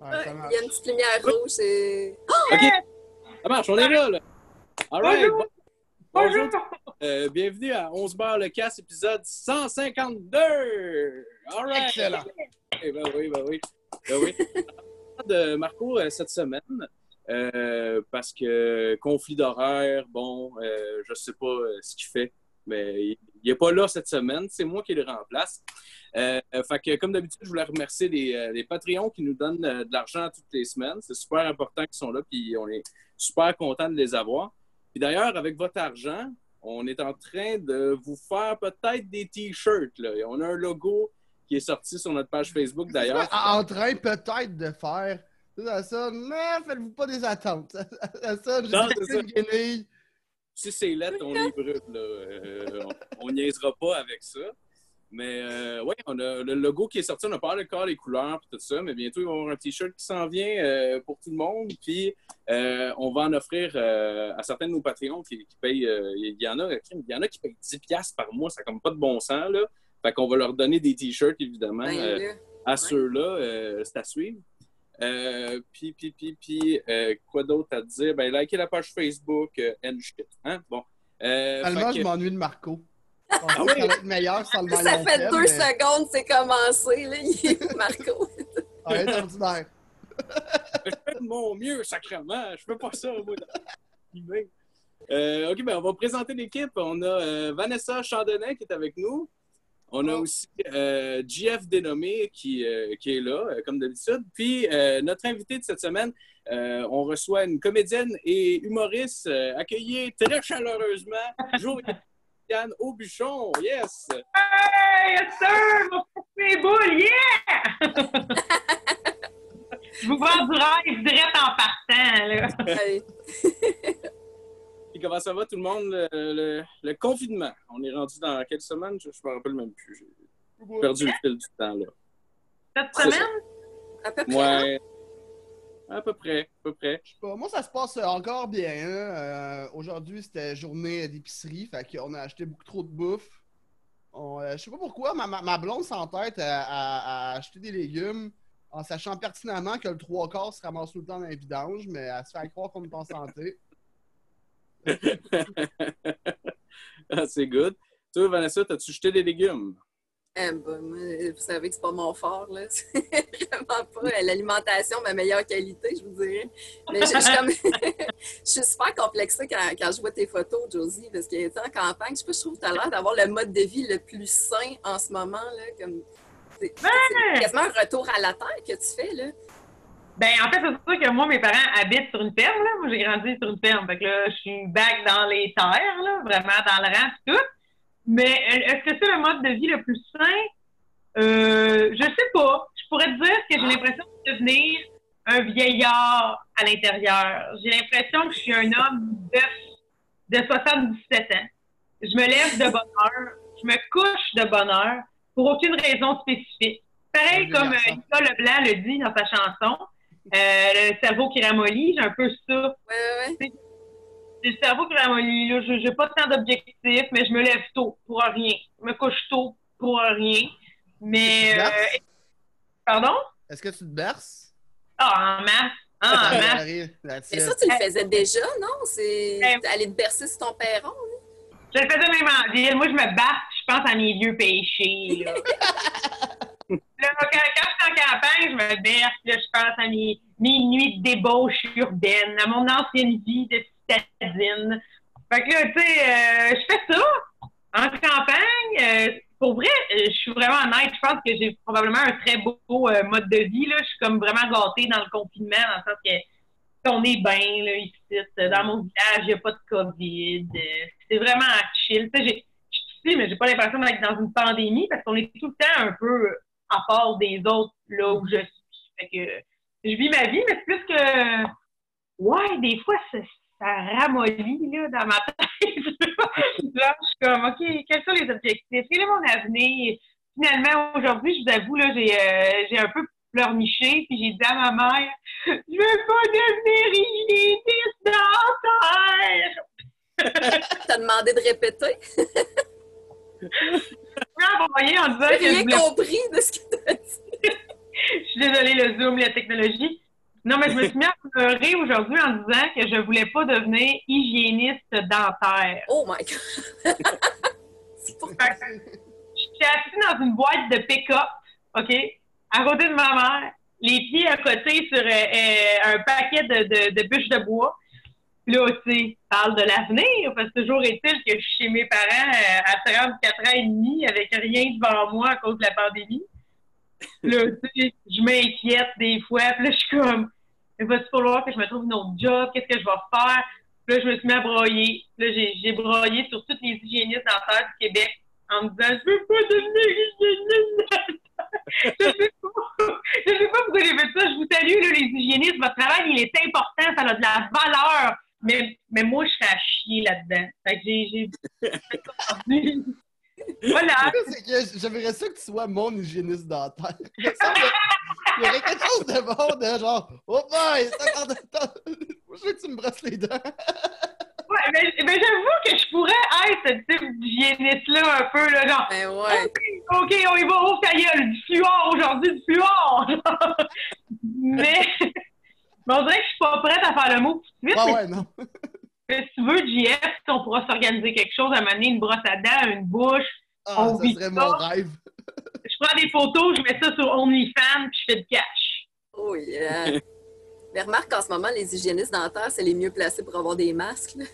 Ouais, Il y a une petite lumière rouge et. OK. Ça marche, on est là, là. All right. Bonjour. Bon- Bonjour! Euh, bienvenue à 11 barres le casse, épisode 152. All right. Excellent. Eh ben oui, ben oui. Ben oui. de Marco euh, cette semaine, euh, parce que conflit d'horaire, bon, euh, je sais pas ce qu'il fait, mais il n'est pas là cette semaine. C'est moi qui le remplace. Euh, fait que, comme d'habitude, je voulais remercier les, euh, les Patreons qui nous donnent euh, de l'argent toutes les semaines. C'est super important qu'ils sont là, puis on est super content de les avoir. Puis d'ailleurs, avec votre argent, on est en train de vous faire peut-être des T-shirts. On a un logo qui est sorti sur notre page Facebook d'ailleurs. En train peut-être de faire. Ça sonne, mais faites-vous pas des attentes. Ça, sonne, Non, j'ai c'est une guenille. Si c'est lettre, on les brûle. Là. Euh, on on niaisera pas avec ça. Mais euh, oui, on a le logo qui est sorti. On a parlé encore les couleurs et tout ça. Mais bientôt, il va y avoir un T-shirt qui s'en vient euh, pour tout le monde. Puis euh, on va en offrir à certains de nos Patreons qui, qui payent. il y en a, il y en a qui payent 10$ par mois. Ça n'a comme pas de bon sens. Là. Fait qu'on va leur donner des T-shirts, évidemment. Ben, à Ouais. ceux-là, c'est à suivre. Euh, puis, puis, puis, puis, euh, quoi d'autre à dire? Ben, likez la page Facebook, euh, and shit. Hein? Bon. Euh, Finalement, je que- m'ennuie de Marco. Je Ah oui? ça va être meilleur sans le Ça fait faible, deux mais- secondes, c'est commencé, là. Il est Marco? Ouais, c'est ordinaire. je fais de mon mieux, sacrément. Je fais pas ça, moi. Euh, OK, ben, on va présenter l'équipe. On a euh, Vanessa Chandonnet qui est avec nous. On a aussi euh, JF Dénommé qui, euh, qui est là, euh, comme d'habitude. Puis, euh, notre invité de cette semaine, euh, on reçoit une comédienne et humoriste euh, accueillie très chaleureusement, Josiane Aubuchon. Yes! Hey, yes sir! Mon boules, yeah! Je vous vends du rêve direct en partant, là. Puis comment ça va tout le monde, le, le- le confinement? On est rendu dans quelle semaine? Je ne me rappelle même plus. J'ai perdu le fil du temps, là. Cette semaine, À peu près? Ouais. À peu près, à peu près. Je sais pas, moi, ça se passe encore bien. hein. Euh, Aujourd'hui, c'était journée d'épicerie. Fait qu'on a acheté beaucoup trop de bouffe. On, euh, je sais pas pourquoi, ma, ma, ma blonde s'entête à, à- à acheter des légumes en sachant pertinemment que le trois quarts se ramasse tout le temps dans les vidanges, mais elle se fait croire qu'on est en santé. Ah, c'est good. Toi, Vanessa, as-tu jeté des légumes? Eh ben, moi, vous savez que c'est pas mon fort, là. C'est vraiment pas euh, l'alimentation, ma meilleure qualité, je vous dirais. Mais je, je suis comme- je suis super complexée quand, quand je vois tes photos, Josie, parce que, en campagne, je sais pas, je trouve que tu as l'air d'avoir le mode de vie le plus sain en ce moment, là. Comme, c'est c'est quasiment un retour à la terre que tu fais, là. Ben en fait, c'est sûr que moi, mes parents habitent sur une ferme, là. Moi, j'ai grandi sur une ferme. Fait que là, je suis back dans les terres, là, vraiment dans le rang tout. Mais euh, est-ce que c'est le mode de vie le plus sain? Euh, je sais pas. Je pourrais te dire que j'ai l'impression de devenir un vieillard à l'intérieur. J'ai l'impression que je suis un homme de, de 77 ans. Je me lève de bonne heure, je me couche de bonne heure pour aucune raison spécifique. Pareil comme euh. Nicolas Leblanc le dit dans sa chanson, le cerveau qui ramollit, j'ai un peu ça. Ouais, ouais. J'ai le cerveau qui ramollit, là. Je n'ai pas tant d'objectifs, mais je me lève tôt pour rien. Je me couche tôt pour rien. Mais. Euh, pardon? Est-ce que tu te berces? Ah, en masse. Ah, en masse. Mais ça, tu le faisais déjà, non? C'est Eh. aller te bercer sur ton perron, là. Je le faisais même en ville. Moi, je me bats, je pense à mes vieux péchés. Là, Là, quand, je suis en campagne, je me berce. Là, je pense à mes, mes nuits de débauche urbaine, à mon ancienne vie de citadine. Fait que là, tu sais, euh, je fais ça en campagne. euh, pour vrai, euh, je suis vraiment honnête. Je pense que j'ai probablement un très beau mode de vie. Là. Je suis comme vraiment gâtée dans le confinement, dans le sens que on est bien là, ici. Dans mon village, il n'y a pas de COVID. C'est vraiment chill. Tu sais, je suis mais j'ai pas l'impression d'être dans une pandémie parce qu'on est tout le temps un peu à part des autres là où je suis. Fait que je vis ma vie, mais c'est plus que ouais, des fois ça, ramollit là, dans ma tête. je suis comme OK, quels sont les objectifs? Quel est mon avenir? Finalement, aujourd'hui, je vous avoue, là, j'ai euh, j'ai un peu pleurniché, puis j'ai dit à ma mère Je veux pas devenir hygiéniste dentaire! T'as demandé de répéter? Envoyé en disant J'ai que rien voulais compris de ce que t'as dit. Je suis désolée, le Zoom, la technologie. Non, mais je me suis mis à pleurer aujourd'hui en disant que je voulais pas devenir hygiéniste dentaire. Oh my God! C'est pour ça. J'étais assise dans une boîte de pick-up, OK, à côté de ma mère, les pieds à côté sur euh, euh, un paquet de, de, de bûches de bois. Là, tu sais, parle de l'avenir, parce que toujours est-il que je suis chez mes parents euh, à 34 ans et demi avec rien devant moi à cause de la pandémie. Là, tu sais, je m'inquiète des fois. Puis là, je suis comme, il va-tu falloir que je me trouve une autre job? Qu'est-ce que je vais faire? Puis là, je me suis mis à broyer. Là, j'ai, broyé sur toutes les hygiénistes dentaires du Québec en me disant, je veux pas devenir hygiéniste je sais pas. Je sais pas pourquoi j'ai fait ça. Je vous salue, là, les hygiénistes. Votre travail, il est important. Ça a de la valeur. Mais, mais moi, je serais à chier là-dedans. Fait que j'ai... j'ai... voilà. J'aimerais ça que tu sois mon hygiéniste dentaire. Il y aurait quelque chose de bon de genre, oh boy, encore de temps. Je veux que tu me brosses les dents. Ouais, mais, mais j'avoue que je pourrais être ce type d'hygiéniste-là un peu, là, genre... Ben ouais. OK, OK, on y va, ouvre ta gueule, du fluor aujourd'hui, du fluor! mais... mais on dirait que je suis pas prête à faire le mot tout de suite. Ouais, mais ouais, non. si tu veux, JF, on pourra s'organiser quelque chose, à mener une brosse à dents, une bouche. Ah, On ça vit serait ça. mon rêve. Je prends des photos, je mets ça sur OnlyFans, puis je fais du cash. Oh yeah! Mais remarque qu'en ce moment, les hygiénistes dentaires, c'est les mieux placés pour avoir des masques. là.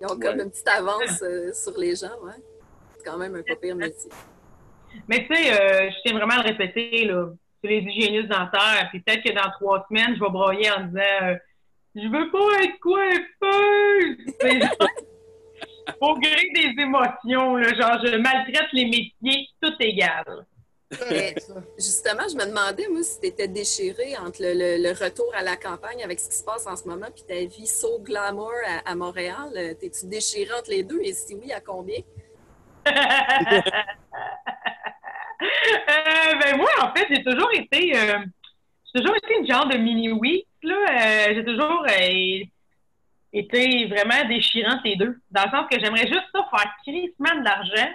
Ils ont comme Ouais. une petite avance euh, sur les gens, ouais. C'est quand même un pas pire métier. Mais tu sais, euh, je tiens vraiment à le répéter, là. C'est les hygiénistes dentaires. Puis peut-être que dans trois semaines, je vais broyer en disant euh, Je veux pas être coiffeuse! Au gré des émotions, là, genre je maltraite les métiers, tout égal. Justement, je me demandais, moi, si tu étais déchiré entre le, le- le retour à la campagne avec ce qui se passe en ce moment puis ta vie so glamour à, à Montréal. Euh, T'es-tu déchiré entre les deux? Et si oui, à combien? Euh, ben moi, en fait, j'ai toujours été euh, j'ai toujours été une genre de mini week là. Euh, j'ai toujours été vraiment déchirante les deux. Dans le sens que j'aimerais juste ça faire crissement de l'argent,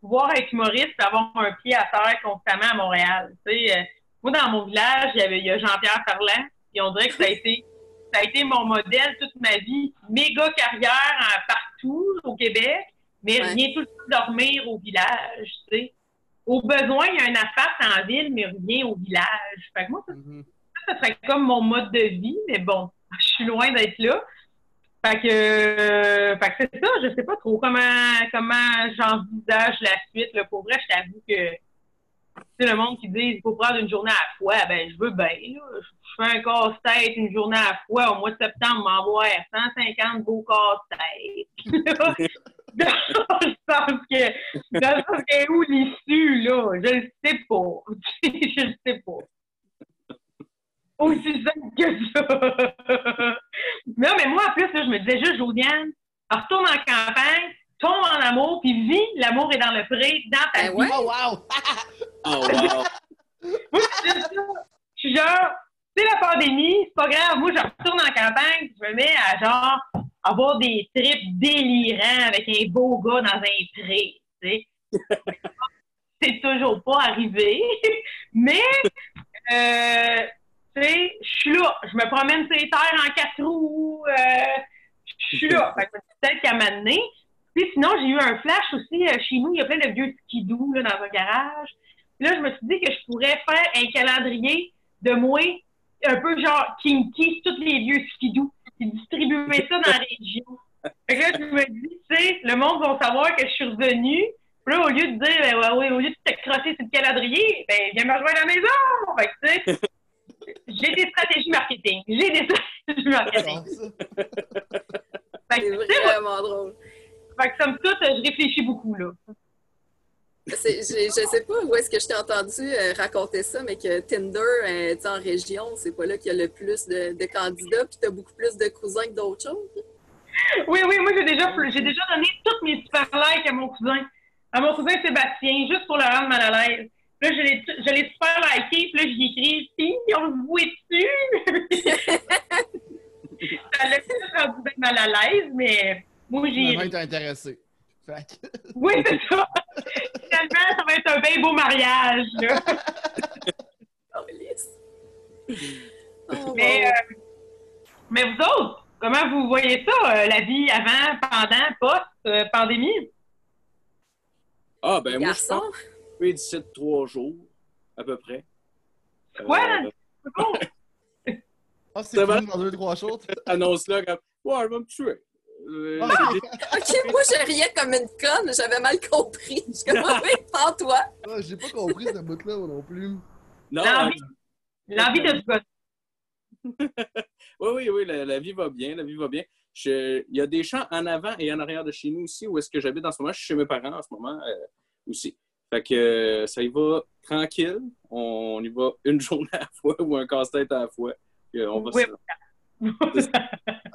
pouvoir être humoriste, et avoir un pied à terre constamment à Montréal. Tu sais, moi, dans mon village, il y avait il y a Jean-Pierre Ferland, et on dirait que ça a été ça a été mon modèle toute ma vie. Méga carrière hein, partout au Québec, mais Ouais. rien tout le temps dormir au village, tu sais. Au besoin, il y a un appart en ville, mais rien au village. Fait que moi, ça, Mhm. ça serait comme mon mode de vie, mais bon, je suis loin d'être là. Fait que, euh, fait que c'est ça, je sais pas trop comment, comment j'envisage la suite. Là. Pour vrai, je t'avoue que c'est le monde qui dit il faut prendre une journée à la fois. Ben, je veux bien. là. Je fais un casse-tête une journée à la fois. Au mois de septembre, m'envoie 150 beaux casse-têtes. dans le sens que, dans le sens que où l'issue, là? Je le sais pas. je le sais pas. Aussi simple que ça. non, mais moi, en plus, là, je me disais juste, Josiane, retourne en campagne, tombe en amour, puis vis l'amour est dans le pré, dans ta Ben vie. ouais. Oh, wow! Oh, wow. Moi, je suis ça. Je suis genre, c'est la pandémie, c'est pas grave. Moi, je retourne en campagne, je me mets à genre avoir des trips délirants avec un beau gars dans un pré, tu sais. c'est toujours pas arrivé. Mais, euh, tu sais, je suis là. Je me promène sur les terres en quatre roues. euh, je suis là. Peut-être qu'à m'amener. Puis sinon, j'ai eu un flash aussi euh, chez nous. Il y a plein de vieux skidoo là, dans un garage. Puis là, je me suis dit que je pourrais faire un calendrier de moi, un peu genre kinky, tous les vieux skidoo, puis distribuer ça dans la région. Fait que là, je me dis, tu sais, le monde va savoir que je suis revenue. Puis là, au lieu de dire, ben, ouais, ouais, au lieu de te crosser sur le calendrier, ben, viens me rejoindre à la maison. Fait que, tu sais, j'ai des stratégies marketing. J'ai des stratégies marketing. C'est vraiment drôle. fait que somme toute, je réfléchis beaucoup, là. Je sais pas où est-ce que je t'ai entendu euh, raconter ça, mais que Tinder, euh, tu sais, en région, c'est pas là qu'il y a le plus de, de candidats, puis t'as beaucoup plus de cousins que d'autres choses? Oui, oui, moi, j'ai déjà, j'ai déjà donné toutes mes super likes à mon cousin. À mon cousin Sébastien, juste pour le rendre mal à l'aise. Puis Là, je l'ai, je l'ai super liké, puis là, j'y écrit « Si, on se voit dessus! » Ça l'a tout rendu bien mal à l'aise, mais moi, j'ai... T'es intéressé. Fait que- Oui, c'est ça! Finalement, ça va être un bien beau mariage, là. Oh, Mais, wow. euh, mais vous autres, comment vous voyez ça, euh, la vie avant, pendant, post-pandémie? Ah, ben moi, je Garçon, pense que d'ici trois jours, à peu près. Quoi? Euh, Oh, Ah, c'est Ça va? fini dans deux, trois jours. annonce-là comme Ouais, elle va me tuer. Euh, Ah, ok, moi je riais comme une conne, j'avais mal compris. Je oui, prends-toi. ah, J'ai pas compris ce bout-là non plus. non, L'envie. L'envie de. Oui, oui, oui, la, la vie va bien, la vie va bien. Je- il y a des champs en avant et en arrière de chez nous aussi, où est-ce que j'habite en ce moment. Je suis chez mes parents en ce moment euh, aussi. Fait que euh, ça y va tranquille. On, y va une journée à la fois ou un casse-tête à la fois. Puis, euh, on va Oui. se-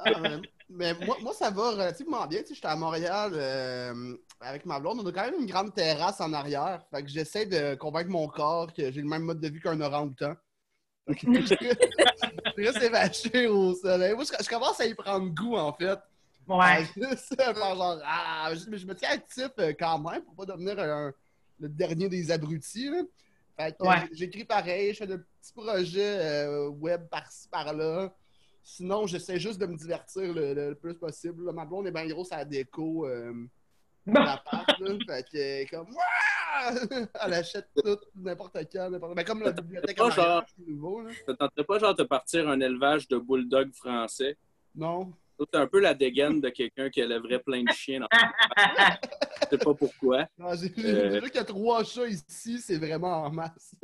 Ah, mais mais moi, moi, ça va relativement bien. Tu sais, J'étais à Montréal euh, avec ma blonde. On a quand même une grande terrasse en arrière. Fait que j'essaie de convaincre mon corps que j'ai le même mode de vie qu'un orang-outan. Je reste évaché au soleil. Moi, je, je commence à y prendre goût, en fait. Ouais. Juste genre, ah, je, je me tiens actif euh, quand même pour pas devenir un- le dernier des abrutis. là. Fait que, Ouais. j'écris pareil, je fais de petits projets euh, web par-ci par-là. Sinon, j'essaie juste de me divertir le, le plus possible. là. Ma blonde est bien grosse à la déco. Euh, Bon. l'appart, là. Fait que, euh, comme, Ouah! elle achète tout, n'importe quand, n'importe Ben, comme la bibliothèque en genre- nouveau, là. Ça tenterait pas genre de partir un élevage de bulldog français? Non. C'est un peu la dégaine de quelqu'un qui élèverait plein de chiens. Dans... Je sais pas pourquoi. Non, j'ai Euh. vu qu'il y a trois chats ici, c'est vraiment en masse.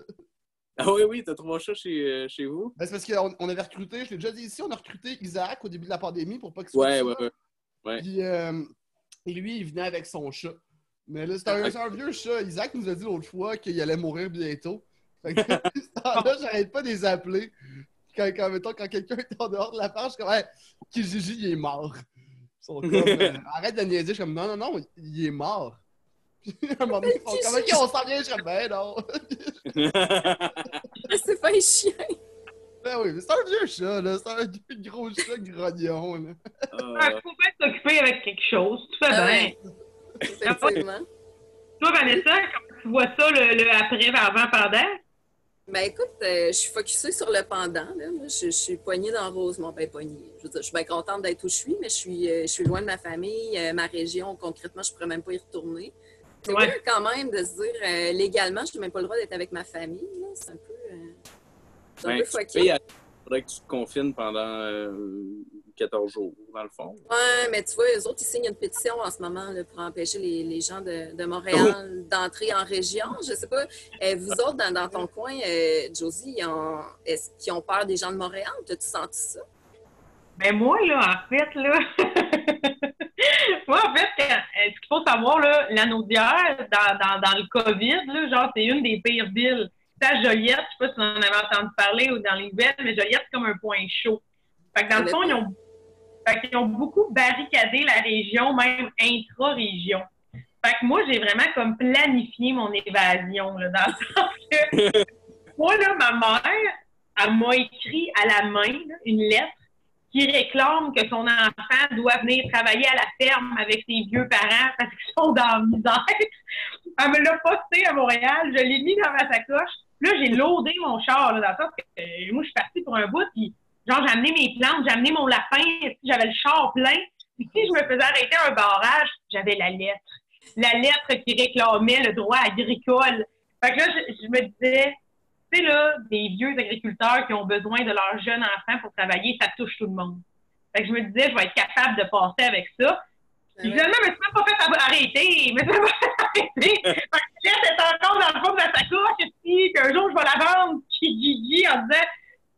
Ah oui, oui, t'as trois chats chez, euh, chez vous? Ben, c'est parce qu'on on avait recruté, je l'ai déjà dit ici, on a recruté Isaac au début de la pandémie pour pas qu'il soit Ouais, ouais, ouais. Puis, euh, lui, il venait avec son chat. Mais là, c'est un, un vieux chat. Isaac nous a dit l'autre fois qu'il allait mourir bientôt. Fait que temps-là, j'arrête pas de les appeler. Quand, quand, mettons, quand quelqu'un est en dehors de la page, je suis comme, hey, Kijiji, il est mort. Ils sont comme, euh, arrête de niaiser. Je suis comme, non, non, non, il est mort. Puis, à un moment donné, on s'en vient. Je ben non. C'est pas un chien. Ben oui, mais c'est un vieux chat, là. C'est un gros chat grognon, là. Ah, Il faut bien s'occuper avec quelque chose. Tout va Ah bien. Effectivement. Toi, Vanessa, comment tu vois ça, le, le après, avant, pendant? Ben écoute, euh, je suis focusée sur le pendant. Là. Moi, je, je suis poignée dans Rosemont. Ben poignée. Je veux dire, je suis bien contente d'être où je suis, mais je suis, euh, je suis loin de ma famille, euh, ma région. Concrètement, je ne pourrais même pas y retourner. C'est Ouais. weird quand même de se dire euh, légalement, je n'ai même pas le droit d'être avec ma famille. C'est un peu. euh, c'est un ben, peu tu fucké. à- faudrait que tu te confines pendant euh, 14 jours, dans le fond. Ouais, mais tu vois, eux autres, ils signent une pétition en ce moment là, pour empêcher les, les gens de, de Montréal d'entrer en région. Je sais pas, euh, vous autres, dans, dans ton coin, euh, Josie, est-ce qu'ils ont peur des gens de Montréal? T'as-tu senti ça? Ben moi, là, en fait, là, moi, en fait, quand- euh, faut savoir, là, la Naudière, dans, dans, dans le COVID, là, genre, c'est une des pires villes. À Joliette, je sais pas si vous en avez entendu parler ou dans les nouvelles, mais Joliette, c'est comme un point chaud. Fait que dans le fond, ils ont, fait qu'ils ont beaucoup barricadé la région, même intra-région. Fait que moi, j'ai vraiment comme planifié mon évasion, là, dans le sens que moi, là, ma mère, elle m'a écrit à la main là, une lettre qui réclame que son enfant doit venir travailler à la ferme avec ses vieux parents parce qu'ils sont dans la misère. Elle me l'a posté à Montréal, je l'ai mis dans ma sacoche. Là, j'ai loadé mon char, là, dans le que euh, moi, je suis partie pour un bout, puis genre, j'ai amené mes plantes, j'ai amené mon lapin, j'avais le char plein. Puis si je me faisais arrêter à un barrage, j'avais la lettre. La lettre qui réclamait le droit agricole. Fait que là, je, me disais, sais, là, des vieux agriculteurs qui ont besoin de leur jeune enfant pour travailler, ça touche tout le monde. Fait que je me disais, je vais être capable de passer avec ça. Puis finalement, je me suis même pas fait arrêter. Je me suis même pas fait arrêter. Fait que là, c'est encore dans le fond de la sacoche, puis qu'un jour, je vais la vendre, qui Gigi, en disant,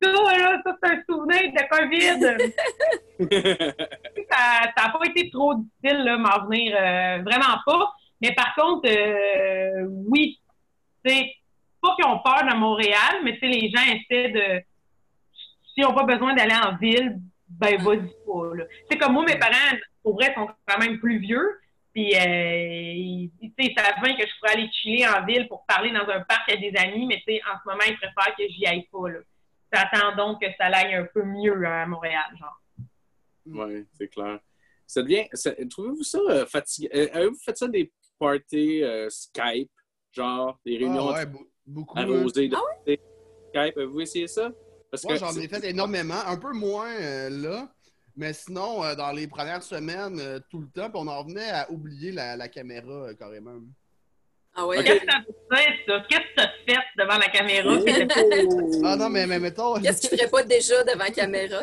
ça, là, ça, c'est un souvenir de COVID. ça n'a pas été trop difficile, là, m'en venir, euh, vraiment pas. Mais par contre, euh, oui, c'est pas qu'ils ont peur de Montréal, mais tu sais, les gens essaient de. S'ils n'ont pas besoin d'aller en ville, ben vas-y pas. là. C'est comme moi, mes parents, pour vrai, sont quand même plus vieux. Puis, euh, ils, tu sais, ils savent bien que je pourrais aller chiller en ville pour parler dans un parc à des amis, mais tu sais, en ce moment, ils préfèrent que j'y aille pas. Là. J'attends donc que ça aille un peu mieux à Montréal, genre. Oui, c'est clair. Ça devient. Trouvez-vous ça euh, fatigant? Euh, Avez-vous fait ça des parties euh, Skype, genre des réunions Ah ouais, beau- beaucoup. hein. arrosées de Skype? Avez-vous essayé ça? Parce Moi, que j'en ai fait énormément, un peu moins euh, là, mais sinon, euh, dans les premières semaines, euh, tout le temps, puis on en venait à oublier la, la caméra euh, carrément. Ah ouais? Qu'est-ce que ça fait, ça? Qu'est-ce que t'as fait devant la caméra? Oh! Ah non, mais, mais mettons. Qu'est-ce qu'il ferait pas déjà devant la caméra?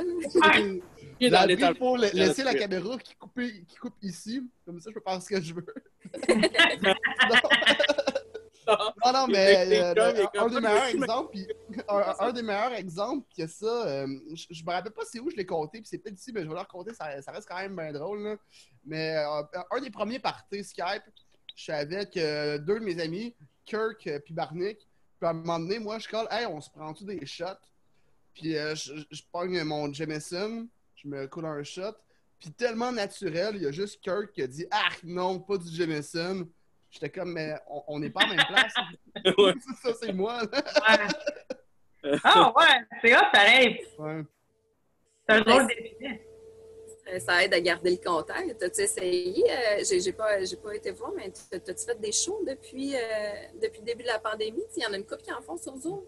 Dans la il faut la- laisser la la- caméra qui coupe, qui coupe ici, comme ça je peux faire ce que je veux. Non, non, mais euh, un, des meilleurs exemples, puis un, un des meilleurs exemples que ça, euh, je, je me rappelle pas c'est où je l'ai compté, puis c'est peut-être ici, mais je vais le raconter, ça, ça reste quand même bien drôle. là. Mais euh, un des premiers parties Skype, je suis avec deux de mes amis, Kirk et puis Barnick. Puis à un moment donné, moi, je colle, hey, on se prend-tu des shots? Puis je, je, je pogne mon Jameson, je me coule un shot. Puis tellement naturel, il y a juste Kirk qui a dit, ah non, pas du Jameson. J'étais comme, mais on- on n'est pas en même place. Ouais. ça, c'est moi. Ouais. Ah ouais, c'est hot, pareil. Ouais. C'est un drôle. Euh, Ça aide à garder le contact. T'as-tu essayé? Euh, j'ai, j'ai pas, j'ai pas été voir, mais t'as- t'as-tu fait des shows depuis, euh, depuis le début de la pandémie? Il y en a une couple qui en font sur Zoom.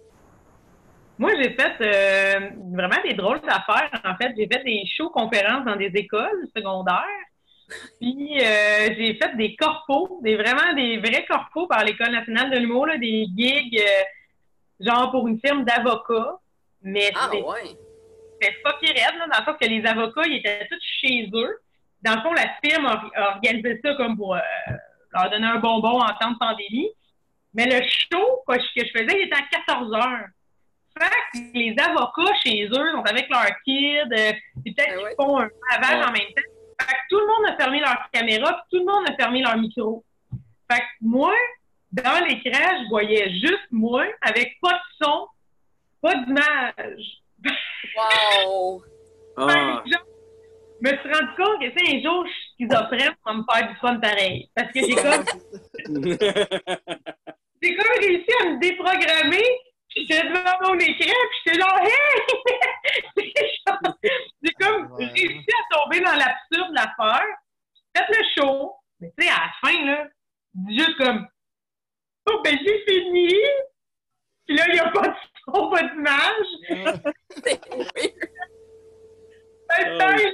Moi, j'ai fait euh, vraiment des drôles d'affaires. En fait, j'ai fait des shows conférences dans des écoles secondaires. Puis, euh, j'ai fait des corpos, des vraiment des vrais corpos par l'École nationale de l'humour, des gigs, euh, genre pour une firme d'avocats. Mais Ah ouais! c'était fucké raide, là, dans le sens que les avocats, ils étaient tous chez eux. Dans le fond, la firme a, organisé ça comme pour euh, leur donner un bonbon en temps de pandémie. Mais le show que je, que je faisais, il était à 14 heures. Fait que les avocats chez eux sont avec leurs kids, euh, puis peut-être Ah qu'ils font un lavage Ouais. en même temps. Fait que tout le monde a fermé leur caméra, puis tout le monde a fermé leur micro. Fait que moi, dans l'écran, je voyais juste moi, avec pas de son, pas d'image. Wow! Ah, Fait que, genre, je me suis rendu compte que c'est un jour, je suis schizophrène pour me faire du fun pareil. Parce que j'ai comme, j'ai comme réussi à me déprogrammer. Puis J'étais devant mon écran, puis j'étais genre, hey! J'ai comme Ouais. réussi à tomber dans l'absurde de l'affaire. Faites le show. Mais tu sais, à la fin, là, juste comme, oh, ben j'ai fini. Puis là, il n'y a pas de son, pas d'image. Weird. Bye bye,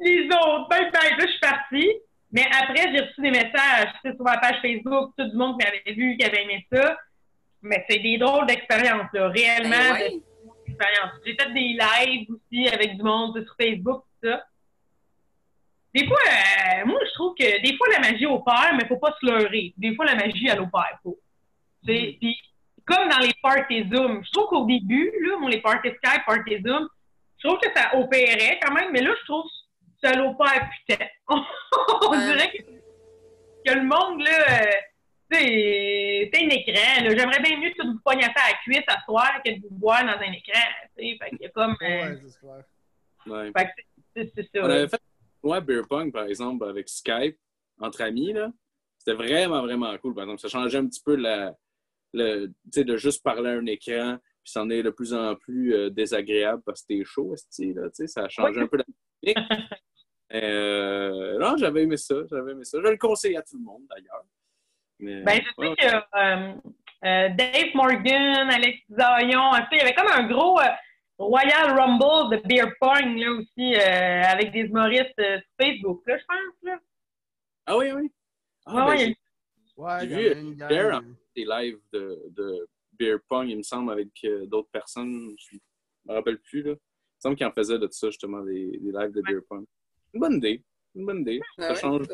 les autres. Bye bye. Là, je suis partie. Mais après, j'ai reçu des messages sur ma page Facebook, tout le monde qui m'avait vu, qui avait aimé ça. Mais c'est des drôles d'expériences, là. Réellement, Ben ouais. d'expériences. J'ai fait des lives aussi avec du monde sur Facebook, tout ça. Des fois, euh, moi, je trouve que des fois, la magie opère, mais faut pas se leurrer. Des fois, la magie, elle opère pas. Tu sais, Puis, comme dans les parties Zoom, je trouve qu'au début, là, moi, les parties Skype, parties Zoom, je trouve que ça opérait quand même, mais là, je trouve que ça l'opère putain. On dirait que, que le monde, là, euh, c'est un écran. J'aimerais bien mieux que vous pognasser à la cuisse à soir que de vous voir dans un écran. tu sais. Fait qu'il y a comme. euh, Ouais, c'est fait que ça. On avait fait ouais, Beer Pong, par exemple, avec Skype, entre amis. là. C'était vraiment, vraiment cool. Par exemple, ça changeait un petit peu la, le, tu sais, de juste parler à un écran, puis c'en est de plus en plus euh, désagréable parce que t'es chaud, esti, là, tu sais, ça a changé un peu la dynamique. Euh, non, j'avais aimé ça, j'avais aimé ça. Je le conseille à tout le monde, d'ailleurs. Mais, Ben, je sais ouais. que euh, euh, Dave Morgan, Alex Zayon, il y avait comme un gros euh, Royal Rumble de Beer Pong, là, aussi, euh, avec des humoristes euh, sur Facebook, là, je pense, là. Ah oui, oui. Ah, Ah ben, j'ai Ouais, vu en Pierre, euh, des lives de, de Beer Pong, il me semble, avec euh, d'autres personnes. Je me rappelle plus, là. Il me semble qu'il en faisait de ça, justement, des, des lives de Beer Pong. Une bonne idée. Une bonne idée. Ah ça ouais, change.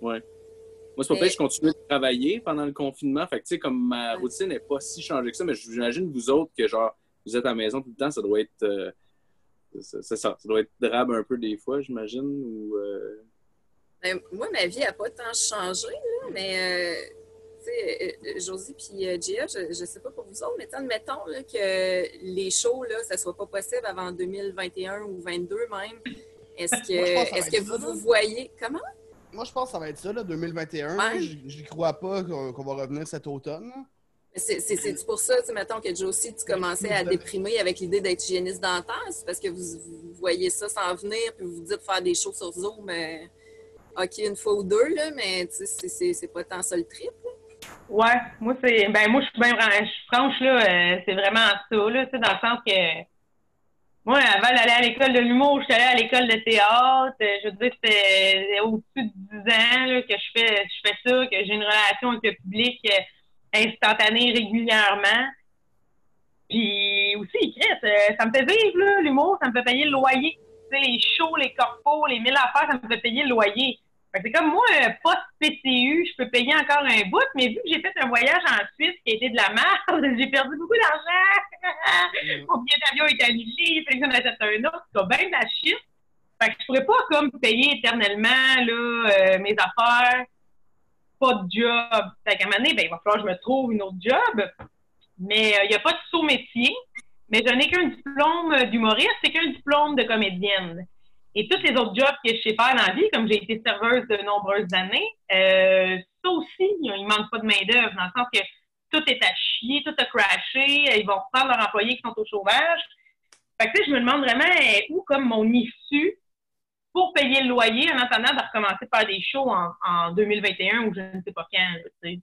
ouais. Moi, c'est pas Mais- pire, je continue de travailler pendant le confinement. Fait que, tu sais, comme ma routine n'est pas si changée que ça, mais j'imagine vous autres que, genre, vous êtes à la maison tout le temps, ça doit être. euh, c'est ça. Ça doit être drabe un peu des fois, j'imagine. Ou. euh, Ben, moi, ma vie n'a pas tant changé, là, mais euh, tu sais, euh, Josie puis euh, Gia, je ne sais pas pour vous autres, mais admettons là, que les shows, là, ça ne soit pas possible avant 2021 ou 2022 même. Est-ce je que ça que, vous vous voyez comment? Moi, je pense que ça va être ça, là, 2021. Ouais. J- J'y crois pas qu'on va revenir cet automne. C'est pour ça, mettons que Josie, tu commençais à déprimer avec l'idée d'être hygiéniste dentaire? C'est parce que vous, vous voyez ça s'en venir puis vous vous dites faire des shows sur Zoom, mais OK, une fois ou deux, là, mais tu sais, c'est- c'est c'est pas tant ça le trip. là. Ouais, moi c'est ben moi je suis bien je suis franche là, euh, c'est vraiment ça là, tu sais, dans le sens que moi avant d'aller à l'école de l'humour, je suis allée à l'école de théâtre, euh, je veux dire c'était au-dessus de 10 ans là, que je fais je fais ça, que j'ai une relation avec le public euh, instantanée régulièrement. Puis aussi, Chris, euh, ça me fait vivre l'humour, ça me fait payer le loyer. Tu sais, les shows, les corpos, les mille affaires, ça me fait payer le loyer. C'est comme moi, euh, post-PCU, je peux payer encore un bout, mais vu que j'ai fait un voyage en Suisse qui a été de la merde, j'ai perdu beaucoup d'argent. Mon billet d'avion est annulé, fait que j'en achète un autre, c'est bien de la shit. Fait que je pourrais pas comme payer éternellement là, euh, mes affaires, pas de job. Fait qu'à un moment donné, ben, il va falloir que je me trouve une autre job. Mais il n'y a pas de saut métier. Mais je n'ai qu'un diplôme d'humoriste, c'est qu'un diplôme de comédienne. Et tous les autres jobs que je sais faire dans la vie, comme j'ai été serveuse de nombreuses années, euh, ça aussi, il manque pas de main-d'œuvre, dans le sens que tout est à chier, tout a crashé, ils vont reprendre leurs employés qui sont au chômage. Fait que je me demande vraiment euh, où comme mon issue pour payer le loyer en attendant de recommencer à faire des shows en, en 2021 ou je ne sais pas quand, sais.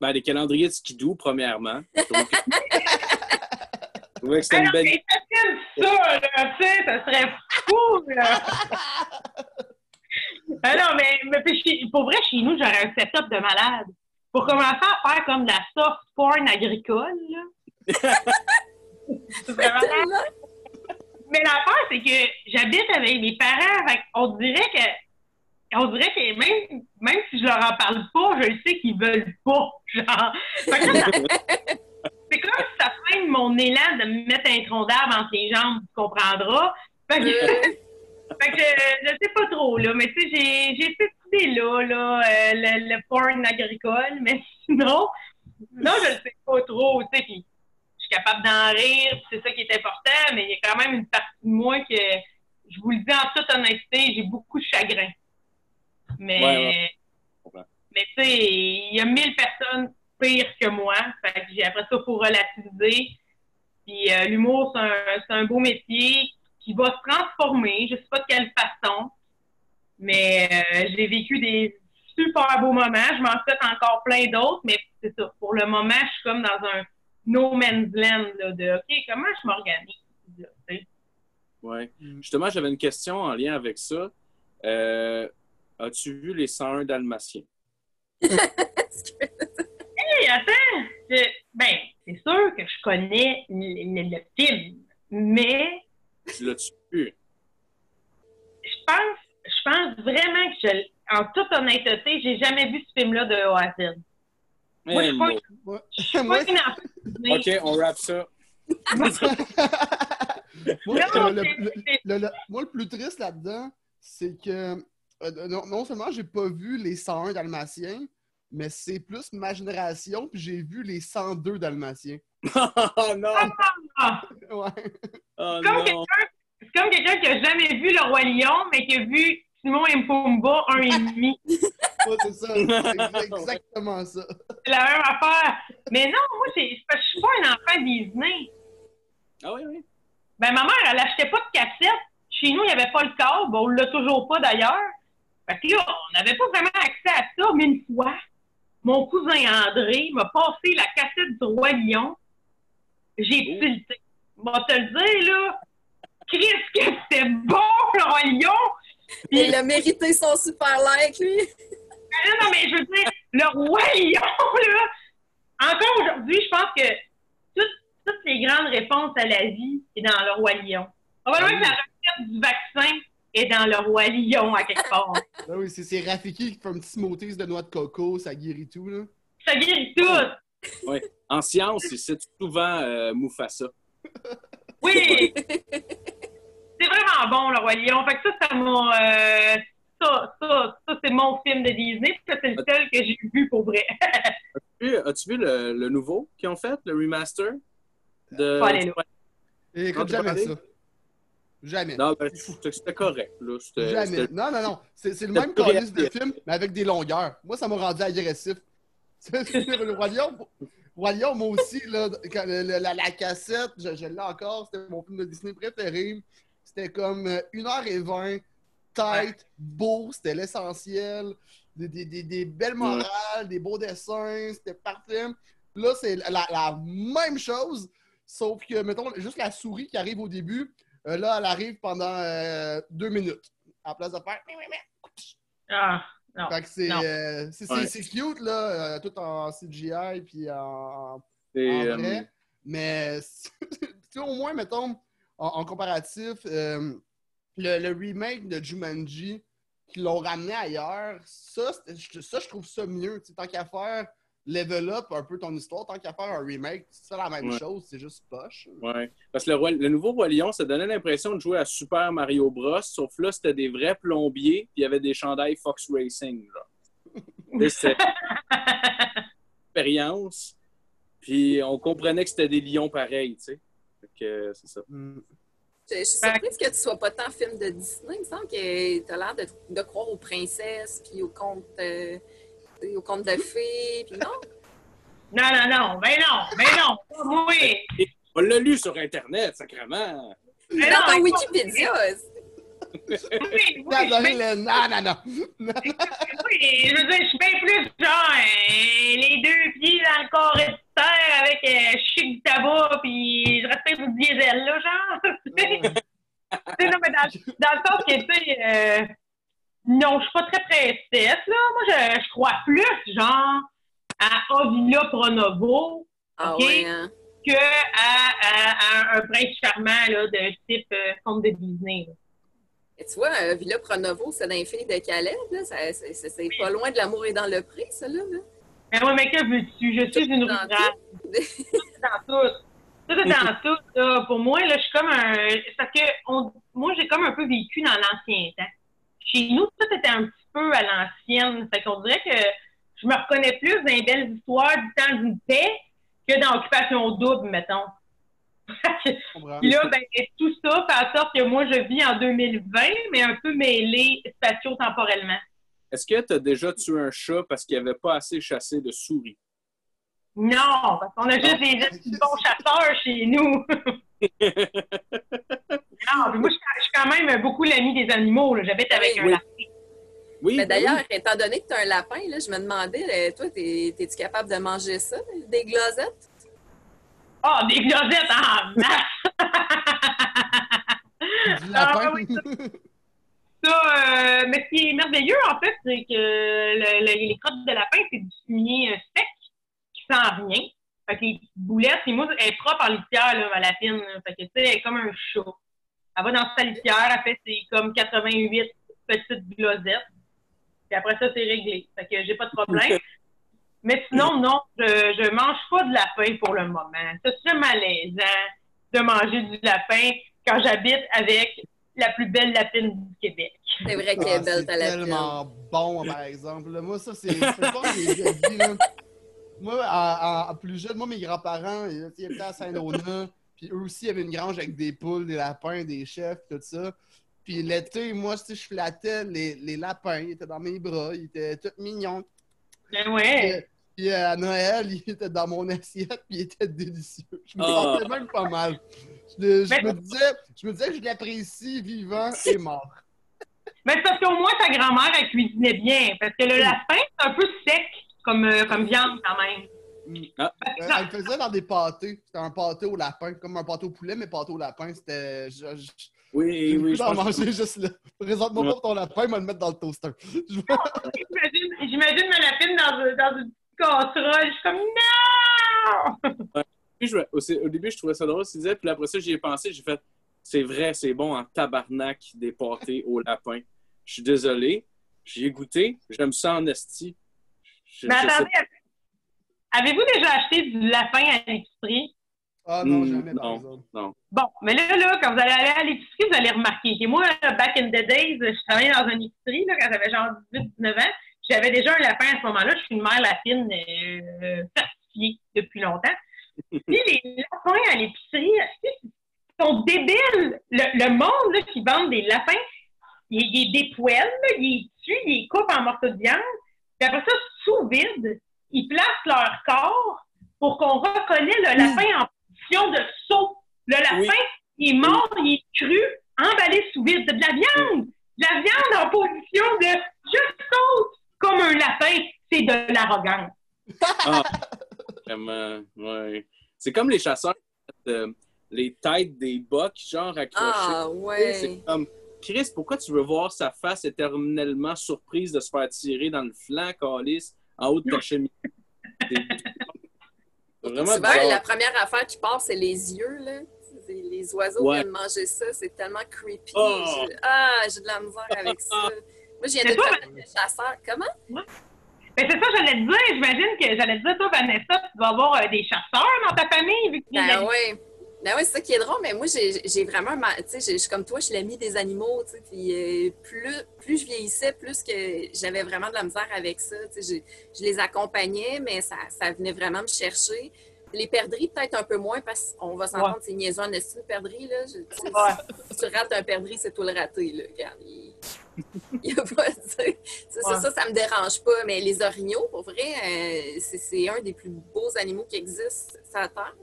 Ben, les calendriers de skidoo, premièrement. Donc, trouvais que c'était une belle... ça, là, tu sais, ça serait fou, là. ah non, mais, mais puis pour vrai, chez nous, j'aurais un setup de malade. Pour commencer à faire comme de la soft porn agricole, là. Malade. Mais l'affaire, c'est que j'habite avec mes parents, fait on dirait que on dirait que même, même si je leur en parle pas, je sais qu'ils veulent pas. Genre. C'est comme si ça freine mon élan de me mettre un tronc d'arbre entre les jambes, tu comprendras. Fait que, fait que je, je sais pas trop, là, mais tu sais, j'ai, j'ai cette idée-là, là, euh, le, le porn agricole, mais sinon, non, je le sais pas trop, tu sais, puis je suis capable d'en rire, c'est ça qui est important, mais il y a quand même une partie de moi que, je vous le dis en toute honnêteté, j'ai beaucoup de chagrin. Mais, Ouais, ouais. comprends. mais tu sais, il y a mille personnes pires que moi, fait que j'ai après ça pour relativiser. Puis euh, l'humour, c'est un, c'est un beau métier qui va se transformer, je sais pas de quelle façon, mais euh, j'ai vécu des super beaux moments. Je m'en souhaite encore plein d'autres, mais c'est ça. Pour le moment, je suis comme dans un no man's land là, de OK, comment je m'organise? Ouais. Mm. Justement, j'avais une question en lien avec ça. Euh, As-tu vu les 101 Dalmatiens? Hey, attends! Je- ben, c'est sûr que je connais le, le- le film, mais Tu l'as-tu vu? je pense, je pense vraiment que je, en toute honnêteté, j'ai jamais vu ce film-là de A à Z. Moi, je suis pas, non. Ouais. je suis Moi- pas une enfant Disney. OK, on wrap ça. Moi, Non, le- c'est- le- c'est- le- le- moi, le plus triste là-dedans, c'est que euh, non, non seulement j'ai pas vu les 101 Dalmatiens, mais c'est plus ma génération, puis j'ai vu les 102 Dalmatiens. oh non! Ah, Ouais. Oh comme non! quelqu'un- c'est comme quelqu'un qui a jamais vu Le Roi Lion, mais qui a vu Simon et Pumba un et demi. Ouais, c'est ça. C'est exactement ça. C'est la même affaire. Mais non, moi, parce je suis pas un enfant Disney. Ah oui, oui. Ben, ma mère, elle achetait pas de cassette. Chez nous, il n'y avait pas le câble. On l'a toujours pas d'ailleurs. Fait que là, on n'avait pas vraiment accès à ça. Mais une fois, mon cousin André m'a passé la cassette du Roi Lion. J'ai Oh. tilté. Va te le dire, là. Chris, que c'était bon, le Roi Lion! Puis- Il a mérité son super like, lui. non, non, mais je veux dire, le Roi Lion, là, encore aujourd'hui, je pense que toutes, toutes les grandes réponses à la vie est dans le Roi Lion. Probablement que la recette du vaccin est dans le Roi Lion à quelque part. Ben oui, c'est- c'est Rafiki qui fait un petit smoothie de noix de coco, ça guérit tout, là. Ça guérit tout. En science, c'est souvent euh, Mufasa. Oui! C'est vraiment bon, le Roi Lion. Fait que ça, ça m'a. euh, ça, ça, ça c'est mon film de Disney. C'est le seul que j'ai vu pour vrai. As-tu vu le, le nouveau qu'ils ont fait, le remaster? De... Faut aller là. Et écoute, pas jamais ça. Jamais. Non, ben, c'était correct. Là. Jamais. Non, non, non. C'est le même calice de film, mais avec des longueurs. Moi, ça m'a rendu agressif. le Roi Lion, Roi Lion, moi aussi, là, quand la, la cassette, je, je l'ai encore, c'était mon film de Disney préféré. C'était comme euh, 1h20, tête, beau, c'était l'essentiel. des, des- des- des belles morales, des beaux dessins, c'était parfait. Là, c'est la, la même chose, sauf que, mettons, juste la souris qui arrive au début, euh, là, elle arrive pendant euh, deux minutes. À la place de faire. Ah, non. Fait que c'est Non. euh, c'est- c'est- Ouais. c'est cute, là, euh, tout en CGI puis en, euh, vrai. Mais tu sais, au moins, mettons, en, en comparatif, euh, le, le remake de Jumanji qui l'ont ramené ailleurs, ça, ça, je trouve ça mieux. Tant qu'à faire level up un peu ton histoire, tant qu'à faire un remake, c'est la même Ouais. chose, c'est juste poche. Ouais. Parce que le, roi- le nouveau Roi Lion, ça donnait l'impression de jouer à Super Mario Bros. Sauf là, c'était des vrais plombiers, puis il y avait des chandails Fox Racing. C'était une expérience. Puis on comprenait que c'était des lions pareils, tu sais. Fait que c'est ça. Mm. Je, je suis surprise que tu sois pas tant film de Disney. Il me semble que tu as l'air de, de croire aux princesses, puis aux contes, euh, aux contes de fées, puis non? Non, non, non. Ben non. Ben non. Pas moi. On l'a lu sur Internet, sacrément. Ben Dans non, ton Wikipédia, Oui, oui, bien- le non, non, non. oui, je veux dire, je suis bien plus genre euh, les deux pieds dans le carré de terre avec euh, chic tabac puis je respecte du diesel, là, genre. Tu sais, non, mais dans, dans le sens que, tu sais, euh, non, je suis pas très princesse, là. Moi, je, je crois plus, genre, à Avila Pronovo Ah ouais, hein? que à, à- à un prince charmant, là, de type euh, conte de Disney. là. Et tu vois, euh, Villa Pronovo, c'est dans les filles de Calais, là. Ça- c'est- pas loin de l'amour et dans le prix, ça, là. là. Mais moi, mais que veux-tu? Je suis une rurale. dans tout. Tout est dans tout. là. Pour moi, là, je suis comme un. c'est Parce que on... moi, j'ai comme un peu vécu dans l'ancien temps. Chez nous, tout était un petit peu à l'ancienne. Fait qu'on dirait que je me reconnais plus dans les belles histoires du temps d'une paix que dans Occupation double, mettons. Puis là, ben, tout ça fait en sorte que moi, je vis en 2020, mais un peu mêlé spatio-temporellement. Est-ce que tu as déjà tué un chat parce qu'il n'y avait pas assez chassé de souris? Non, parce qu'on a juste des bons chasseurs chez nous. non, puis moi, je suis je suis quand même beaucoup l'ami des animaux. J'habite avec un lapin. Oui, Mais ben d'ailleurs, étant donné que tu as un lapin, là, je me demandais, euh, toi, es-tu capable de manger ça, des glosettes? Ah, des glosettes en masse! Du lapin. Ah, oui, Ça, euh, mais ce qui est merveilleux, en fait, c'est que le- le- les crottes de lapin, c'est du fumier euh, sec qui sent rien. Fait que les petites boulettes, et moi, elle est propre en litière, là, ma lapine. Fait que, tu sais, elle est comme un chat. Elle va dans sa litière, elle fait c'est comme 88 petites glosettes. Puis après ça, c'est réglé. Fait que j'ai pas de problème. Mais sinon, non, je, je mange pas de lapin pour le moment. Ça serait malaisant de manger du lapin quand j'habite avec la plus belle lapine du Québec. C'est vrai qu'elle Ah, est belle, c'est ta lapine. tellement bon, par exemple. Moi, ça, c'est c'est pas que j'ai dit, là. Moi, à, à- à plus jeune, moi, mes grands-parents, ils ils étaient à Saint-Donat, puis eux aussi, ils avaient une grange avec des poules, des lapins, des chefs, tout ça. Puis l'été, moi, tu sais, je flattais les, les lapins, ils étaient dans mes bras, ils étaient tous mignons. Ben Puis, ouais. puis, à Noël, ils étaient dans mon assiette, puis ils étaient délicieux. Je me sentais même pas mal. Je, je Mais- me disais, je me disais que je l'apprécie vivant et mort. Mais c'est parce qu'au moins ta grand-mère, elle cuisinait bien. Parce que le lapin, c'est un peu sec comme, euh, comme viande quand même. Ah. Euh, elle le faisait dans des pâtés. C'était un pâté au lapin, comme un pâté au poulet, mais pâté au lapin. C'était. je- je- Oui, oui, oui, je que- manger juste là. Présente-moi Ouais. pas ton lapin, il va le mettre dans le toaster. Je- J'imagine j'imagine ma lapine dans, dans une petite casserole. Je suis comme non! Puis je- au, au début, je trouvais ça drôle, tu disais, puis après ça, j'y ai pensé, j'ai fait, c'est vrai, c'est bon en tabarnak des pâtés au lapin. Je suis désolé, j'y ai goûté, j'aime ça en esti. Je- Mais je attendez, avez-vous déjà acheté du lapin à l'épicerie? Ah non, Hmm, jamais, par non. exemple. Bon, mais là, là, quand vous allez aller à l'épicerie, vous allez remarquer que moi, là, back in the days, je travaillais dans une épicerie là, quand j'avais genre 18-19 ans. J'avais déjà un lapin à ce moment-là. Je suis une mère lapine euh, certifiée depuis longtemps. Puis les lapins à l'épicerie, ils sont débiles. Le, le monde là, qui vend des lapins, il, il les dépouille, là, il les tue, il les coupe en morceaux de viande. Puis après ça, sous vide, ils placent leur corps pour qu'on reconnaisse le lapin en position de saut. Le lapin, Oui. il est mort, il est cru, emballé sous vide. C'est de la viande! De la viande en position de je saute comme un arrogance. Ah, vraiment, ouais. C'est comme les chasseurs, euh, les têtes des bocs, genre accrochées. Ah, ouais. C'est comme, Chris, pourquoi tu veux voir sa face éternellement surprise de se faire tirer dans le flanc, Calis, en haut de ta chemise? C'est vraiment Souvent, bizarre. la première affaire qui passe, c'est les yeux, là. Les oiseaux Ouais. viennent manger ça, c'est tellement creepy. Oh. Je- Ah, j'ai de la misère avec ça. Moi, je viens C'est d'être toi, famille de chasseurs. Comment? Ben, c'est ça, j'allais te dire. J'imagine que j'allais te dire, toi, Vanessa, tu dois avoir euh, des chasseurs dans ta famille, vu que Ben de- oui. Ben oui, c'est ça qui est drôle, mais moi, j'ai vraiment, tu sais, je suis comme toi, je suis l'amie des animaux, tu sais, puis euh, plus, plus je vieillissais, plus que j'avais vraiment de la misère avec ça, tu sais, je, je les accompagnais, mais ça, ça venait vraiment me chercher. Les perdrix, peut-être un peu moins, parce qu'on va s'entendre, c'est niaiseux en estime, une perdrix, là. Je- tu Ouais. si tu rates un perdrix, c'est tout le raté, là. Regarde, il... il y a pas, tu sais, c'est ça, Ouais. ça, ça me dérange pas, mais les orignaux, pour vrai, euh, c'est c'est un des plus beaux animaux qui existent sur la Terre.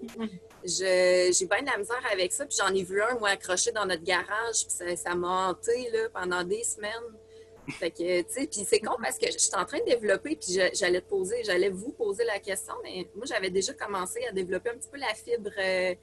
J'ai bien de la misère avec ça. Puis j'en ai vu un, moi, accroché dans notre garage. Puis ça- ça m'a hanté là, pendant des semaines. Fait que, tu sais, puis c'est con parce que je suis en train de développer, puis j'allais te poser, j'allais vous poser la question, mais moi, j'avais déjà commencé à développer un petit peu la fibre euh,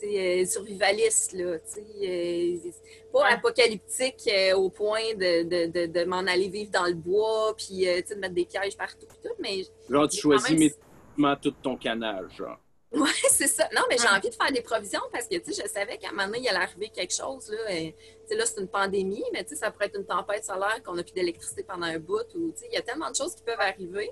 tu sais, euh, survivaliste, là, tu sais, euh, pas Ouais. apocalyptique au point de, de, de, de m'en aller vivre dans le bois, puis tu sais, de mettre des pièges partout, puis tout, mais Genre, tu choisis même, méthodiquement tout ton canage, genre. Oui, c'est ça. Non, mais j'ai Ouais. envie de faire des provisions parce que, tu sais, je savais qu'à un moment donné, il allait arriver quelque chose, là. et, Tu sais, là, c'est une pandémie, mais tu sais, ça pourrait être une tempête solaire, qu'on n'a plus d'électricité pendant un bout, ou, tu sais, il y a tellement de choses qui peuvent arriver.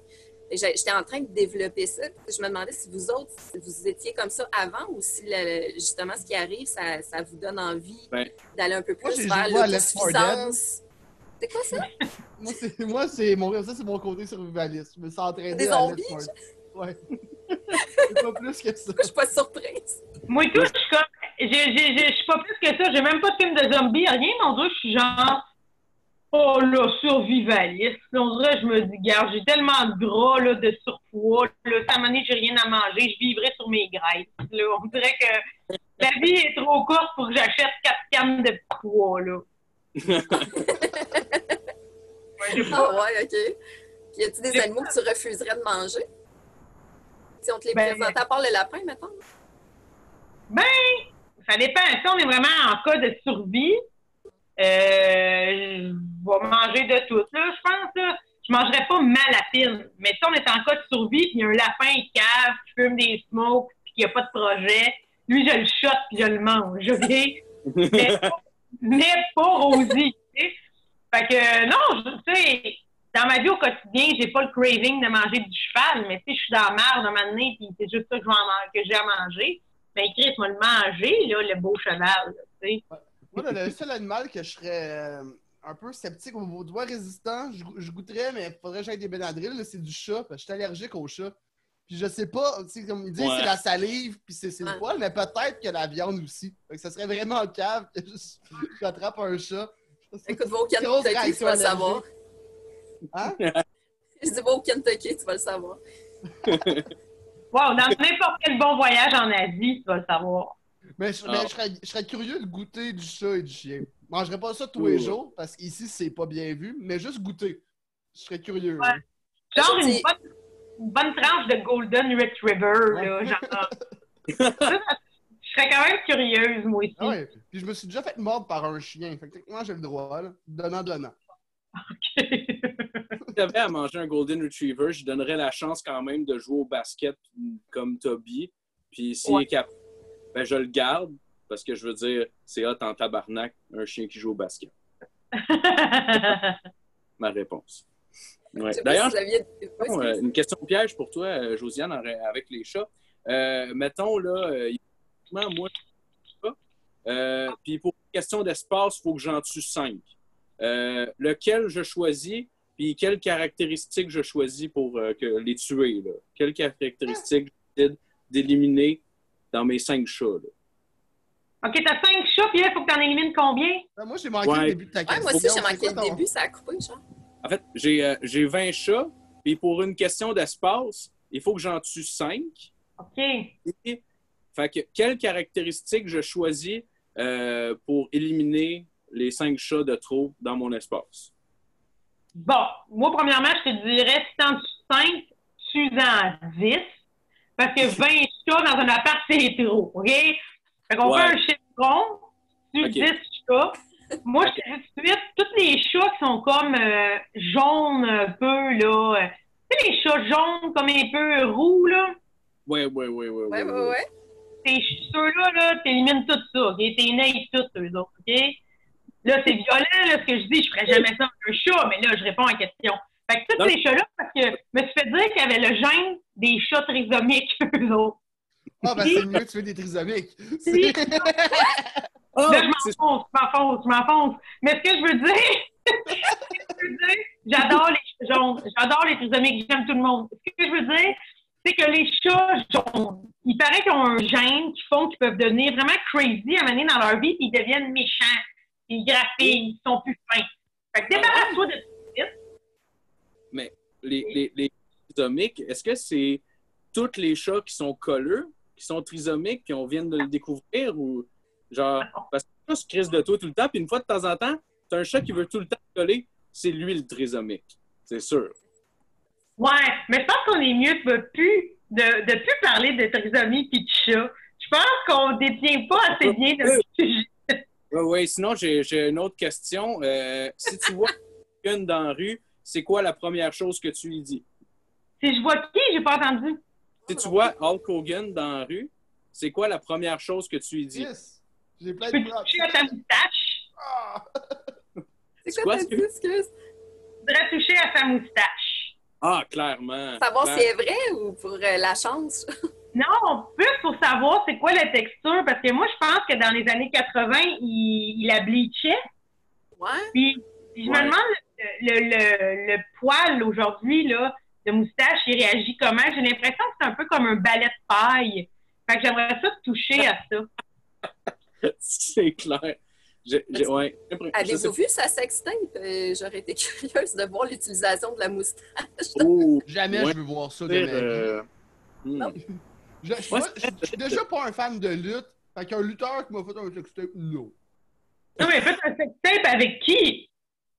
J'étais en train de développer ça. Je me demandais si vous autres, si vous étiez comme ça avant ou si le- justement ce qui arrive, ça, ça vous donne envie Ben, d'aller un peu moi, plus j'ai vers joué à Left 4 Dead. l'autosuffisance. C'est quoi ça? Moi, c'est, moi, c'est mon, ça, c'est mon côté survivaliste. Je me sens entraîné Des zombies, Left 4 Ouais. C'est pas plus que ça. Je suis pas surprise. Moi, tout, je suis comme. j'ai- j'ai- j'ai- Je suis pas plus que ça. J'ai même pas de film de zombies, rien. mais On dirait que je suis genre. Oh là, survivaliste. On dirait que je me dis, garde, j'ai tellement de gras, là, de surpoids. Là, si à un moment donné, j'ai rien à manger, je vivrais sur mes graisses. Là, on dirait que la vie est trop courte pour que j'achète quatre cannes de poids, là. Ouais, pas- Ah ouais, OK. Puis y a-tu des animaux que tu refuserais de manger? Si on te les Ben, présente, à part le lapin, mettons. Ben, ça dépend. Si on est vraiment en cas de survie, euh, je vais manger de tout, là, je pense. Là. Je mangerais pas ma lapine. Mais si on est en cas de survie, puis il y a un lapin qui cave, qui fume des smokes, puis qu'il n'y a pas de projet, lui, je le shot puis je le mange, OK? Mais, mais pas Rosie, tu sais. Fait que, non, je- tu sais, dans ma vie au quotidien, j'ai pas le craving de manger du cheval, mais sais, je suis dans la merde un moment donné, puis c'est juste ça que, je vais en man- que j'ai à manger. Ben, Chris m'a le manger, là, le beau cheval, là, tu sais. Moi, le, le seul animal que je serais euh, un peu sceptique au doigt résistant, je, je goûterais, mais il faudrait que j'aille des Benadryl, là, c'est du chat, parce que je suis allergique au chat. Puis je sais pas, tu sais, comme ils disent, Ouais. c'est la salive, puis c'est c'est le poil, mais peut-être que la viande aussi. Fait que ça serait vraiment cave que je- j'attrape un chat. Écoute, vas le allergique. savoir. Hein? Je dis, va au Kentucky, tu vas le savoir. Wow, dans n'importe quel bon voyage en Asie, tu vas le savoir. Mais, je, Ah. mais je serais, je serais curieux de goûter du chat et du chien. Je mangerais pas ça tous les jours, parce qu'ici, c'est pas bien vu, mais juste goûter. Je serais curieux. Ouais. là. Genre Je une dis- bonne, une bonne tranche de Golden Retriever, là, Ouais. genre. Je serais quand même curieuse, moi aussi. Ah ouais. Puis je me suis déjà fait mordre par un chien. Fait que j'ai le droit, là. Donnant, donnant. Si j'avais à manger un Golden Retriever, je donnerais la chance quand même de jouer au basket comme Toby. Puis s'il Ouais. est capable, ben, je le garde parce que je veux dire, c'est hot en tabarnak, un chien qui joue au basket. Ma réponse. Ouais. D'ailleurs, si aviez- euh, une question piège pour toi, euh, Josiane, avec les chats. Euh, mettons, là, euh, moi, je suis pas. Euh, Puis pour une question d'espace, il faut que j'en tue cinq. Euh, lequel je choisis, puis quelles caractéristiques je choisis pour euh, que, les tuer. Là? Quelles caractéristiques je décide d'éliminer dans mes cinq chats. là? OK, t'as cinq chats, puis là, il faut que t'en élimines combien? Ah, Moi, j'ai manqué Ouais. le début de ta Ouais, question. moi aussi, j'ai manqué le début, ça a coupé, genre. En fait, j'ai euh, j'ai 20 chats, puis pour une question d'espace, il faut que j'en tue cinq. OK. Et- Fait que, quelles caractéristiques je choisis euh, pour éliminer les cinq chats de trop dans mon espace? Bon, moi, premièrement, je te dirais, si t'en tues cinq, réduisez-en 10. Parce que 20 chats dans un appart, c'est trop. OK? Fait qu'on Ouais. fait un chiffre rond sur Ok. 10 chats. Moi, je te dis tout de suite, tous les chats qui sont comme euh, jaunes un peu, là. euh, Tu sais, les chats jaunes comme un peu roux, là? Ouais, ouais, ouais, ouais. Ouais, ouais, ouais. T'es ceux-là, là, t'élimines tout ça, OK? T'es naïf tout, eux autres, OK? Là, c'est violent, là, ce que je dis. Je ferais jamais ça avec un chat, mais là, je réponds à la question. Fait que tous Non. ces chats-là, parce que je me suis fait dire qu'il y avait le gène des chats trisomiques, eux autres. Ah, ben c'est mieux que tu fais des trisomiques. C'est- Ah, Là, je m'enfonce, je m'enfonce, je m'enfonce. Mais ce que je veux dire, ce que je veux dire, j'adore les chats jaunes, j'adore les trisomiques, j'aime tout le monde. Ce que je veux dire, c'est que les chats jaunes, il paraît qu'ils ont un gène qui font qu'ils peuvent devenir vraiment crazy à un moment donné dans leur vie, puis ils deviennent méchants, ils graffillent, ils sont plus fins. Fait que débarrasse-toi de Mais les, les, les trisomiques, est-ce que c'est tous les chats qui sont colleux, qui sont trisomiques, puis on vient de le découvrir ou genre parce que tous crise de toi tout le temps, puis une fois de temps en temps, t'as un chat qui veut tout le temps coller, c'est lui le trisomique. C'est sûr. Ouais, mais je pense qu'on est mieux de plus, de, de plus parler de trisomie puis de chat. Je pense qu'on détient pas assez bien le sujet. Oui, oui. Sinon, j'ai j'ai une autre question. Euh, si tu vois quelqu'un dans la rue, c'est quoi la première chose que tu lui dis? Si je vois qui, j'ai pas entendu. Si tu vois Hulk Hogan dans la rue, c'est quoi la première chose que tu lui dis? Yes. J'ai plein de toucher à ta moustache? Ah! C'est quoi quoi ce t'as que- dit, excuse? Je voudrais toucher à sa moustache. Ah, clairement. Savoir Claire- si c'est vrai ou pour euh, la chance? Non, plus pour savoir c'est quoi la texture, parce que moi, je pense que dans les années 80, il, il la bleachait. Ouais. Puis, puis je Ouais. me demande, le, le, le, le poil aujourd'hui, là, de moustache, il réagit comment? J'ai l'impression que c'est un peu comme un balai de paille. Fait que j'aimerais ça toucher à ça. c'est clair. Ouais. Avez-vous vu sa sextape? Euh, J'aurais été curieuse de voir l'utilisation de la moustache. Oh, Jamais Ouais. je veux voir ça de ma vie. euh, hmm. Non. Je, je, Ouais, je- je suis déjà pas un fan de lutte. Fait qu'un lutteur qui m'a fait un sextape, non. Non, mais faites un sextape avec qui?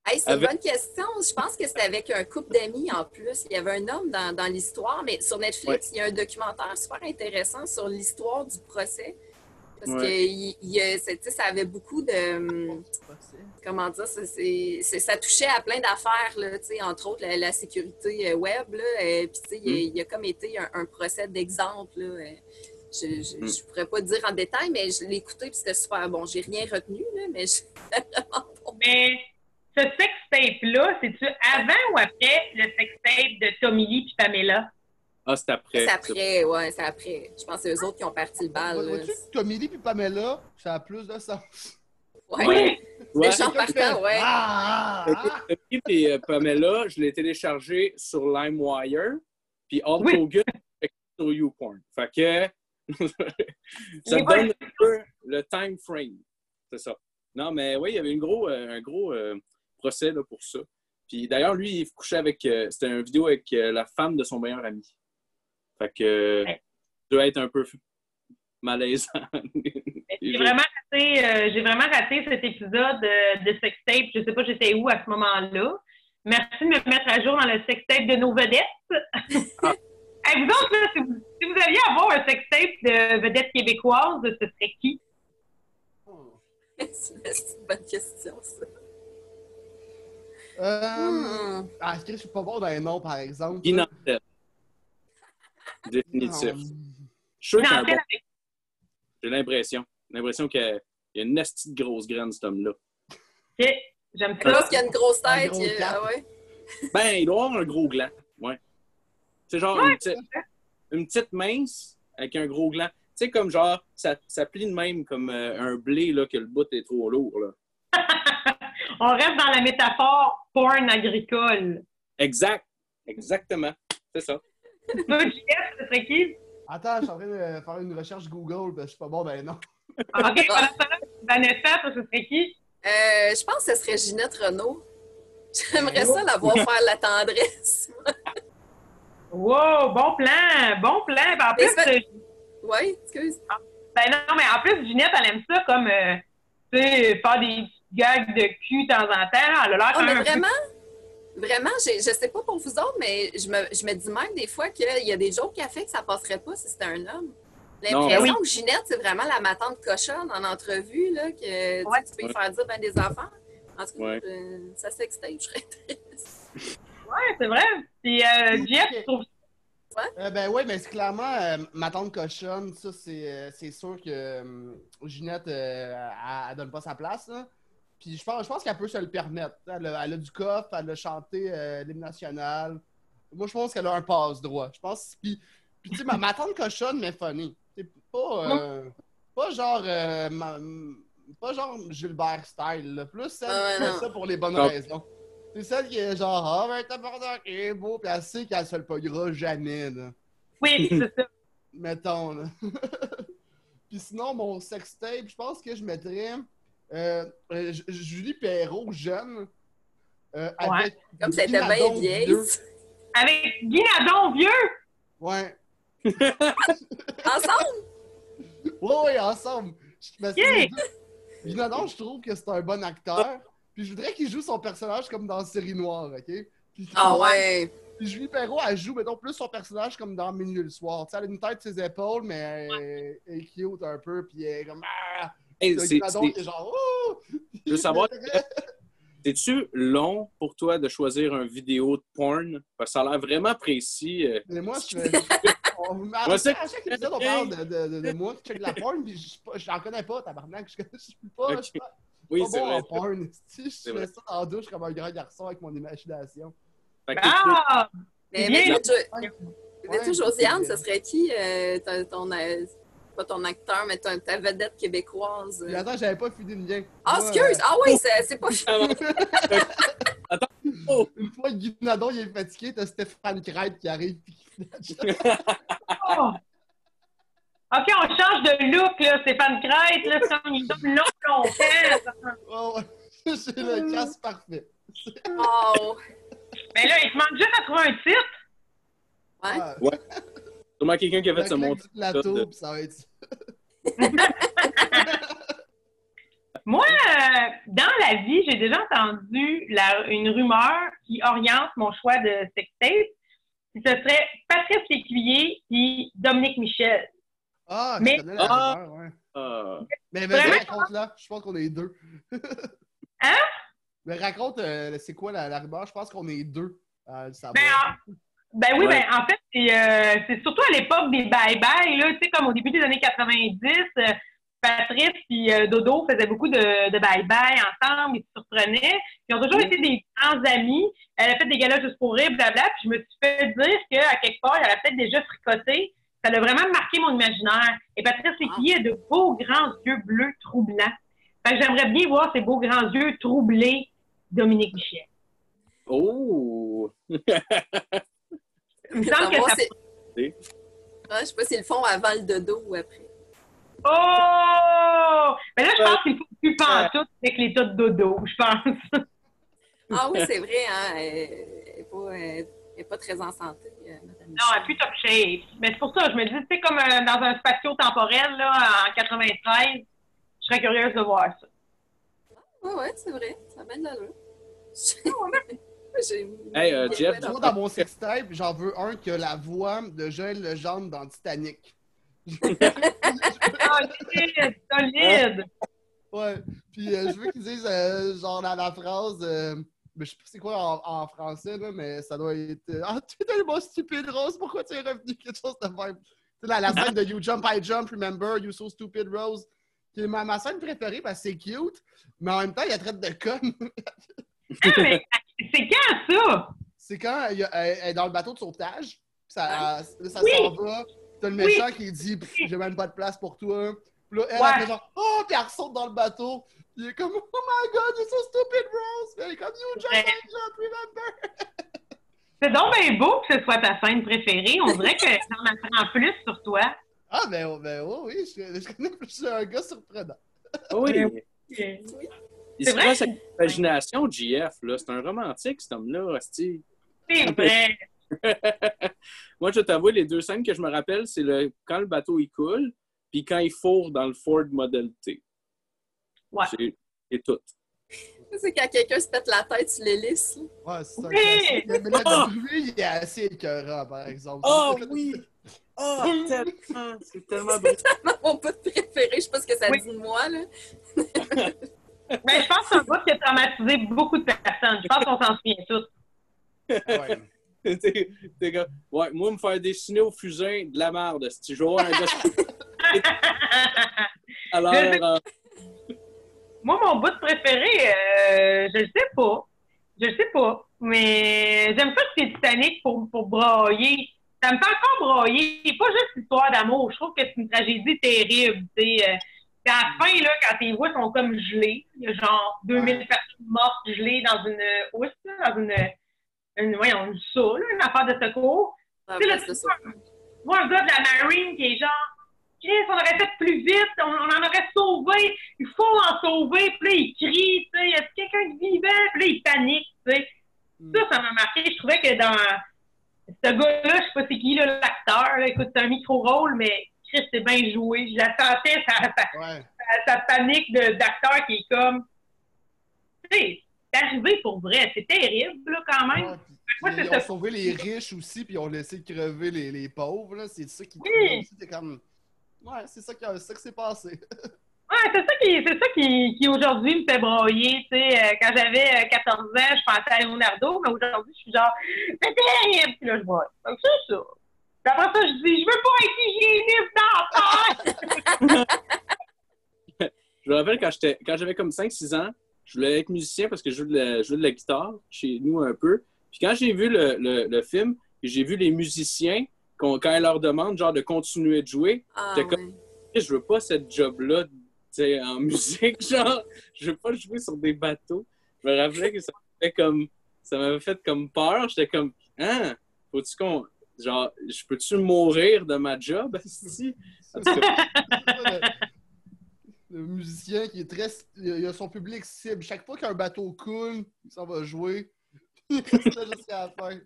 Hey, c'est Avec- une bonne question. Je pense que c'était avec un couple d'amis en plus. Il y avait un homme dans, dans l'histoire, mais sur Netflix, il y a un documentaire super intéressant sur l'histoire du procès. Parce Ouais. que il- ça avait beaucoup de. Comment dire, ça, c'est- c'est- ça touchait à plein d'affaires, là, tu sais, entre autres la, la sécurité euh, web. Là, euh, Puis, tu sais, il, y a- il y a comme été un, un procès d'exemple. là, euh, Je ne Mm. pourrais pas dire en détail, mais je l'ai écouté et c'était super bon. J'ai rien retenu, là, mais je-. Mais ce sextape-là, c'est-tu avant ou après le sextape de Tommy Lee puis Pamela? Ah, c'est après. C'est après, ouais, c'est après. Je pense que c'est eux autres qui ont parti le bal. là. Vois-tu, Tommy Lee puis Pamela, ça a plus de sens. Ouais. Ouais. Ouais. Partant, ouais. Ah! ah, ah. Et euh, Pamela, je l'ai téléchargé sur LimeWire, puis Hulk Oui. Hogan sur YouPorn. Fait que ça donne ouais. un peu le time frame. C'est ça. Non, mais oui, il y avait une gros, euh, un gros euh, procès là, pour ça. Puis d'ailleurs, lui, il couchait avec. euh, C'était une vidéo avec euh, la femme de son meilleur ami. Fait que Ouais. ça doit être un peu malaisant. J'ai vraiment raté, euh, j'ai vraiment raté cet épisode euh, de sextape. Je sais pas j'étais où à ce moment-là. Merci de me mettre à jour dans le sextape de nos vedettes. Hey, vous autres, là, si, vous, si vous aviez à avoir un sextape de vedettes québécoises, ce serait qui? c'est une bonne question, ça. Euh, Hmm. Ah, est-ce que je suis pas bon dans les noms, par exemple? Guy Nantel. Définitif. Non. Je suis bon- avec- J'ai l'impression. J'ai l'impression qu'il y a une nasty de grosse graine, cet homme-là. Ok, J'aime ça. qu'il y a une grosse Un tête. gros il ah ouais. Ben, il doit avoir un gros gland. Ouais. C'est genre Ouais, une, petite, une petite mince avec un gros gland. Tu sais, comme genre, ça, ça plie de même comme euh, un blé, là, que le bout est trop lourd, là. On reste dans la métaphore porn agricole. Exact. Exactement. C'est ça. Toi, JF, ce serait qui? Attends, je suis en train de faire une recherche Google, parce que je suis pas bon les noms. Ah, OK, temps-là, Vanessa, toi, ce serait qui? Euh, je pense que ce serait Ginette Renault. J'aimerais ça la voir faire la tendresse. Wow, bon plan, bon plan. Ben, en plus, c'est- euh, Oui, excuse. ben non, mais en plus, Ginette, elle aime ça comme, euh, tu sais, faire des gags de cul de temps en temps. Elle a l'air Oh, quand mais même un peu- vraiment? Je sais pas pour vous autres, mais je me, je me dis même des fois qu'il y a des jours qui a fait que ça passerait pas si c'était un homme. Non. L'impression Oui. que Ginette, c'est vraiment la matante cochonne en entrevue, là, que tu sais, Ouais. tu peux y faire dire ben des enfants. En tout cas, Ouais. euh, ça je serais triste. Ouais, c'est vrai. Puis euh, Jeff, je trouve Euh, ben oui, mais c'est clairement euh, ma tante cochonne, ça c'est euh, c'est sûr que euh, Ginette euh, elle, elle donne pas sa place. Là. Puis je pense, je pense qu'elle peut se le permettre. Elle a, elle a du coffre, elle a chanté euh, l'hymne national. Moi je pense qu'elle a un passe droit. Je pense. Puis, puis tu sais, ma, ma tante cochonne mais funny. C'est pas, euh, pas genre euh, ma- pas genre Gilbert style. là. Plus celle qui fait ça pour les bonnes raisons. C'est celle qui est genre Ah ben tabarnak, il est beau, puis elle sait qu'elle se le pognera jamais. Là oui, c'est ça. mettons. Là. Puis sinon, mon sextape, je pense que je mettrais Julie Perrault jeune. euh, avec Comme ça était bien Guinadon vieille. vieux. Avec Guy Nadon, vieux? Ouais. Ensemble? Ouais, ouais, ensemble. Je- parce Yeah! Guinadon, trouve que c'est un bon acteur. Puis je voudrais qu'il joue son personnage comme dans Série Noire, OK? Puis, Ah ouais. Puis Julie Perrault, elle joue, mettons, plus son personnage comme dans Minuit le soir. Tu sais, elle a une tête sur ses épaules, mais elle, elle est cute un peu, puis elle est comme... Ah! Hey, Le c'est- genre... Oh! je veux savoir, c'est-tu long pour toi de choisir un vidéo de porn? Parce que ça a l'air vraiment précis. euh. Mais moi, je fais. on- à, chaque épisode, on parle de, de, de, de moi qui check la porn, puis je- je j'en connais pas, tabarnak. Je, je suis pas, je suis pas, Oui, pas c'est bon vrai. en porn. Si, je fais vrai. ça en douche comme un grand garçon avec mon imagination. Ah! Mais, mais mais toi, puis, Josiane, ce serait qui euh, ton, ton, euh, pas ton acteur, mais ton- ta vedette québécoise? Puis attends, j'avais pas fini le lien. Ah, Moi, excuse! Ah oui, c'est c'est pas euh, une fois que Guy Nadon il est fatigué, t'as Stéphane Crête qui arrive. Oh! OK, on change de look, là. Stéphane Crête, là, c'est comme il donne long, longtemps. Oh, ouais. J'ai le casse parfait. Oh! Mais là, il te manque juste à trouver un titre. Ouais. Ah, Sûrement quelqu'un qui a fait ce montage. ça va être. Moi, euh, dans la vie, j'ai déjà entendu la- une rumeur qui oriente mon choix de sextape. Ce serait Patrice Lécuyer et Dominique Michel. Ah, Mais- je connais la Ah! rumeur, ouais. Ah. Mais vas-y, Vraiment? raconte-la. Je pense qu'on est deux. Hein? Mais raconte, euh, c'est quoi la, la rumeur? Je pense qu'on est deux savoir. Ben, en, ben oui, Ouais. ben en fait, c'est euh, c'est surtout à l'époque des bye-bye, là, tu sais, comme au début des années 90, euh, Patrice et Dodo faisaient beaucoup de de bye-bye ensemble, ils se surprenaient. Ils ont toujours été des grands amis. Elle a fait des galas juste pour rire, blabla, puis je me suis fait dire qu'à quelque part, elle a peut-être déjà fricoté. Ça a vraiment marqué mon imaginaire. Et Patrice Lécuyer a de beaux grands yeux bleus troublants. Fait que j'aimerais bien voir ces beaux grands yeux troublés Dominique Michel. Oh! Il me semble que ça c'est-. Ah, je sais pas s'ils le font avant le dodo ou après. Oh! Mais là, je pense Euh, qu'il faut plus pantoute avec l'état de dodo, je pense. Ah oui, c'est vrai, hein? Elle n'est pas, elle est pas très en santé, euh, Madame Non, elle est plus top shape. Mais c'est pour ça, je me dis, tu sais, comme euh, dans un spatio-temporel, là, en 93, je serais curieuse de voir ça. Oui, oui, c'est vrai. Ça de l'allure. J'ai- Hey, euh, Jeff, Moi, dans mon sextape, j'en veux un qui a la voix de Joël Legendre dans Titanic. Solide, solide! Ouais. Puis euh, je veux qu'ils disent euh, genre la, la phrase. euh, mais je sais pas c'est quoi en, en français, là, mais ça doit être euh, Ah, tu es tellement stupide, Rose, pourquoi tu es revenu? Quelque chose de même. Tu sais, la, la scène de You Jump, I Jump, Remember, You So Stupid, Rose. Qui est ma, ma scène préférée parce que c'est cute, mais en même temps, il a traite de conne. Ah, mais c'est quand ça? c'est quand y a- elle, elle est dans le bateau de sauvetage, puis ça, ça Oui. s'en va. T'as le méchant qui dit J'ai même pas de place pour toi. Puis là, elle, Ouais. elle fait genre Oh, puis elle saute dans le bateau. Puis il est comme Oh my god, you're so stupid, Rose. Puis elle est comme You jump, Ouais. I jump, remember? C'est donc bien beau que ce soit ta scène préférée. On dirait que j'en apprends plus sur toi. Ah, ben, oh, ben oh, oui, je, je je suis un gars surprenant. Oui! C'est Il C'est se vrai? passe avec l'imagination, JF, là? C'est un romantique, cet homme-là, vrai. Moi, je t'avoue, les deux scènes que je me rappelle, c'est le quand le bateau il coule, puis quand il fourre dans le Ford Model T. Ouais. C'est c'est tout. C'est quand quelqu'un se pète la tête sur l'hélice. là. Ouais, c'est un Oui! Mais le Ah! il est assez écœurant, par exemple. Oh oui! Oh, tellement! C'est tellement beau. Mon bout préféré, je sais pas ce que ça Oui. dit de moi, là. Mais je pense que c'est un bout qui a traumatisé beaucoup de personnes. Je pense qu'on s'en souvient tous. Ouais. T'es comme, ouais, moi, me faire dessiner au fusain de la merde. Si vois un l'air, euh, Moi, mon bout préféré, euh, je le sais pas. Je le sais pas. Mais j'aime pas que c'est Titanic pour, pour brailler. Ça me fait encore brailler. Pas juste l'histoire d'amour. Je trouve que c'est une tragédie terrible. tu. Euh, puis à la fin, là, quand tes voix sont comme gelées, il y a genre 2000 personnes mortes gelées dans une housse, là, dans une, une, voyons, une ça, là, une affaire de secours. Ah, Tu sais, ben, là, moi, un gars de la marine qui est genre, Chris, on aurait fait plus vite, on, on en aurait sauvé, il faut en sauver, puis là, il crie, tu sais, y a quelqu'un qui vivait, puis là, il panique, tu sais. Mm. Ça, ça m'a marqué. Je trouvais que dans ce gars-là, je sais pas c'est qui, l'acteur, écoute, c'est un micro-rôle, mais Chris, c'est bien joué. Je la sentais, sa, sa, Ouais. sa- sa panique de- d'acteur qui est comme, tu sais, c'est arrivé pour vrai, c'est terrible, là, quand même. Ouais, puis- ils ont ça. sauvé les riches aussi, puis ils ont laissé crever les, les pauvres. C'est ça qui. Oui. C'était comme. Ouais, c'est ça qui ça passé. Ouais, c'est ça qui, c'est ça qui, qui aujourd'hui me fait broyer. Tu sais, euh, quand j'avais euh, 14 ans, je pensais à Leonardo, mais aujourd'hui, je suis genre, c'est terrible. Puis là, je vois. Donc, c'est ça. Puis après ça, je dis, je veux pas être hygiéniste. Je me rappelle quand j'étais quand j'avais comme 5-6 ans, je voulais être musicien parce que je jouais de la, je de la guitare chez nous un peu. Puis quand j'ai vu le, le, le film, j'ai vu les musiciens qu'on- quand ils leur demandent genre de continuer de jouer, Ah, J'étais comme- ouais. je veux pas cette job-là en musique, genre, je veux pas jouer sur des bateaux. Je me rappelais que ça m'avait comme ça m'avait fait comme peur. J'étais comme Hein? Faut-tu qu'on. Genre, je peux-tu mourir de ma job? le, musicien qui est très. Il a son public cible. Chaque fois qu'un bateau coule, il s'en va jouer. Il jusqu'à la fin.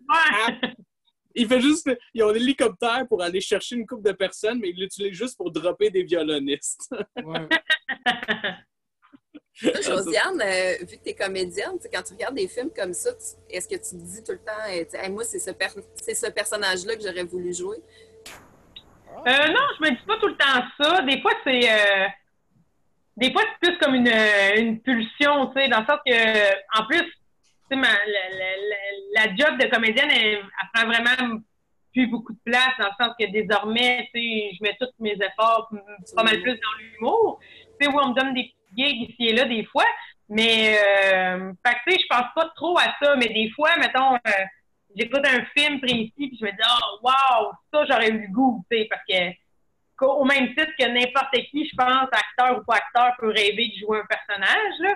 Il fait juste. Ils ont un hélicoptère pour aller chercher une couple de personnes, mais ils l'utilisent juste pour dropper des violonistes. Ouais. Josiane, euh, vu que tu es comédienne, quand tu regardes des films comme ça, est-ce que tu te dis tout le temps, euh, Hey, moi, c'est ce, per- ce personnage-là que j'aurais voulu jouer? Euh, non, je me dis pas tout le temps ça. Des fois, c'est. euh, des fois, c'est plus comme une, une pulsion, tu sais, dans le sens que, en plus, tu sais, ma- la, la- la- la job de comédienne, elle, elle prend vraiment plus beaucoup de place, dans le sens que désormais, tu sais, je mets tous mes efforts pas mal plus dans l'humour. Tu sais, oui, on me donne des petits gigs ici et là, des fois, mais, euh, fait que, tu sais, je pense pas trop à ça, mais des fois, mettons, euh, j'écoute un film précis puis je me dis oh wow ça j'aurais eu le goût tu sais parce que qu'au- au même titre que n'importe qui je pense acteur ou pas acteur peut rêver de jouer un personnage là.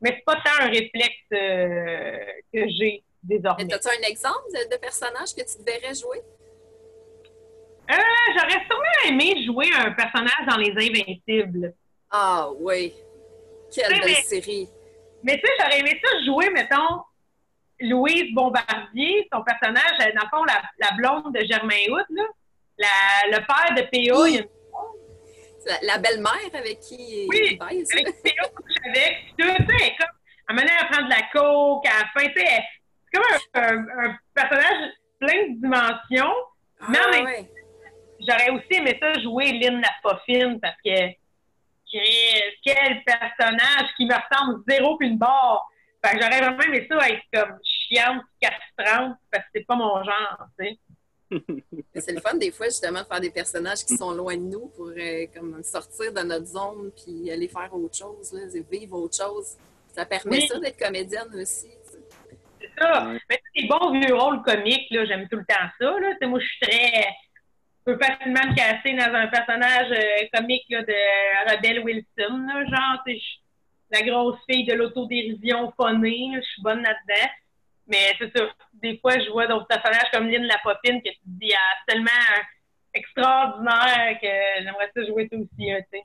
Mais c'est pas tant un réflexe euh, que j'ai Mais désormais As-tu un exemple de, personnage que tu te verrais jouer? Euh, j'aurais sûrement aimé jouer un personnage dans Les Invincibles. Ah, oui. Quelle belle mais- série. mais tu sais j'aurais aimé ça jouer mettons Louise Bombardier son personnage dans le fond la, la blonde de Germain Hout là la- le père de P.A. il y a une C'est La, la belle-mère avec qui Oui, il baise. avec couche avec, tu sais, elle est comme, à un moment donné, elle prend de la coke, à la fin, tu sais, c'est comme un, un- un personnage plein de dimensions. mais en Ah, ouais. J'aurais aussi aimé ça jouer Lynn la Poffine, parce que, Chris, quel personnage qui me ressemble zéro qu'une barre. Fait que j'aurais vraiment aimé ça être comme chiante, castrante, parce que c'est pas mon genre, tu sais. C'est le fun des fois justement de faire des personnages qui sont loin de nous pour euh, comme sortir de notre zone puis aller faire autre chose, là, vivre autre chose. Ça permet Oui. ça d'être comédienne aussi. C'est ça. Ouais. Mais les bons vieux rôles comiques, là, j'aime tout le temps ça. Là. Moi, je suis très. Je peux facilement me casser dans un personnage euh, comique là, de Rebelle Wilson. Là, genre, tu sais, je suis la grosse fille de l'autodérision phonée. Je suis bonne là-dedans. Mais c'est ça. Des fois, je vois d'autres personnages comme Lynn la Popine que tu te dis, ah, c'est tellement euh, extraordinaire que j'aimerais ça jouer ça aussi. tu sais.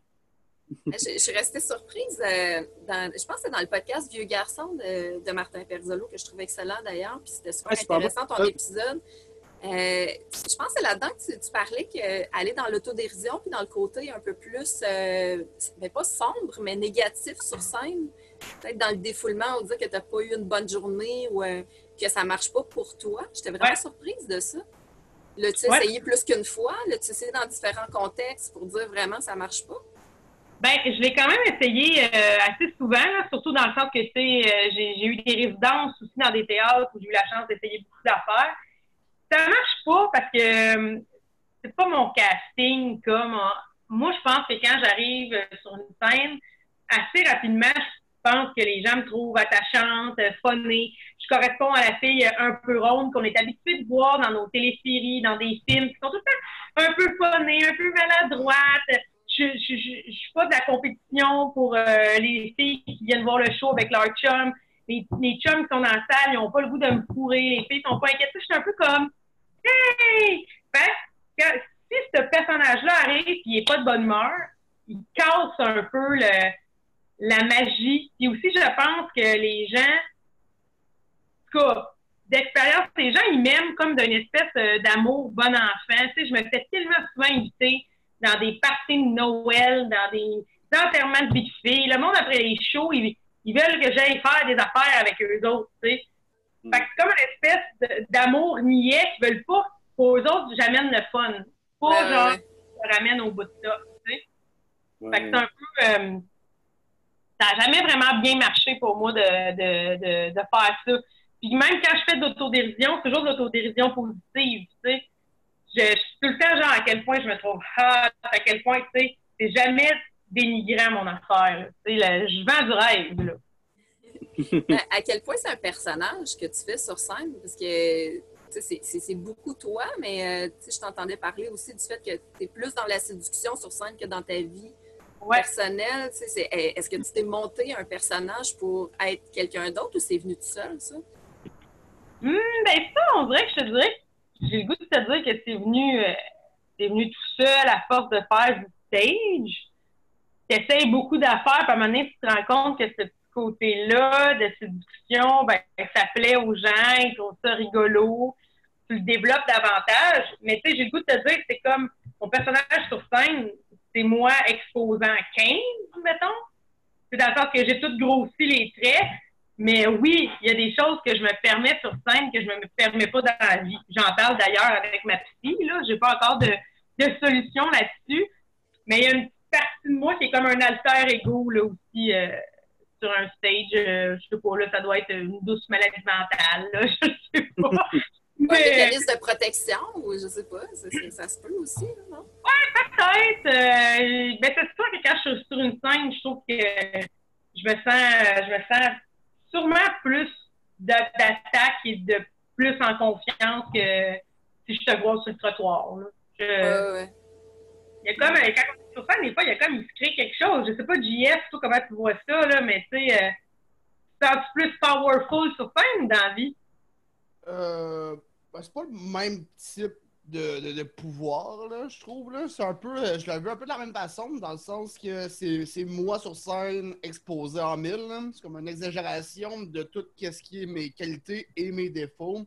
Je, je suis restée surprise. euh, dans- je pense que c'est dans le podcast Vieux garçon de, de Martin Perzolo que je trouvais excellent d'ailleurs. Puis c'était super Ouais, intéressant ton épisode. Euh, je pense que c'est là-dedans que tu, tu parlais qu'aller dans l'autodérision puis dans le côté un peu plus, euh, mais pas sombre, mais négatif sur scène, peut-être dans le défoulement, ou dire que tu n'as pas eu une bonne journée ou euh, que ça marche pas pour toi. J'étais vraiment Ouais. surprise de ça. L'as-tu Ouais. essayé plus qu'une fois? L'as-tu essayé dans différents contextes pour dire vraiment ça marche pas? Ben, je l'ai quand même essayé euh, assez souvent, là, surtout dans le sens que tu sais, euh, j'ai eu des résidences aussi dans des théâtres où j'ai eu la chance d'essayer beaucoup d'affaires. Ça marche pas parce que euh, c'est pas mon casting comme moi je pense que quand j'arrive euh, sur une scène, assez rapidement, je pense que les gens me trouvent attachante, euh, funnée. Je corresponds à la fille un peu ronde qu'on est habitué de voir dans nos téléséries, dans des films qui sont tout le temps un peu funnée, un peu maladroite je, je, je, suis pas de la compétition pour les filles qui viennent voir le show avec leur chum. Les, chums qui sont dans la salle, ils n'ont pas le goût de me fourrer. Les filles sont pas inquiètes. Je suis un peu comme Hey! Que si ce personnage-là arrive et il n'est pas de bonne humeur, il casse un peu la magie. Puis aussi, je pense que les gens, en d'expérience, les gens, ils m'aiment comme d'une espèce euh, d'amour bon enfant. Tu sais, je me fais tellement souvent inviter dans des parties de Noël, dans des enterrements de vie de filles. Le monde, après les shows, ils, ils veulent que j'aille faire des affaires avec eux autres, tu sais. Mm. Fait que c'est comme une espèce d'amour niais qui veulent pas qu'aux autres, j'amène le fun. Pas Ouais, genre, ouais. je le ramène au bout de ça, tu sais. Ouais. Fait que c'est un peu... euh, ça n'a jamais vraiment bien marché pour moi de, de, de, de faire ça. Puis même quand je fais de l'autodérision, c'est toujours de l'autodérision positive, tu sais. Je, je suis tout le temps genre à quel point je me trouve hot, à quel point, tu sais, c'est jamais dénigrant mon affaire. là. Tu sais, le- je vends du rêve, là. à, à quel point c'est un personnage que tu fais sur scène? Parce que tu sais, c'est- beaucoup toi, mais euh, tu sais, je t'entendais parler aussi du fait que tu es plus dans la séduction sur scène que dans ta vie Ouais. personnelle. Tu sais, c'est- eh, Est-ce que tu t'es monté un personnage pour être quelqu'un d'autre ou c'est venu tout seul, ça? Hum, ben ça, on dirait que je te dirais, que j'ai le goût de te dire que c'est venu, euh, venu tout seul à force de faire du stage. Tu essayes beaucoup d'affaires, puis à un moment donné, tu te rends compte que ce petit côté-là de séduction, ben, ça plaît aux gens, ils trouvent ça rigolo, tu le développes davantage. Mais tu sais, j'ai le goût de te dire que c'est comme mon personnage sur scène, c'est moi exposant 15, mettons. C'est dans le sens que j'ai tout grossi les traits, mais oui, il y a des choses que je me permets sur scène que je ne me permets pas dans la vie. J'en parle d'ailleurs avec ma psy, là. J'ai pas encore de, de solution là-dessus. Mais il y a une partie de moi qui est comme un alter ego, là, aussi, euh, sur un stage. Euh, je sais pas, là, ça doit être une douce maladie mentale, là. Je sais pas. Un Mais mécanisme de protection ou je sais pas, ça, se peut aussi, là, non? peut-être. euh, ben, c'est sûr que quand je suis sur une scène, je trouve que je me sens, je me sens sûrement plus d'a- d'attaque et de plus en confiance que si je te vois sur le trottoir. là. Je- Ouais, ouais. il y a comme, quand on est sur scène, des fois, il y a comme, il se crée quelque chose. Je sais pas, JF, toi, comment tu vois ça, là, mais tu sais, euh, tu plus powerful sur scène dans la vie? Euh, ben, c'est pas le même type de, de, pouvoir, là, je trouve. Là. C'est un peu, euh, je l'ai vu un peu de la même façon, dans le sens que c'est, c'est moi sur scène exposé en mille. là. C'est comme une exagération de tout ce qui est mes qualités et mes défauts.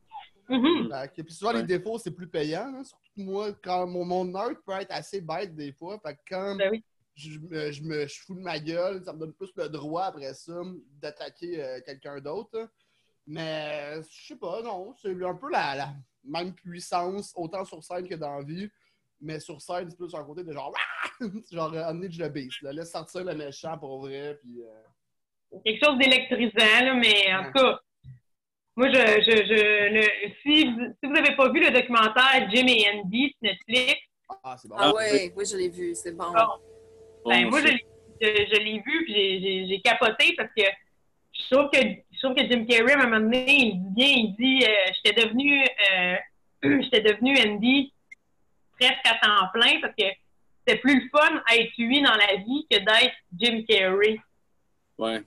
Que- puis souvent, Ouais. les défauts, c'est plus payant. là. Surtout que moi, quand mon, mon neutre peut être assez bête des fois. Fait que quand Ben oui. je, me, je me je fous de ma gueule, ça me donne plus le droit après ça d'attaquer euh, quelqu'un d'autre. là. Mais je sais pas, non. C'est un peu la, la même puissance, autant sur scène que dans la vie. Mais sur scène, c'est plus un côté de genre, C'est genre euh, Unleash the Beast. Là. Laisse sortir le méchant pour vrai. Puis, euh, quelque chose d'électrisant, mais en tout cas, moi, je, je, je si, vous- si vous n'avez pas vu le documentaire Jim et Andy sur Netflix, Ah, c'est bon. Ah Ah, ouais, oui, je l'ai vu, c'est bon. bon, ben, Bon, moi, je, je, je l'ai vu puis j'ai- j'ai j'ai capoté parce que je trouve que je trouve que Jim Carrey, à un moment donné, il dit bien, il dit euh, j'étais devenu euh, j'étais devenu Andy presque à temps plein parce que c'était plus le fun à être lui dans la vie que d'être Jim Carrey. Ouais.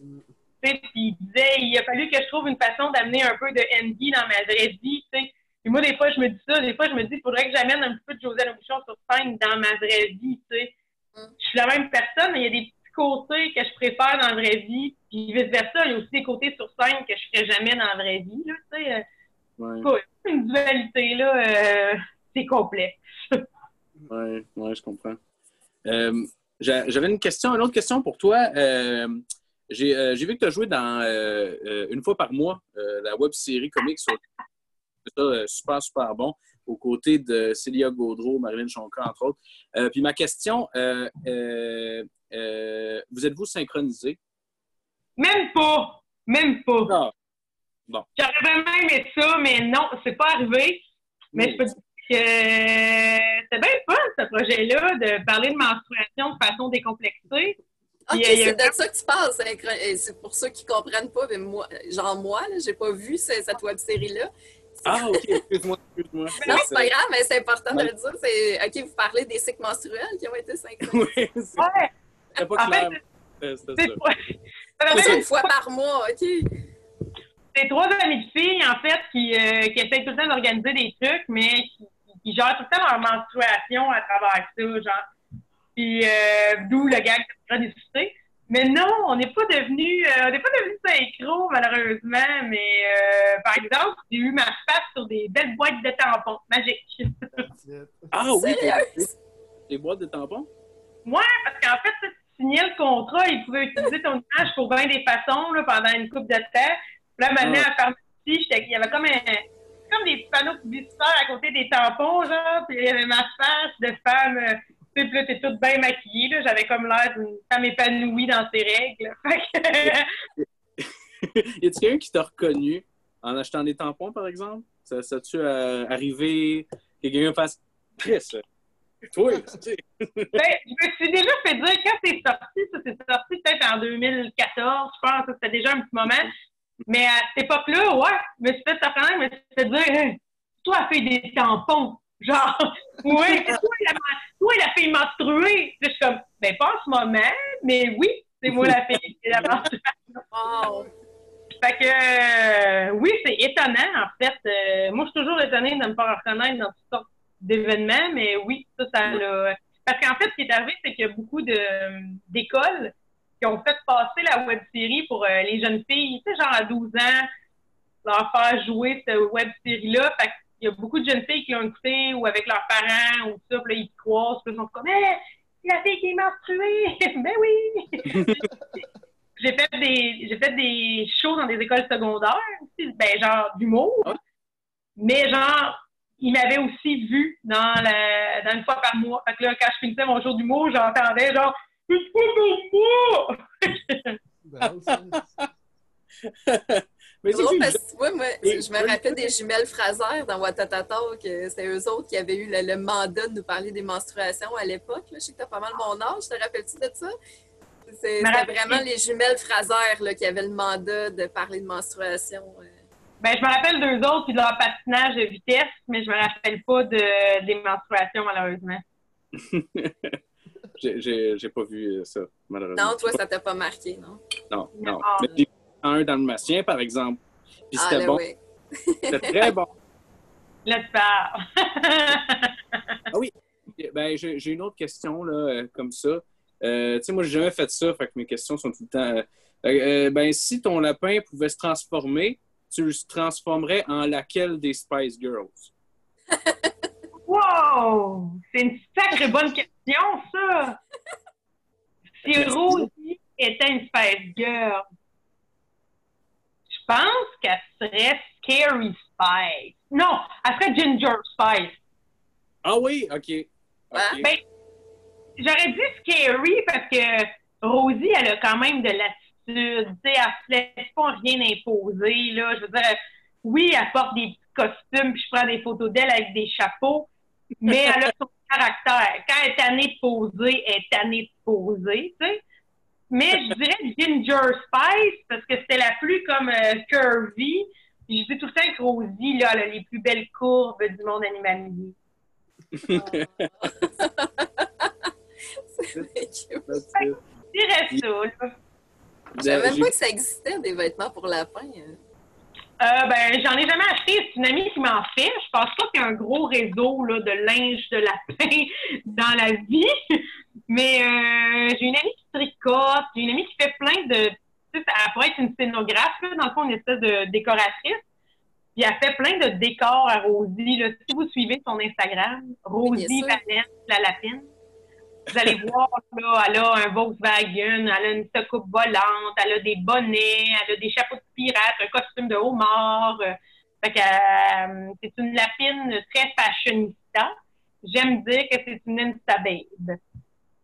Puis il disait, il a fallu que je trouve une façon d'amener un peu de Andy dans ma vraie vie, tu sais. Puis moi, des fois, je me dis ça, des fois, je me dis, il faudrait que j'amène un petit peu de José Bouchon sur scène dans ma vraie vie, tu sais. Mm. Je suis la même personne, mais il y a des petits côtés que je préfère dans la vraie vie, puis vice-versa, il y a aussi des côtés sur scène que je ferais jamais dans la vraie vie, là, tu sais. Euh, Ouais, Une dualité, là, euh, c'est complexe. ouais, ouais, je comprends. Euh, j'a- J'avais une question, une autre question pour toi. Euh, J'ai euh, j'ai vu que tu as joué dans euh, euh, une fois par mois la web série comics sur ça, super, super bon, aux côtés de Célia Gaudreau, Marilyn Jonca, entre autres. Puis ma question, vous êtes-vous synchronisés? Même pas. Même pas. Ah, bon. J'aurais vraiment aimé ça, mais non, c'est pas arrivé. Mais je peux te dire que c'est bien fun, ce projet-là, de parler de menstruation de façon décomplexée. Ok, Il y a- il y a- c'est de ça que tu parles. C'est pour ceux qui ne comprennent pas, mais moi, genre moi, là, j'ai pas vu ce- cette web série-là. Ah, OK, excuse-moi, excuse-moi. Non, c'est pas grave, mais c'est important de le dire. C'est OK, vous parlez des cycles menstruels qui ont été synchronisés. Oui, c'est Ouais, c'était pas en clair. fait, Euh, C'était c'est ça. en fait, C'est une fois par mois, OK? c'est trois amies de filles, en fait, qui, euh, qui essayent tout le temps d'organiser des trucs, mais qui, qui gèrent tout le temps leur menstruation à travers ça, genre. Puis, euh, d'où le gag tu as discuté. Mais non, on n'est pas devenu, euh, on n'est pas devenu synchro, malheureusement, mais euh, par exemple, j'ai eu ma face sur des belles boîtes de tampons it. Ah oui, les boîtes de tampons? Moi, parce qu'en fait, tu signais le contrat, ils pouvaient utiliser ton image pour bien des façons là, pendant une couple de temps. Puis là, maintenant, Ah. à la pharmacie, il y avait comme un comme des panneaux publicitaires à côté des tampons, genre, puis il y avait ma face de femme, euh, puis là, t'es toute bien maquillée, là, j'avais comme l'air d'une femme épanouie dans ses règles. Fait que, y a-t-il quelqu'un qui t'a reconnu en achetant des tampons, par exemple? Ça, ça tu euh, arrivé que quelqu'un fasse Chris? Toi. Ben, je me suis déjà fait dire, quand c'est sorti, ça c'est sorti peut-être en 2014, je pense, ça, c'était déjà un petit moment. Mais à cette époque-là, ouais, je me suis fait surprendre, je me suis fait dire, Hey, toi, fille des tampons. Genre, ouais, c'est toi la, toi la fille menstruée. Je suis comme, ben pas en ce moment, mais oui, c'est moi la fille la menstruée. Wow. Fait que, euh, oui, c'est étonnant, en fait. Euh, moi, je suis toujours étonnée de me faire reconnaître dans toutes sortes d'événements, mais oui, ça, ça l'a. Parce qu'en fait, ce qui est arrivé, c'est qu'il y a beaucoup de- d'écoles qui ont fait passer la web série pour euh, les jeunes filles, tu sais, genre à 12 ans, leur faire jouer cette web série-là. Fait qu'il y a beaucoup de jeunes filles qui l'ont écouté ou avec leurs parents ou tout ça, puis là, ils croisent, puis ils sont comme, Hey, c'est la fille qui est menstruée! ben oui! j'ai fait des j'ai fait des shows dans des écoles secondaires ben genre d'humour. Mais genre il m'avait aussi vu dans la dans une fois par mois. Fait que là, quand je finissais mon show d'humour, j'entendais genre une fois par mois! Mais C'est c'est drôle parce que tu moi, Et- je me rappelle des jumelles Fraser dans Watatata, que c'était eux autres qui avaient eu le, le mandat de nous parler des menstruations à l'époque. là. Je sais que t'as pas mal mon âge, te rappelles-tu de ça? C'est- vraiment les jumelles Fraser là, qui avaient le mandat de parler de menstruation. euh. Ben, je me rappelle d'eux autres puis de leur patinage de vitesse, mais je me rappelle pas de, des menstruations, malheureusement. J'ai- pas vu ça, malheureusement. Non, toi, ça t'a pas marqué, non? Non, non. Non. Mais j'ai vu un dans le Massien, par exemple. Puis Ah, c'était bon. oui. C'était très bon. Là, tu parles. Ben, j'ai une autre question, là, euh, comme ça. Euh, tu sais, moi, j'ai jamais fait ça, fait que mes questions sont tout le temps. euh, ben, si ton lapin pouvait se transformer, tu le transformerais en laquelle des Spice Girls? Wow! C'est une sacrée bonne question, ça! Si Rosie était une Spice Girl, pense qu'elle serait Scary Spice. Non, elle serait Ginger Spice. Ah oui, OK. OK. Ben, j'aurais dit Scary parce que Rosie, elle a quand même de l'attitude. Elle se laisse pas rien imposer, là. Je veux dire, oui, elle porte des petits costumes, puis je prends des photos d'elle avec des chapeaux, mais elle a son caractère. Quand elle est tannée de poser, elle est tannée de poser, tu sais. Mais je dirais Ginger Spice parce que c'était la comme euh, curvy. Puis je dis tout le temps que Rosie, là, elle a les plus belles courbes du monde animalier. C'est ça. Je savais même pas que ça existait, des vêtements pour lapin. hein. Euh, ben, j'en ai jamais acheté. C'est une amie qui m'en fait. Je pense pas qu'il y a un gros réseau là, de linge de lapin dans la vie. Mais euh, j'ai une amie qui tricote. J'ai une amie qui fait plein de. Tu sais, elle pourrait être une scénographe, là, dans le fond, une espèce de décoratrice. Puis elle fait plein de décors à Rosie. Là. Si vous suivez son Instagram, Rosie. Vanessa la lapine, vous allez voir, là, elle a un Volkswagen, elle a une soucoupe volante, elle a des bonnets, elle a des chapeaux de pirate, un costume de homard. Fait que euh, c'est une lapine très fashionista. J'aime dire que c'est une.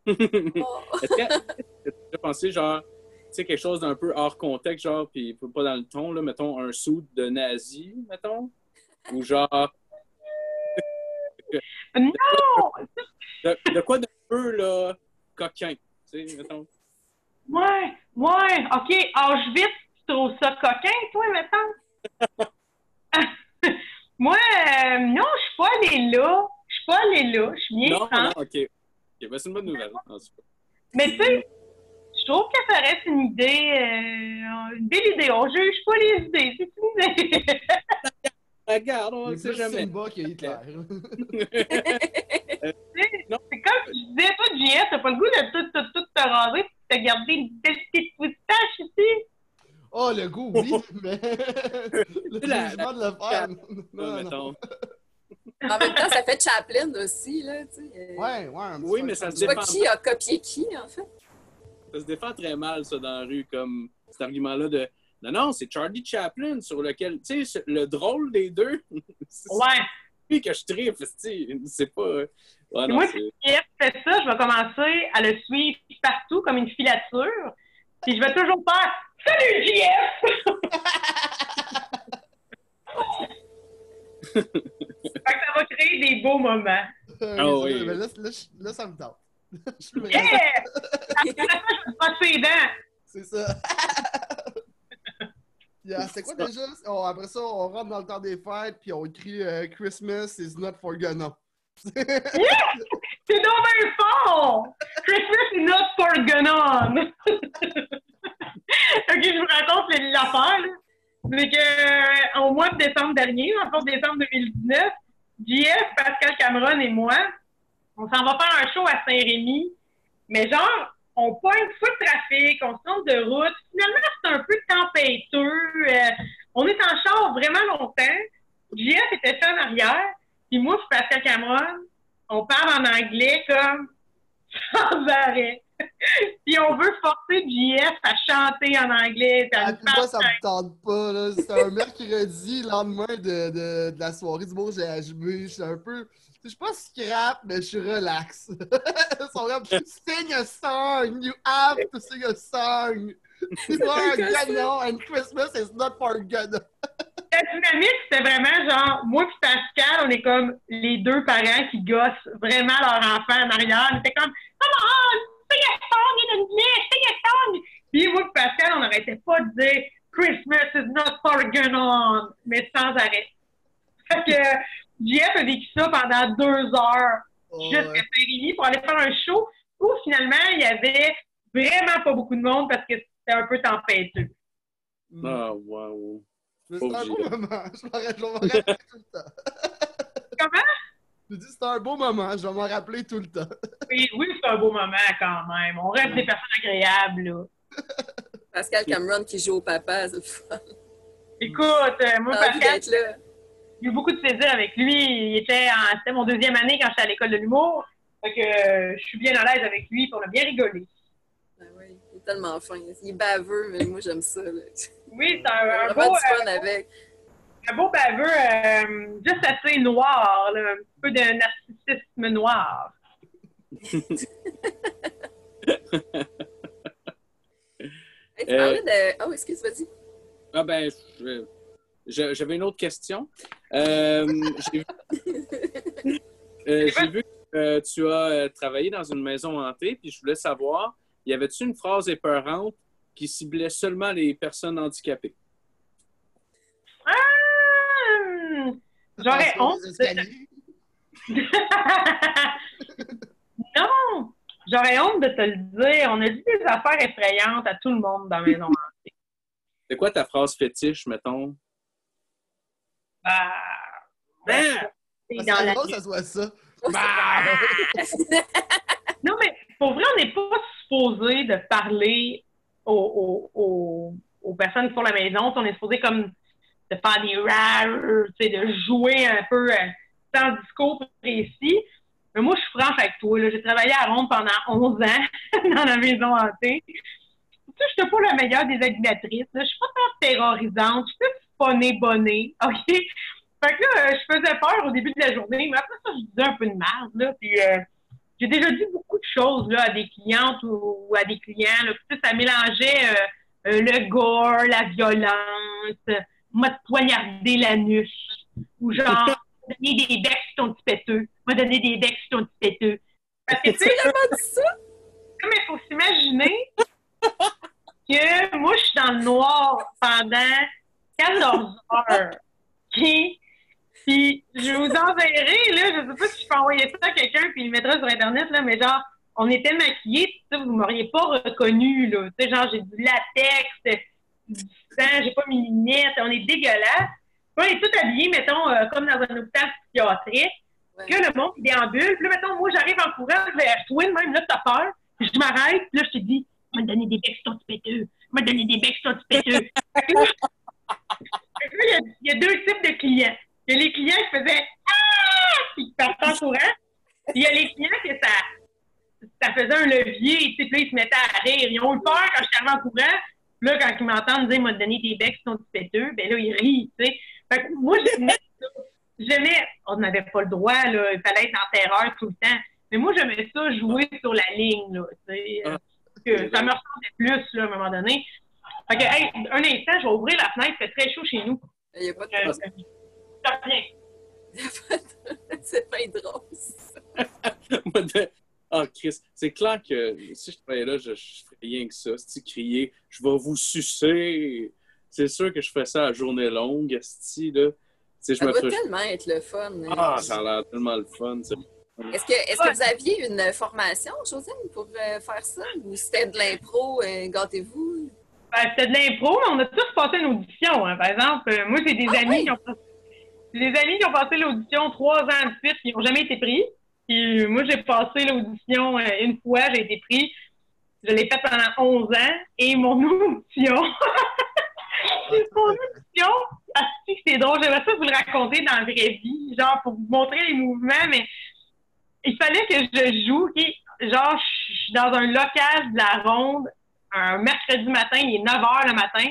Oh. Est-ce que tu as pensé, genre, sais, quelque chose d'un peu hors contexte, genre, puis pas dans le ton, là, mettons, un sou de nazi, mettons? Ou genre, Non! de, de quoi d'un peu, là, coquin, tu sais, mettons? Ouais, ouais, OK. Auschwitz, tu trouves ça coquin, toi, mettons? Moi, euh, non, je suis pas allée là. Je suis pas allée là. Je suis bien Non, non, OK. Ben, c'est une bonne nouvelle. en tout cas. Mais tu sais, trouve que ça reste une idée, euh, une belle idée. On juge pas les idées, c'est une idée. Regarde, on ne a sait jamais. Simba que Hitler. c'est comme je disais, toi, JS, t'as pas le goût de tout, tout, tout te raser et de te garder une belle petite moustache ici. oh, le goût, oui, mais le La- jugement de le faire. Non, non. mettons. En même temps, ça fait Chaplin aussi, là, tu sais. Euh, Ouais, ouais. un petit Oui, peu mais ça se Je sais pas dépend qui a copié qui, en fait. Ça se défend très mal, ça, dans la rue, comme cet argument-là de non, non, c'est Charlie Chaplin sur lequel, tu sais, le drôle des deux, c'est Ouais. lui que je tripe, tu sais, c'est pas. ouais, non, Moi, si JS fait ça, je vais commencer à le suivre partout comme une filature. Puis je vais toujours faire Salut que ça va créer des beaux moments. Euh, Ah mais oui. mais là, là, ça me tente. Je suis Yeah! vraiment- Après ça, je les dents. C'est ça. C'était quoi déjà? Oh, après ça, on rentre dans le temps des fêtes, puis on écrit euh, Christmas is not for Ghana. C'est donc bien fort! Christmas is not for Ganon! ok, je vous raconte l'affaire. là. C'est que, euh, au mois de décembre dernier, en fait, décembre 2019, JF, Pascal Cameron et moi, on s'en va faire un show à Saint-Rémy. Mais genre, on pointe fou de trafic, on se trompe de route. Finalement, c'est un peu tempétueux. euh, on est en char vraiment longtemps. JF était fait en arrière. Puis moi, puis Pascal Cameron, on parle en anglais comme sans arrêt. puis on veut forcer JF à chanter en anglais. à Ah, puis moi, ça me tente pas. là. C'était un mercredi, lendemain de, de, de la soirée du mot GHB. Je suis un peu. Je suis pas scrap, mais je suis relax. Comme Sing a song! You have to sing a song! It's for Ghana, and Christmas is not for Ghana. La dynamique, c'était vraiment genre, moi et Pascal, on est comme les deux parents qui gossent vraiment leur enfant en arrière. On était comme, come on, Puis moi et Pascal, on n'arrêtait pas de dire Christmas is not for Ghana, mais sans arrêt. Fait que Jeff a vécu ça pendant deux heures Oh, jusqu'à ouais. Saint-Rémy pour aller faire un show où finalement il y avait vraiment pas beaucoup de monde parce que c'était un peu tempétueux. Mm. Ah, wow. Mais C'était un Pauvre beau moment. Je m'en rappelle- je rappeler tout le temps. Comment? J'ai dit c'était un beau moment. Je vais m'en rappeler tout le temps. Oui, oui c'est un beau moment quand même. On reste des personnes agréables, là. Pascal Cameron qui joue au papa, c'est le fun. Écoute, euh, moi, Pascal, j'ai eu beaucoup de plaisir avec lui. Il était en, c'était mon deuxième année quand j'étais à l'école de l'humour. Fait que euh, je suis bien à l'aise avec lui, on a bien rigolé. Ah oui, il est tellement fin. Il est baveux, mais moi, j'aime ça. Là. Oui, c'est un, un beau, du fun euh, avec. Un beau baveux, euh, juste assez noir, là, un petit peu de narcissisme noir. Hey, tu Euh, parlais de... Oh, excuse, vas-y. Ah, ben, j'avais une autre question. Euh, J'ai euh, j'ai vu que euh, tu as travaillé dans une maison hantée, puis je voulais savoir, y avait-tu une phrase épeurante qui ciblait seulement les personnes handicapées? Ah! J'aurais honte. de- non! J'aurais honte de te le dire. On a dit des affaires effrayantes à tout le monde dans la maison. C'est quoi ta phrase fétiche, mettons? Bah, ben, Ah! c'est Ça dans serait la- drôle que ça soit ça. Non, mais pour vrai, on n'est pas supposé de parler aux, aux- aux- aux personnes qui font la maison. On est supposé comme de faire des rares, de jouer un peu euh, sans discours précis. Mais moi, je suis franche avec toi. J'ai travaillé à Ronde pendant 11 ans dans la maison hantée. Je suis pas la meilleure des animatrices. Je suis pas terrorisante. Je suis funny bonnet. OK? Fait que là, euh, je faisais peur au début de la journée, mais après ça, je disais un peu de merde, là. Puis, euh, j'ai déjà dit beaucoup de choses, là, à des clientes ou, à des clients, ça mélangeait le gore, la violence, m'a poignardé l'anus, ou genre, donner des becs ton petit péteux, m'a donné des becs ton petit péteux. Parce que, tu sais, dit ça? mais il faut s'imaginer que moi, je suis dans le noir pendant 14 heures. OK? Puis, je vous enverrai, là, je sais pas si je peux envoyer ça à quelqu'un puis il le mettra sur Internet, là, mais genre, on était maquillés, puis ça, vous m'auriez pas reconnu, là. Tu sais, genre, j'ai du latex, du sang, j'ai pas mes lunettes, on est dégueulasse. On est tous habillés, mettons, euh, comme dans un hôpital psychiatrique. Ouais. que le monde déambule. Puis là, mettons, moi, j'arrive en courant vers toi, même, là, t'as peur. Puis je m'arrête, puis là, je te dis, m'a donné des becs petit péteux. M'a donné des becs petit péteux. Il y a- il y, a deux types de clients. Il y a les clients qui faisaient Ah! Puis qui partent en courant. Puis il y a les clients que ça, ça faisait un levier, sais, puis ils se mettaient à rire. Ils ont eu peur quand je suis arrivée en courant. Puis là, quand ils m'entendent dire, m'a donné des becs ton petit péteux, ben là, ils rient, tu sais. Fait que moi, j'aimais ça. J'aimais, on n'avait pas le droit, là, il fallait être en terreur tout le temps. Mais moi, j'aimais ça jouer sur la ligne, là, tu sais. euh, que ça me ressemblait plus, là, à un moment donné. Fait que, hey, un instant, je vais ouvrir la fenêtre, il fait très chaud chez nous. Il n'y a pas de... Euh, ça revient. il y a pas de- C'est pas drôle. Ah, Chris, c'est clair que si je travaillais là, je, je ferais rien que ça. Si crier, je vais vous sucer. C'est sûr que je ferais ça à journée longue, esti, là. Je Ça me doit tellement être le fun. hein. Ah, ça a l'air tellement le fun. ça. Est-ce que, est-ce que vous aviez une formation, Josiane, pour euh, faire ça? Ou c'était de l'impro, euh, gâtez-vous? Ben, c'était de l'impro, mais on a tous passé une audition. hein. Par exemple, euh, moi, j'ai des Ah amis oui? qui ont des amis qui ont passé l'audition trois ans de suite, qui n'ont jamais été pris. Puis moi, j'ai passé l'audition euh, une fois, j'ai été pris. Je l'ai fait pendant 11 ans. Et mon audition, mon audition, c'est drôle, j'aimerais ça vous le raconter dans la vraie vie, genre pour vous montrer les mouvements, mais il fallait que je joue, genre, je suis dans un local de la ronde un mercredi matin, il est 9 h le matin,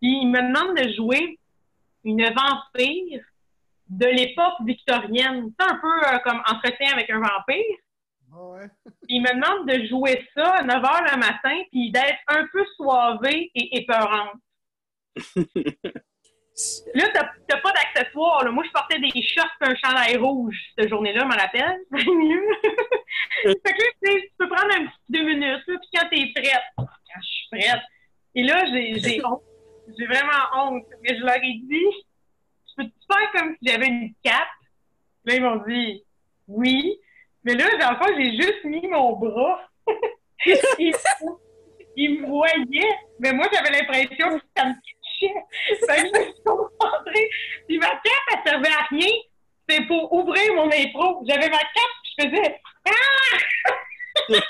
puis il me demande de jouer une vampire de l'époque victorienne. C'est un peu euh, comme entretien avec un vampire. Ouais. Il me demande de jouer ça à 9 h le matin, puis d'être un peu soivée et épeurante. Là, t'as pas d'accessoires. Moi, je portais des shorts et un chandail rouge cette journée-là, je m'en rappelle. C'est mieux. fait que là, tu peux prendre un petit deux minutes, là, puis quand t'es prête, quand je suis prête. Et là, j'ai j'ai honte. J'ai vraiment honte. Mais je leur ai dit, peux-tu faire comme si j'avais une cape? Là, ils m'ont dit, oui. Mais là, dans le fond, j'ai juste mis mon bras. ils, me voyaient, mais moi, j'avais l'impression que ça me cachait. Je me suis. Puis ma cape, elle servait à rien. C'est pour ouvrir mon impro. J'avais ma cape, je faisais Ah!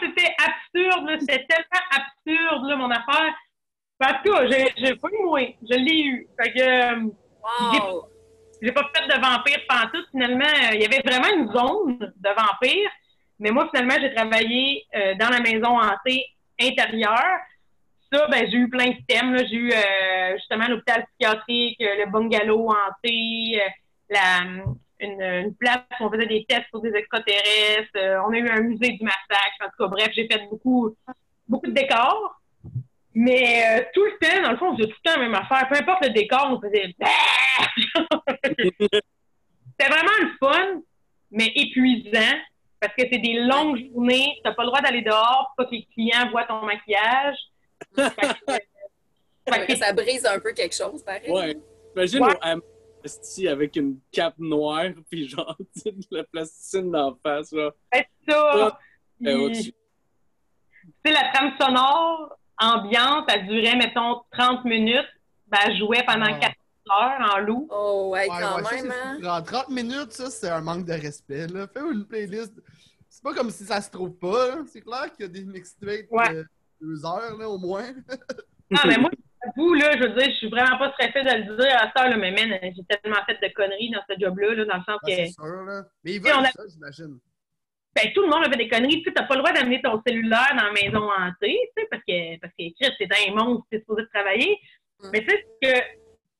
c'était absurde. C'était tellement absurde, mon affaire. En tout cas, j'ai pas eu moins. Je l'ai eu. Fait que euh, Wow! j'ai pas fait de vampire pantoute. Finalement, euh, il y avait vraiment une zone de vampire. Mais moi, finalement, j'ai travaillé euh, dans la maison hantée intérieure. Ça, ben, j'ai eu plein de thèmes. J'ai eu euh, justement l'hôpital psychiatrique, le bungalow hanté, la, une, une place où on faisait des tests sur des extraterrestres. euh, on a eu un musée du massacre. En tout cas, bref, j'ai fait beaucoup, beaucoup de décors. Mais euh, tout le temps, dans le fond, on faisait tout le temps la même affaire. Peu importe le décor, on faisait C'était vraiment le fun, mais épuisant. Parce que c'est des longues journées. Tu n'as pas le droit d'aller dehors pour pas que les clients voient ton maquillage. Fait que, Ça brise un peu quelque chose, pareil. Ouais. Imagine Ouais. au avec une cape noire, puis genre, tu la plasticine d'en face, là. c'est ça. Eh, Puis, au-dessus. tu sais, la trame sonore ambiante, elle durait, mettons, 30 minutes. Ben, elle jouait pendant Ah. 4 heures en loup. Oh, ouais, quand ouais, même, hein? fou. En 30 minutes, ça, c'est un manque de respect. Là. Fais une playlist. C'est pas comme si ça se trouve pas. là. C'est clair qu'il y a des mixtapes Ouais. de deux heures, là, au moins. Ah, mais moi, J'avoue, là, je veux dire, je suis vraiment pas stressée de le dire à ça, là, mais man, j'ai tellement fait de conneries dans ce job-là, là, dans le sens Ah, que. c'est sûr, là. Mais ils on veulent a- ça, j'imagine. Ben, tout le monde a fait des conneries. Tu sais, t'as pas le droit d'amener ton cellulaire dans la maison hantée, tu sais, parce que, parce que, Chris, c'est un monstre, t'es supposé travailler. Mm. Mais tu sais, c'est que,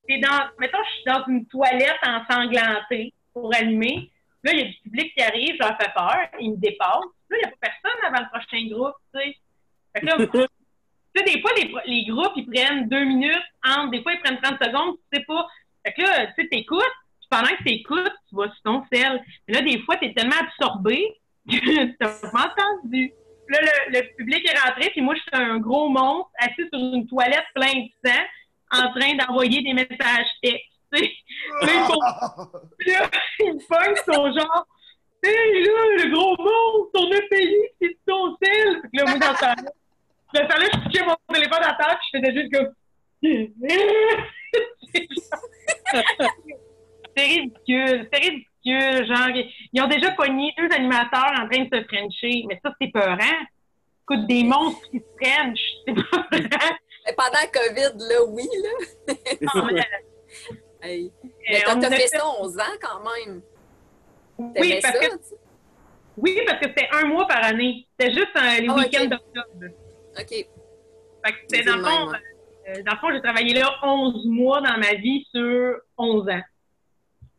t'es dans, mettons, je suis dans une toilette ensanglantée pour allumer. Là, il y a du public qui arrive, je leur fais peur, ils me dépassent. Là, il n'y a pas personne avant le prochain groupe, tu sais. Fait que là, tu sais, des fois, les, les groupes, ils prennent deux minutes, entre, des fois, ils prennent 30 secondes, tu sais pas. Fait que là, tu sais, t'écoutes, pendant que t'écoutes, tu vas sur ton sel. Mais là, des fois, t'es tellement absorbé t'as pas entendu. Là, le, le public est rentré, puis moi, je suis un gros monstre assis sur une toilette plein de sang, en train d'envoyer des messages textes. Là, ils font- là, sont genre, hey, là, le gros monstre, on a payé, c'est ton sel. Fait que là, moi, dans ce temps-là, je touchais mon téléphone à terre, puis je faisais juste comme. c'est ridicule, c'est ridicule. Genre, ils ont déjà pogné deux animateurs en train de se frencher, mais ça, c'est peurant. Écoute, des monstres qui se frenchent, c'est pas vrai. Mais pendant le COVID, là, oui, là. Non, mais, Hey. euh, Mais t'as on t'as a fait fait- ça 11 ans quand même. Oui, parce ça, que? Oui, parce que c'était un mois par année. C'était juste euh, les Ah, week-ends d'octobre. OK. Fait que c'était C'est dans le fond, même, euh, dans le fond, j'ai travaillé là 11 mois dans ma vie sur 11 ans.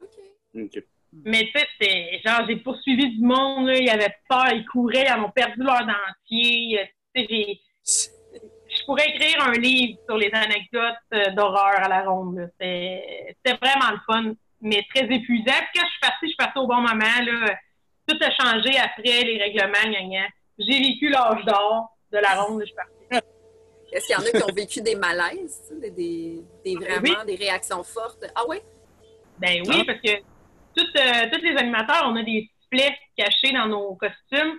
OK. OK. Mais tu sais, genre, j'ai poursuivi du monde, là, ils avaient peur, ils couraient, ils ont perdu leur dentier. euh, Tu sais, j'ai. Je pourrais écrire un livre sur les anecdotes euh, d'horreur à la ronde. là. C'était vraiment le fun, mais très épuisant. Puis quand je suis partie, je suis partie au bon moment. Là. Tout a changé après les règlements, gna, gna. J'ai vécu l'âge d'or de la ronde, je suis partie. Est-ce qu'il y en a qui ont vécu des malaises, des, des- vraiment des réactions fortes? Ah oui? Ben oui, Ah. parce que toutes, euh, tous les animateurs, on a des sifflets cachés dans nos costumes.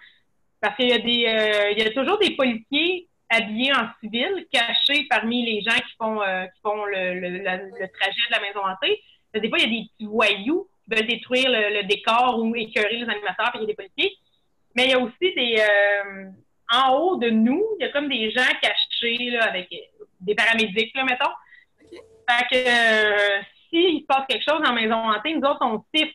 Parce qu'il y a des euh, il y a toujours des policiers habillés en civil, cachés parmi les gens qui font euh, qui font le, le, la- le trajet de la maison hantée. Des fois, il y a des petits voyous qui veulent détruire le, le décor ou écœurer les animateurs, puis il y a des policiers. Mais il y a aussi des euh, en haut de nous, il y a comme des gens cachés là, avec des paramédics, là, mettons. Fait que euh, s'il se passe quelque chose la maison hantée, nous autres, on siffle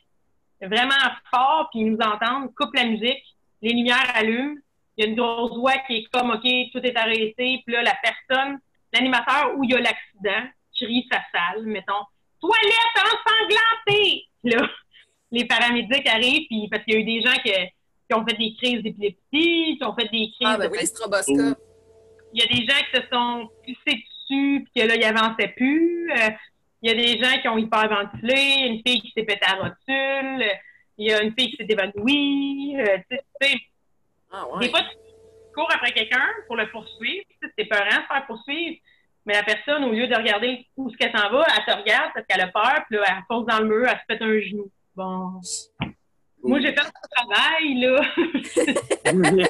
vraiment fort, puis ils nous entendent, coupe la musique, les lumières allument, il y a une grosse voix qui est comme OK, tout est arrêté, puis là, la personne, l'animateur où il y a l'accident, crie sa salle, mettons, toilette ensanglantée! Là, les paramédics arrivent, puis parce qu'il y a eu des gens qui, qui ont fait des crises d'épilepsie, qui ont fait des crises Ah, ben de oui, il y a des gens qui se sont pissés dessus puis que là, ils avançaient plus. Euh, il y a des gens qui ont hyperventilé, une fille qui s'est pété à rotule, il y a une fille qui s'est évanouie. euh, tu sais, tu sais, Ah, Des ouais. fois, tu cours après quelqu'un pour le poursuivre. tu sais, C'est peurant de se faire poursuivre. Mais la personne, au lieu de regarder où est-ce qu'elle s'en va, elle te regarde parce qu'elle a peur, puis là, elle fonce dans le mur, elle se pète un genou. Bon. Moi, j'ai fait le travail, là.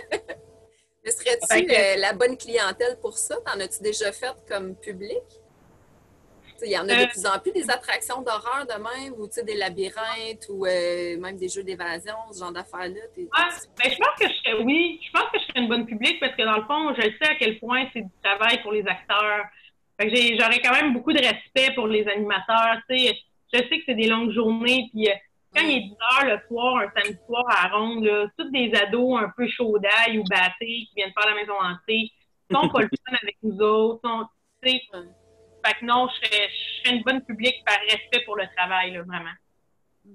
Mais serais-tu que- euh, la bonne clientèle pour ça? T'en as-tu déjà fait comme public? Il y en a de Euh, plus en plus des attractions d'horreur de même, ou des labyrinthes, ou euh, même des jeux d'évasion, ce genre d'affaires-là. Ah, ben, je pense que je serais, oui, je pense que je serais une bonne public parce que dans le fond, je sais à quel point c'est du travail pour les acteurs. J'aurais quand même beaucoup de respect pour les animateurs. Je sais que c'est des longues journées, puis euh, quand il est 10 heures le soir, un samedi soir à la ronde, là, tous des ados un peu chauds d'ail ou battés qui viennent faire la maison hantée, sont pas le fun avec nous autres. Sont. Fait que non, je serais, je serais une bonne public par respect pour le travail, là, vraiment.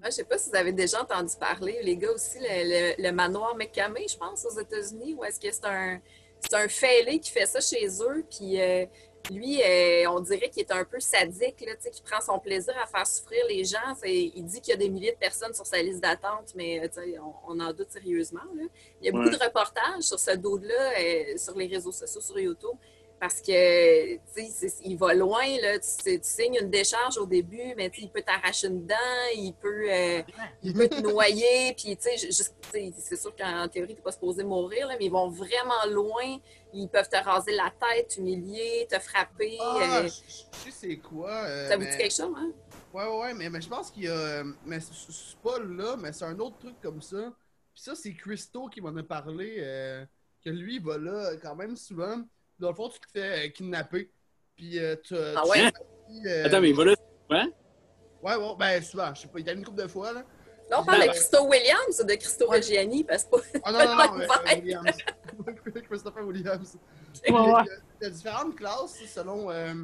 Ah, je sais pas si vous avez déjà entendu parler, les gars aussi, le, le- le manoir McCamey, je pense, aux États-Unis, ou est-ce que c'est un, c'est un fêlé qui fait ça chez eux, puis euh, lui, euh, on dirait qu'il est un peu sadique, là, tu sais, qui prend son plaisir à faire souffrir les gens. C'est- il dit qu'il y a des milliers de personnes sur sa liste d'attente, mais euh, tu sais, on, on en doute sérieusement. là. Il y a beaucoup de reportages sur ce dos-là euh, sur les réseaux sociaux, sur YouTube. Parce que, il va loin, là. Tu, signes une décharge au début, mais il peut t'arracher une dent, il peut, euh, il peut te noyer, puis tu sais, c'est sûr qu'en théorie, tu n'es pas supposé mourir, là, mais ils vont vraiment loin. Ils peuvent te raser la tête, t'humilier, te frapper. Ah, euh, je je sais c'est quoi. euh, ça vous mais- dit quelque chose, hein? Ouais, ouais, mais, mais je pense qu'il y a. euh, Mais c'est- pas là, mais c'est un autre truc comme ça. Puis ça, c'est Christo qui m'en a parlé. que lui, il va là quand même souvent. Dans le fond, tu te fais euh, kidnapper. Puis euh, tu. Ah tu- ouais? euh, Attends, mais il va là souvent? Ouais, ouais, ben souvent. Je sais pas, il y a une couple de fois, là. Là, on parle de. Christo Williams ou de Christo Ouais. Reggiani, parce que c'est pas- Ah non, non, non, euh, Williams. Christopher Williams. Ouais, ouais. Il y a différentes classes selon euh,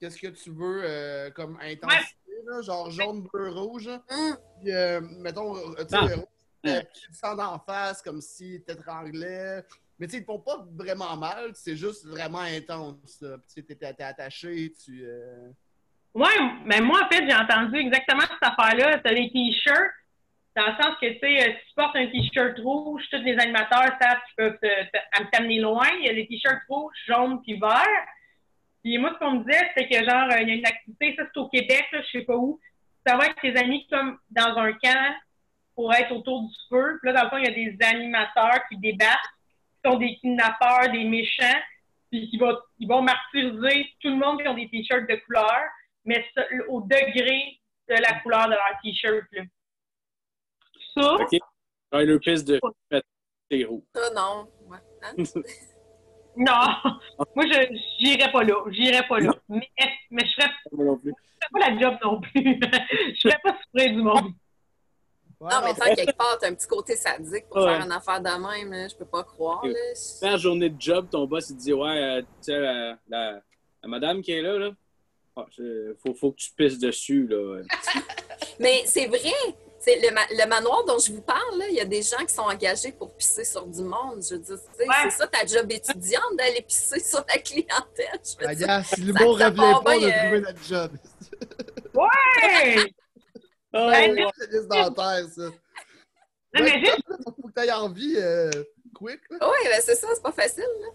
qu'est-ce que tu veux euh, comme intensité, là, genre jaune, bleu, rouge. Hum, Puis, euh, mettons, euh, tu sais, Ah. rouge, tu sens d'en face comme si t'étranglais. Mais tu sais, ils te font pas vraiment mal, c'est juste vraiment intense. tu t'es attaché, tu. euh, Ouais, mais moi, en fait, j'ai entendu exactement cette affaire-là. T'as les t-shirts, dans le sens que, tu sais, euh, si tu portes un t-shirt rouge, tous les animateurs savent qu'ils peuvent t'amener loin. Il y a les t-shirts rouges, jaunes puis verts. Puis moi, ce qu'on me disait, c'était que, genre, euh, il y a une activité, ça, c'est au Québec, là, je sais pas où. Ça va avec tes amis comme dans un camp pour être autour du feu. Puis là, dans le fond, il y a des animateurs qui débattent, sont des kidnappeurs, des méchants, puis qui vont, ils vont martyriser tout le monde qui ont des t-shirts de couleur mais au degré de la couleur de leur t-shirt. là. Ça, OK. Ouais, le piste de c'est ça, non. Ouais. Hein? non. Moi, je j'irais pas là. J'irais pas là. Mais, mais je je ferais pas la job non plus. je ferais pas souffrir du monde. Ouais, Non, mais tant quelque part, t'as un petit côté sadique pour Ouais. faire une affaire de même, là. Je peux pas croire, là. La journée de job, ton boss, il te dit Ouais, euh, tu sais, la, la, la madame qui est là, là, ah, faut, faut que tu pisses dessus, là. Mais c'est vrai. C'est le, ma- le manoir dont je vous parle, là, il y a des gens qui sont engagés pour pisser sur du monde. Je veux dire, Ouais. c'est ça ta job étudiante d'aller pisser sur la clientèle. Je veux Ah, dire. si l'humour part pas, on a trouvé notre job. Ouais! Ah, Ben, ouais. C'est liste dentaire, ça. Non, mais juste, Faut que t'ailles en vie euh, quick. Oui, ben c'est ça, c'est pas facile. Là.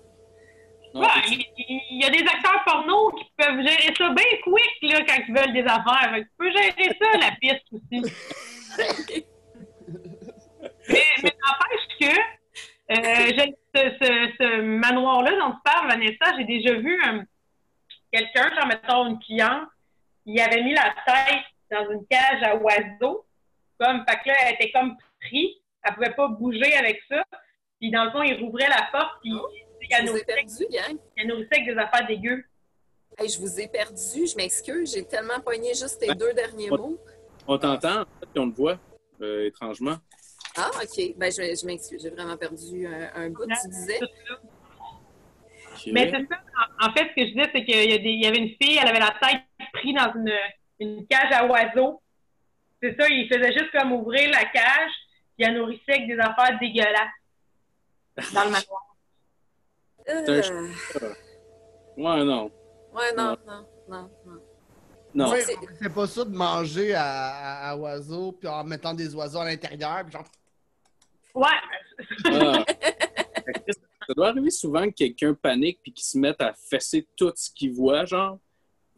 Non, ouais, c'est- il y a des acteurs porno qui peuvent gérer ça bien quick là, quand ils veulent des affaires. Tu peux gérer ça, la piste aussi. Mais, mais n'empêche que euh, j'ai- ce, ce- ce manoir-là dont tu parles, Vanessa, j'ai déjà vu euh, quelqu'un, genre mettons une cliente, il avait mis la tête dans une cage à oiseaux. Comme, fait que là, elle était comme prise. Elle pouvait pas bouger avec ça. Puis dans le fond, il rouvrait la porte, puis Oh, ai nourrissait, perdu, gang. il la nourrissait avec des affaires dégueu. Hey, je vous ai perdu, je m'excuse. J'ai tellement pogné juste tes deux derniers mots. On t'entend, en fait, puis on te voit, euh, étrangement. Ah, OK. Ben, je, je m'excuse. J'ai vraiment perdu un, un bout, tu disais. Mais c'est ça. En, en fait, ce que je disais, c'est qu'il y, a des- il y avait une fille, elle avait la tête prise dans une, une cage à oiseaux. C'est ça, il faisait juste comme ouvrir la cage, puis elle nourrissait avec des affaires dégueulasses dans le manoir. Euh, Ouais, non. ouais, non, non, non, non. Non. Ouais, C'est- c'est pas ça de manger à, à, à oiseaux puis en mettant des oiseaux à l'intérieur puis genre Ouais, Ah. Ça doit arriver souvent que quelqu'un panique puis qu'il se mette à fesser tout ce qu'il voit, genre.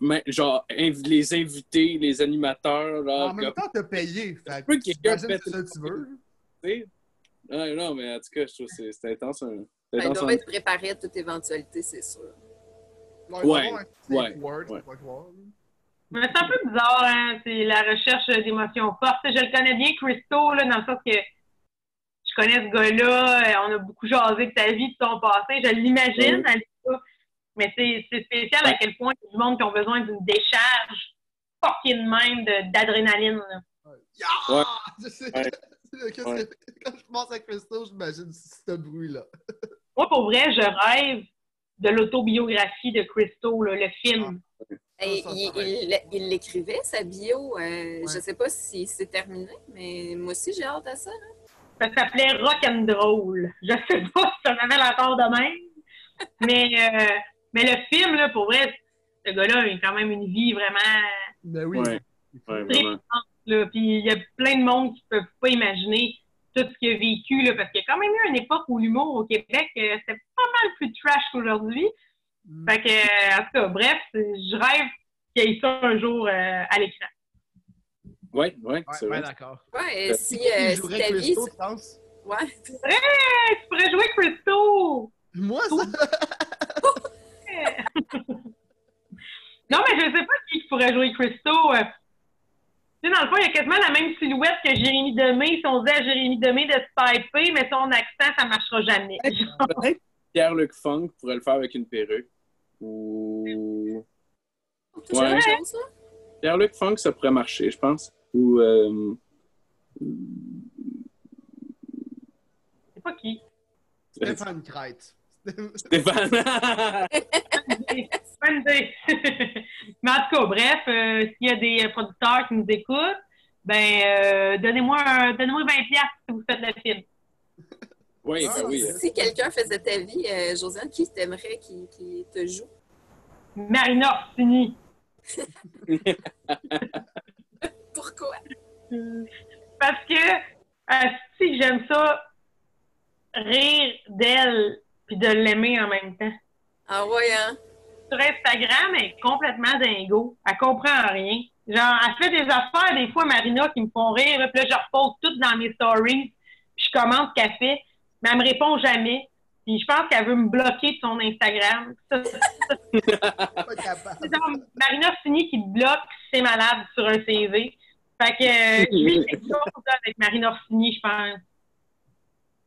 Mais, genre, inv- les invités, les animateurs, genre. en même comme- temps t'as payé fait peux que c'est ça tu veux tu sais. Ouais, non, mais en tout cas, je trouve que c'est- intense. hein. Ben, il intense. doit en- être préparé à toute éventualité, c'est sûr. Non, Ouais, ils hein, ouais, Word, ouais. Mais c'est un peu bizarre, hein? C'est la recherche d'émotions fortes. Je le connais bien, Christo, là, dans le sens que je connais ce gars-là, euh, on a beaucoup jasé de sa vie, de son passé. Je l'imagine, là. Mais c'est c'est spécial à quel point il y a du monde qui ont besoin d'une décharge fucking même d'adrénaline. là. Yeah! Ouais. Ouais. Ouais. Quand je pense à Christo, j'imagine ce bruit-là. Moi, pour vrai, je rêve de l'autobiographie de Christo, là, le film. Ça, il l'écrivait, sa bio. euh, Je Ouais. sais pas si c'est terminé, mais moi aussi, j'ai hâte à ça. hein. Ça s'appelait Rock and Roll. Je sais pas si ça s'appelle encore de même. Mais, euh, mais le film, là, pour vrai, ce gars-là, il a quand même une vie vraiment Ben oui. Ouais. Ouais, vraiment. là. Puis il y a plein de monde qui ne peuvent pas imaginer tout ce qu'il a vécu, là, parce qu'il y a quand même eu une époque où l'humour au Québec, euh, c'était pas mal plus trash qu'aujourd'hui. Mm. Fait que, euh, en tout cas, bref, je rêve qu'il y ait ça un jour euh, à l'écran. Ouais, ouais, Ouais, c'est ouais, vrai. d'accord. Ouais, et si, euh, si jouerait ta vie. Christo, tu penses? Ouais. Hey, tu pourrais jouer Christo! Moi, ça? Non, mais je sais pas qui pourrait jouer Christo. euh. Tu sais, dans le fond, il y a quasiment la même silhouette que Jérémy Demé. Si on disait à Jérémy Demé de se piper, mais son accent, ça marchera jamais. Peut-être Pierre-Luc Funk pourrait le faire avec une perruque. Ou. Ouais. Pierre-Luc Funk, ça pourrait marcher, je pense. Ou. euh, C'est pas qui. Stéphane Kreit. Stéphane. Bonne idée. Mais en tout cas, bref, euh, s'il y a des producteurs qui nous écoutent, ben euh, donnez-moi un- donnez-moi 20$ piastres si vous faites le film. oui, ben oui. Si quelqu'un faisait ta vie, euh, Josiane, qui t'aimerait qui, qui te joue? Marina Orsini. Pourquoi? Parce que euh, si j'aime ça, rire d'elle puis de l'aimer en même temps. Ah ouais, hein? Sur Instagram, elle est complètement dingo. Elle comprend rien. Genre, elle fait des affaires, des fois, Marina, qui me font rire. Puis là, je repose toutes dans mes stories. Puis je commente ce qu'elle fait. Mais elle me répond jamais. Puis je pense qu'elle veut me bloquer de son Instagram. C'est genre Marina Fini qui te bloque, c'est malade sur un CV. Fait que euh, lui, c'est quelque chose là, avec Marina Orsini, je pense.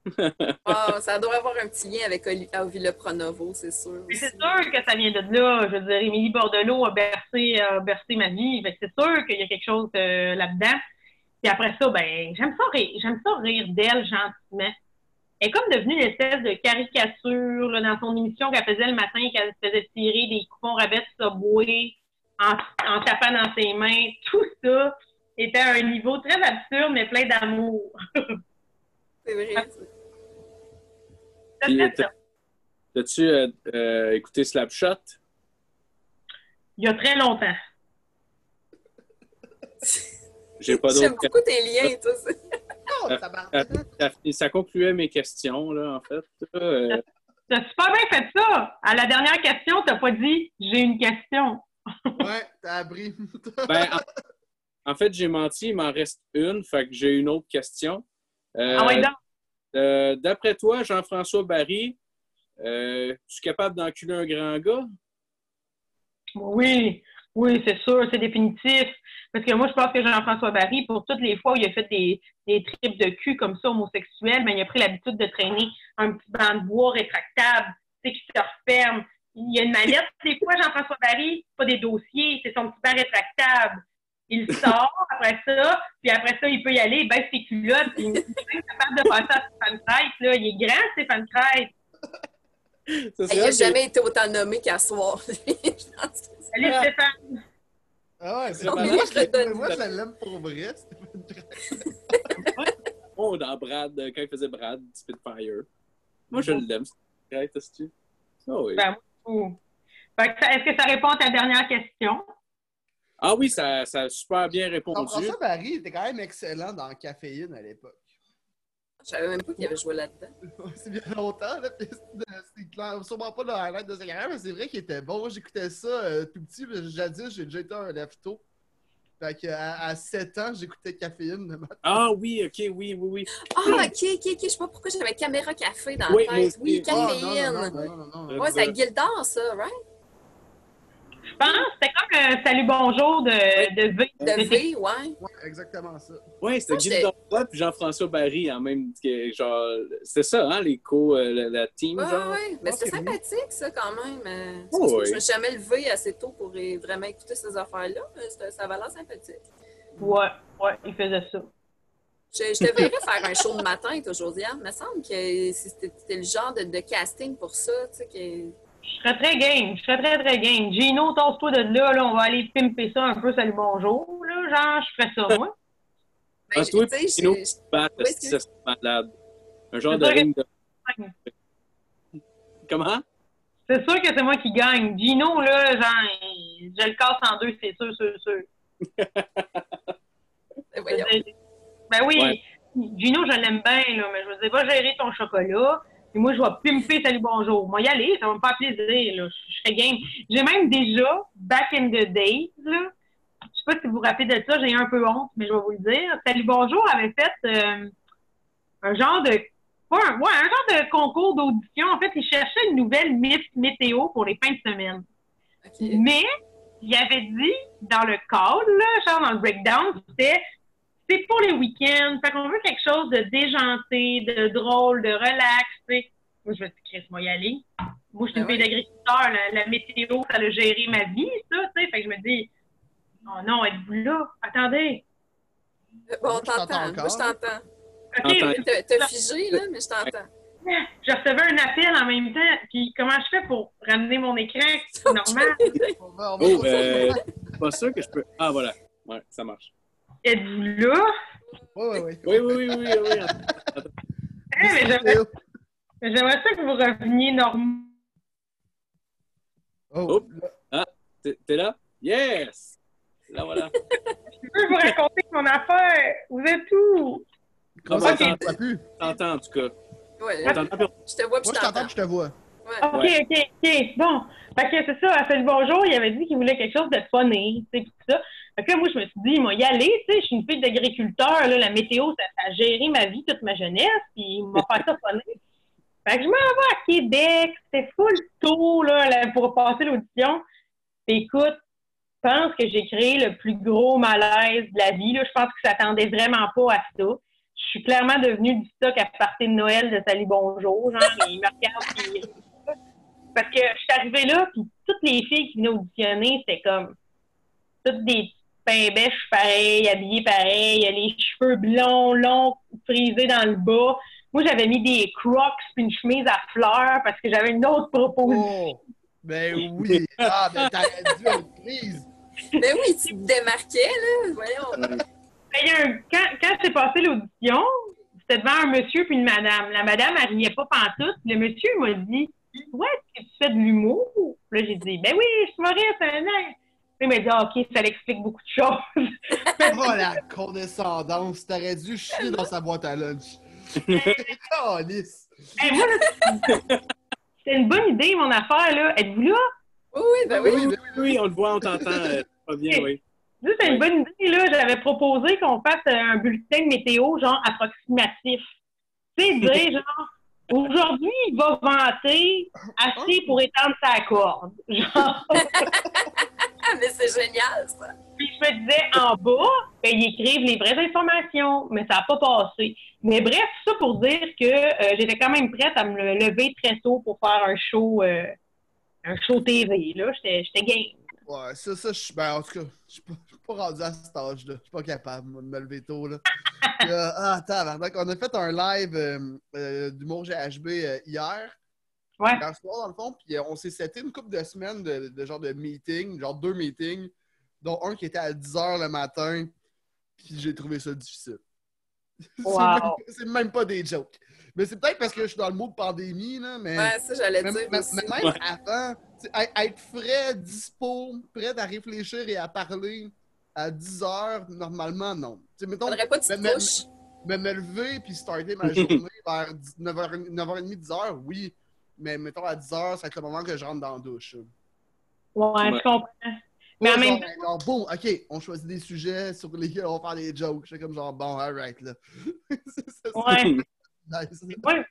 Ah, ça doit avoir un petit lien avec Oli- Ovila Pronovo, c'est sûr. C'est sûr que ça vient de là. Je veux dire, Émilie Bordelot a bercé, a bercé ma vie. C'est sûr qu'il y a quelque chose euh, là-dedans. Puis après ça, ben, j'aime ça rire, j'aime ça rire d'elle gentiment. Elle est comme devenue une espèce de caricature là, dans son émission qu'elle faisait le matin, qu'elle faisait tirer des coupons rabais de Subway en, en tapant dans ses mains. Tout ça était à un niveau très absurde, mais plein d'amour. C'est vrai. ça. As-tu euh, euh, écouté Slapshot? Il y a très longtemps. J'ai pas J'aime d'autres beaucoup tes liens, toi. ça. Oh, ça, ça concluait mes questions, là, en fait. Euh, T'as super bien fait ça. À la dernière question, t'as pas dit j'ai une question. Ouais, t'as appris. ben, en, en fait, j'ai menti, il m'en reste une, fait que j'ai une autre question. Euh, ah ouais, donc. euh, D'après toi, Jean-François Barry, euh, tu es capable d'enculer un grand gars? Oui, oui, c'est sûr, c'est définitif. Parce que moi, je pense que Jean-François Barry, pour toutes les fois où il a fait des, des trips de cul comme ça, homosexuels, ben, il a pris l'habitude de traîner un petit banc de bois rétractable, tu sais, qui se referme. Il y a une mallette, des fois, Jean-François Barry, pas des dossiers, c'est son petit banc rétractable. Il sort après ça, puis après ça, il peut y aller, il baisse ses culottes, puis il est même capable de passer à Stéphane Crête, là. Il est grand, Stéphane Crête. Ça Il n'a que- jamais été autant nommé qu'à soir. Je pense que c'est- Salut, Stéphane. Ah ouais, C'est pas moi, je moi, je l'aime pour vrai. Stéphane. Oh, dans Brad, quand il faisait Brad, Spitfire. Moi, je l'aime. c'est vrai, t'as-tu? Ah oui. Ben, moi, fait que ça- Est-ce que ça répond à ta dernière question? Ah oui, ça, ça a super bien répondu. Jean-François Barry était quand même excellent dans Caféine à l'époque. Je savais même pas qu'il avait joué là-dedans. C'est bien longtemps, là. c'est- clair, sûrement pas le highlight de sa carrière, mais c'est vrai qu'il était bon. Moi, J'écoutais ça euh, tout petit. Jadis, j'ai déjà été un lefto. Fait que à, à 7 ans, j'écoutais Caféine le matin. Ah oui, ok, oui, oui, oui. Ah, ok, ok, ok. Je sais pas pourquoi j'avais caméra café dans Oui, la tête. Oui. Ah, caféine. non, non, non, non, non. Ouais, c'est à Gildor, ça, right? Je pense que c'était comme le salut bonjour de, de V. De V, ouais. Ouais, exactement ça. Ouais, c'était Gilles Dortois puis Jean-François Barry en même que, genre c'était ça hein les co euh, la, la team Ouais, genre. ouais. Mais c'était que oui. sympathique, ça, quand même. Euh, c'est Oh, que oui. Je me suis jamais levée assez tôt pour vraiment écouter ces affaires-là. mais c'était- Ça avait l'air sympathique. Ouais, ouais, il faisait ça. Je, je te verrais faire un show de matin, toi, Josiane. Il me semble que c'était c'était le genre de, de casting pour ça, tu sais, que... Je serais très game, je serais très très game. Gino, tasse-toi de là, là, on va aller pimper ça un peu, salut bonjour, là, genre, je ferais ça, moi. Ben, toi, tu esti, ça, c'est malade. Un genre de ring de. Comment? C'est sûr que c'est moi qui gagne. Gino, là, genre, je le casse en deux, c'est sûr, sûr, sûr. ben. Ben oui, Ouais. Gino, je l'aime bien, là, mais je veux dire, va gérer ton chocolat. Puis moi, je vais pimper salut bonjour. Moi, y aller, ça va me faire plaisir, là. Je serais game. J'ai même déjà, back in the days, là, je sais pas si vous vous rappelez de ça, j'ai un peu honte, mais je vais vous le dire. Salut bonjour avait fait euh, un genre de un, ouais, un genre de concours d'audition. En fait, il cherchait une nouvelle Miss Météo pour les fins de semaine. Mais il avait dit dans le cadre, là, genre dans le breakdown, c'était c'est pour les week-ends. Fait qu'on veut quelque chose de déjanté, de drôle, de relax. tu sais. Moi, je me suis Chris, moi y aller. Moi, je suis une Ben fille d'agriculteur. La, la météo, ça a géré ma vie, ça, tu sais. Fait que je me dis, oh non, êtes-vous là? Attendez. Bon, on Moi, je t'entends t'entend. Moi, je t'entends. OK. T'as figé, là, mais je t'entends. je recevais un appel en même temps. Puis comment je fais pour ramener mon écran? C'est normal. Oh, euh, pas sûr que je peux. Ah, voilà. Ouais, ça marche. Êtes-vous là? Oui, oui, oui, oui, oui. oui. Eh, mais j'aimerais j'aimerais ça que vous reveniez normal. Oh, Oh. T'es t'es là? Yes! Là, voilà. Je peux vous raconter mon affaire. Vous êtes où? comment Ah, ça, tu vois plus? T'entends, en tout cas. Ouais, je te vois puis Moi, je t'entends t'entends. que je te vois. Ouais. OK, Ouais. OK, OK. Bon. Fait que c'est ça, elle fait le bonjour, il avait dit qu'il voulait quelque chose de funny, tu sais, tout ça. Fait que là, moi, je me suis dit, moi, y aller, tu sais, je suis une fille d'agriculteur, là, la météo, ça, ça a géré ma vie toute ma jeunesse, puis il m'a fait ça funny. Fait que je m'en vais à Québec, c'était full tôt, là, là, pour passer l'audition. Écoute, je pense que j'ai créé le plus gros malaise de la vie, là. Je pense que ça s'attendait vraiment pas à ça. Je suis clairement devenue du stock à partir de Noël de Salut Bonjour, genre, ils me regardent, puis parce que je suis arrivée là, puis toutes les filles qui venaient auditionner, c'était comme toutes des pains bêches pareils, habillées pareil, les cheveux blonds, longs, frisés dans le bas. Moi, j'avais mis des crocs puis une chemise à fleurs parce que j'avais une autre proposition. Oh! Ben oui! Ah, ben t'aurais dû être prise! Mais oui, tu te démarquais, là. Voyons. Ben, il y a un- quand quand j'ai passé l'audition, c'était devant un monsieur puis une madame. La madame, elle riait pas pantoute. Le monsieur il m'a dit Ouais, est-ce que tu fais de l'humour? Puis Là, j'ai dit Ben oui, je suis humoriste, un an. Il m'a dit Ah, OK, ça l'explique beaucoup de choses. Oh la condescendance! T'aurais dû chier dans sa boîte à lunch. Moi, là, c'était une bonne idée, mon affaire, là. Êtes-vous là? Oui, oui, ben oui. Oui, oui, oui, on le voit, on t'entend. euh, Pas bien, oui. C'est une bonne idée, là. J'avais proposé qu'on fasse euh, un bulletin de météo, genre, approximatif. Tu sais, dire, genre, aujourd'hui, il va vanter assez pour étendre sa corde. Genre, mais c'est génial, ça. puis je me disais, en bas, ben, ils écrivent les vraies informations, mais ça n'a pas passé. Mais bref, tout ça pour dire que euh, j'étais quand même prête à me lever très tôt pour faire un show, euh, un show TV, là. J'étais j'étais game. Ouais, ça, ça, je suis. Ben, en tout cas, je suis pas, rendu à cet âge-là. Je suis pas capable, moi, de me lever tôt, là. Puis, euh, ah, on a fait un live euh, euh, d'humour GHB euh, hier. Ouais. Hier soir, dans le fond, puis euh, on s'est seté une couple de semaines de, de genre de meeting, genre deux meetings, dont un qui était à 10h le matin, puis j'ai trouvé ça difficile. C'est Wow. même- C'est même, pas des jokes. Mais c'est peut-être parce que je suis dans le mode pandémie, là, mais... Ouais, ça, j'allais dire. mais- aussi. même Ouais. avant, être frais, dispo, prêt à réfléchir et à parler à 10 heures, normalement, non. Tu sais, mettons, pas mais- mais- couches. me, me lever puis starter ma journée vers 9h, 9h30, 10h, oui. Mais mettons à 10h, c'est le moment que je rentre dans la douche. Ouais, Ouais. je comprends. Mais en même genre, genre, bon, ok, on choisit des sujets sur lesquels on va faire des jokes. C'est comme genre, bon, alright, là. C'est- c'est- Ouais. nice. Ouais.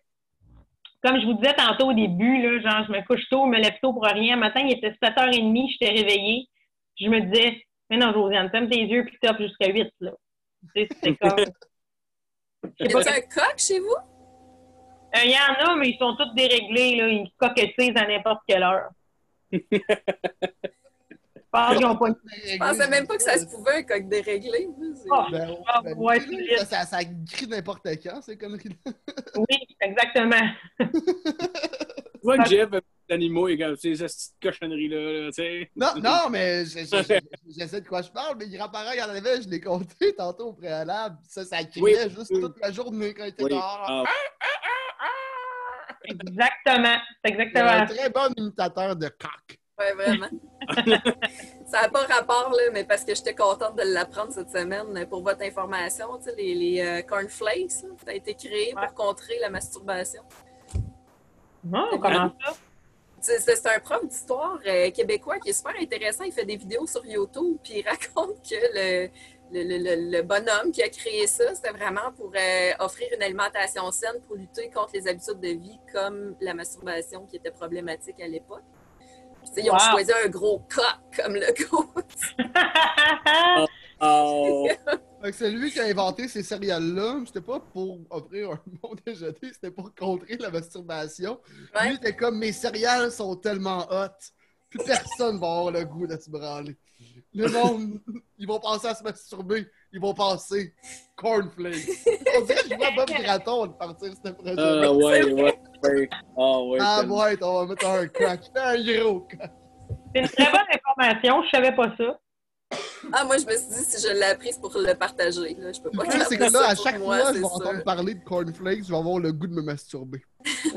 Comme je vous disais tantôt au début, là, genre, je me couche tôt, je me lève tôt pour rien. Un matin, il était 7h30, j'étais réveillée. Je me disais, mais non, Josiane, ferme tes yeux puis top jusqu'à 8, là. Tu sais, C'était comme. Sais pas. a un coq chez vous? Euh, Il y en a, mais ils sont tous déréglés, là. Ils coquettisent à n'importe quelle heure. Pas Je pensais même pas que ça se pouvait, un coq déréglé. Ah, Ben, Ah, ben, ouais, ça, ça, ça crie n'importe quand, ces conneries-là. Oui, exactement. Tu vois que Jeff, avec les animaux, est comme, c'est cette petite cochonnerie-là, là, tu sais. Non, non, mais je, je, je- je sais de quoi je parle, mais grands-parents, il y en avait, je l'ai compté tantôt au préalable. Ça, ça criait juste oui. toute la journée quand il était Oui. dehors. Ah, Exactement. C'est C'est un exactement. très bon imitateur de coq. Ouais, vraiment. ça n'a pas rapport, là, mais parce que j'étais contente de l'apprendre cette semaine. Pour votre information, tu sais, les, les euh, cornflakes, là, ça a été créé Ouais. pour contrer la masturbation. Non, comment ça? C'est c'est un prof d'histoire euh, québécois qui est super intéressant. Il fait des vidéos sur YouTube, puis il raconte que le, le, le- le- le bonhomme qui a créé ça, c'était vraiment pour euh, offrir une alimentation saine pour lutter contre les habitudes de vie comme la masturbation qui était problématique à l'époque. Ils ont Wow. choisi un gros coq comme le gros. oh. Que c'est lui qui a inventé ces céréales-là. C'était pas pour offrir un bon déjeuner, c'était pour contrer la masturbation. Ouais. Lui, était comme mes céréales sont tellement hot Plus personne va avoir le goût de se branler. Le monde, ils vont penser à se masturber. Ils vont penser cornflakes. On dirait que je vois Bob Graton de partir ce projet. Ah, ouais, ouais, ouais. Ah, ouais. Ah, ouais, on va mettre un crack. Un gros crack. C'est une très bonne information. Je savais pas ça. Ah, moi, je me suis dit, si je l'ai appris, c'est pour le partager. Là. Je peux pas c'est que là, ça à chaque moi, fois que je vais entendre parler de cornflakes, je vais avoir le goût de me masturber. Fais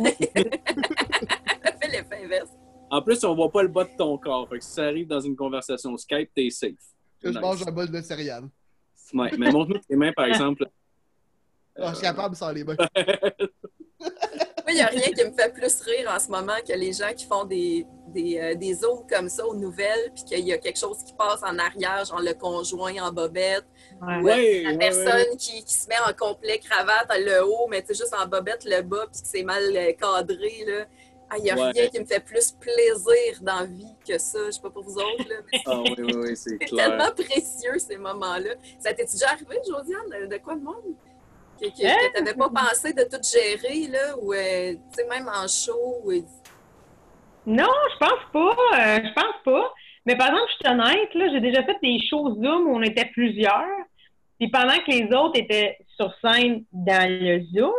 l'effet inverse. En plus, on voit pas le bas de ton corps. Fait que si ça arrive dans une conversation Skype, t'es safe. Que je Nice. mange un bol de céréales. Ouais, mais montre-nous tes mains, par exemple. Ah, je suis capable sans les mains. Moi, il n'y a rien qui me fait plus rire en ce moment que les gens qui font des, des, euh, des zooms comme ça aux nouvelles, puis qu'il y a quelque chose qui passe en arrière, genre le conjoint en bobette, Ouais. ou Ouais, la ouais, personne Qui, qui se met en complet cravate, le haut, mais tu sais, juste en bobette le bas, puis que c'est mal euh, cadré. là. Ah, Il n'y a Ouais. rien qui me fait plus plaisir dans la vie que ça. Je sais pas pour vous autres, là, mais Ah oui, oui, oui, c'est tellement précieux ces moments-là. Ça t'est déjà arrivé, Josiane, de- quoi de monde? Que, que, Hein? que t'avais pas pensé de tout gérer, là, ou euh, tu sais, même en show, ou- Non, je pense pas. euh, je pense pas. Mais par exemple, je suis honnête, là, j'ai déjà fait des shows Zoom où on était plusieurs. Puis pendant que les autres étaient sur scène dans le Zoom,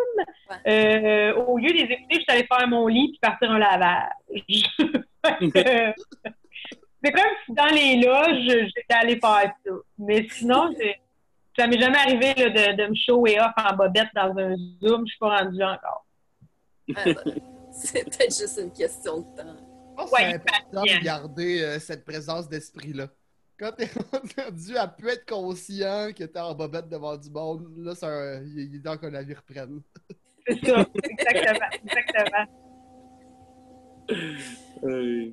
euh, au lieu de les écouter, je suis allée faire mon lit puis partir un lavage. C'est comme si dans les loges, j'étais allée faire ça. Mais sinon, ça m'est jamais arrivé là, de, de me show et off en bobette dans un Zoom. Je suis pas rendue là encore. Ah, ben, c'est peut-être juste une question de temps. Je pense que Ouais, c'est important de garder euh, cette présence d'esprit-là. Quand t'es rendu à plus être conscient que t'es en bobette devant du monde, là, c'est un- il est temps que la vie reprenne. C'est ça. Exactement. Exactement. Euh,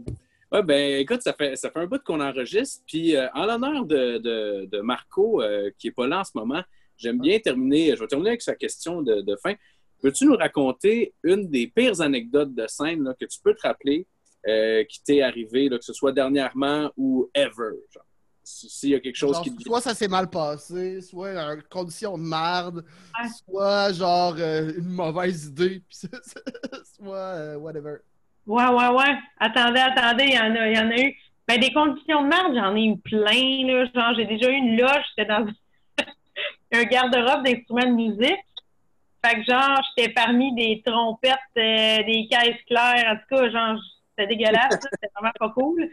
Ouais, ben écoute, ça fait, ça fait un bout qu'on enregistre. Puis euh, en l'honneur de, de, de Marco, euh, qui n'est pas là en ce moment, j'aime bien terminer. Je vais terminer avec sa question de, de fin. Peux-tu nous raconter une des pires anecdotes de scène là, que tu peux te rappeler euh, qui t'est arrivé, là, que ce soit dernièrement ou ever? genre? Si- y a quelque chose Genre, qui soit ça s'est mal passé, soit en condition de merde, Ouais. soit genre euh, une mauvaise idée, puis ça- ça- soit euh, whatever. Ouais, ouais, ouais. Attendez, attendez, il y en a, il y en a eu. Ben, des conditions de merde, j'en ai eu plein, là. Genre, j'ai déjà eu une loge, j'étais dans un garde-robe d'instruments de musique. Fait que, genre, j'étais parmi des trompettes, euh, des caisses claires, en tout cas, genre, c'était dégueulasse, là. c'était vraiment pas cool.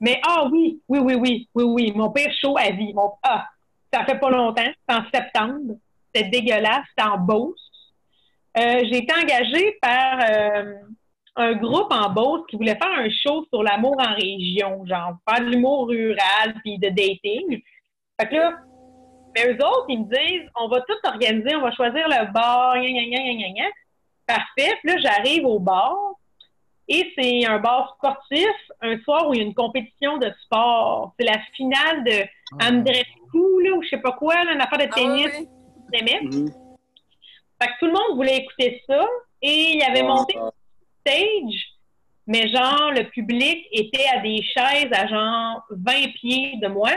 Mais, ah oui, oui, oui, oui, oui, oui, mon pire show à vie. Mon, ah, ça fait pas longtemps, c'était en septembre. C'était dégueulasse, c'était en Beauce. Euh, j'ai été engagée par euh, un groupe en Beauce qui voulait faire un show sur l'amour en région, genre faire de l'humour rural puis de dating. Fait que là, mais eux autres, ils me disent on va tout organiser, on va choisir le bar, gna, gna, gna. Parfait. Puis là, j'arrive au bar et c'est un bar sportif, un soir où il y a une compétition de sport. C'est la finale de Andrescu, là, ou je sais pas quoi, là, une affaire de Ah, tennis, oui. Mhm. Fait que tout le monde voulait écouter ça et il y avait monté Ah, stage, mais genre, le public était à des chaises à genre 20 pieds de moi.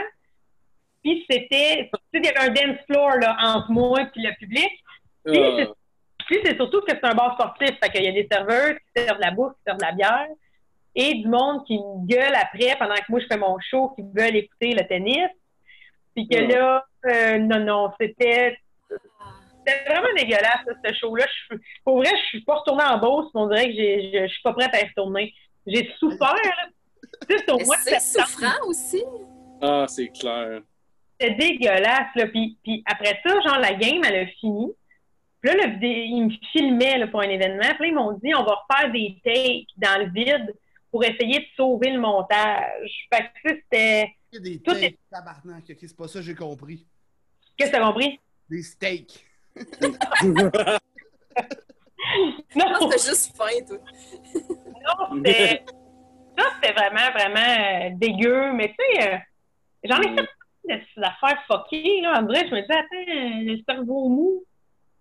Puis c'était, tu sais, il y avait un dance floor là, entre moi et le public. Puis c'est surtout que c'est un bar sportif. Fait qu'il y a des serveurs qui servent de la bouffe, qui servent de la bière. Et du monde qui me gueule après pendant que moi je fais mon show, qui veulent écouter le tennis. Puis que là, euh, non, non, c'était c'était vraiment dégueulasse, ce show-là. Pour vrai, je suis pas retournée en Beauce, mais on dirait que je je suis pas prête à y retourner. J'ai souffert, là. Tu sais, c'est au Mais mois de c'est septembre. souffrant aussi. ah, c'est clair. C'était dégueulasse, là. Puis, puis après ça, genre, la game, elle a fini. Puis là, le ils me filmaient là, pour un événement. Puis là, ils m'ont dit, on va refaire des takes dans le vide pour essayer de sauver le montage. Fait que tu sais, c'était... Il y a des Tout steaks, tabarnak, ok, c'est pas ça que j'ai compris. Qu'est-ce que t'as compris? Des steaks. Non, t'as juste faim, toi. non, c'était... Ça, c'était vraiment, vraiment euh, dégueu. Mais tu sais, euh, j'en ai fait des affaires fuckées, là. En vrai, je me disais, attends, le cerveau mou.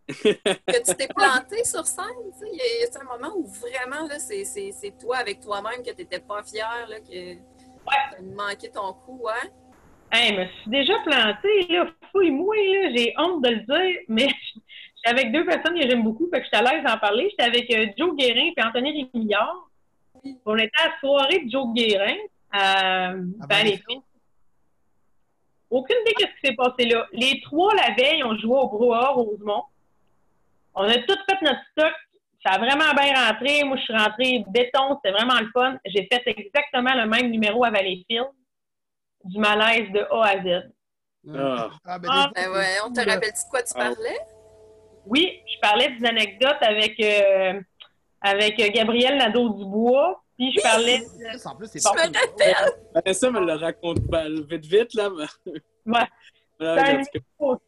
Que tu t'es planté sur scène, tu sais. Il y a- un moment où vraiment, là, c'est, c'est, c'est toi avec toi-même que t'étais pas fier, là, que t'as manqué ton coup, ouais. Hey, je me suis déjà plantée, là. Fouille-moi, là. J'ai honte de le dire, mais j'étais avec deux personnes que j'aime beaucoup, fait que j'étais à l'aise d'en parler. J'étais avec euh, Joe Guérin et Anthony Rémillard. On était à la soirée de Joe Guérin à Valleyfield. Aucune idée de ce qui s'est passé là. Les trois, la veille, on jouait au Brouhaha Rosemont. On a tout fait notre stock. Ça a vraiment bien rentré. Moi, je suis rentrée béton. C'était vraiment le fun. J'ai fait exactement le même numéro à Valleyfield. Du malaise de A à Z. Ah. Ah, ben, Ah, des- Ben ouais, on te rappelle-tu de quoi tu Ah. parlais? Oui, je parlais d'une anecdote avec, euh, avec Gabriel Nadeau-Dubois. Puis je parlais. En plus, c'est Je me rappelle! Vanessa me le raconte ben, vite, vite, là. mais- Ouais. Un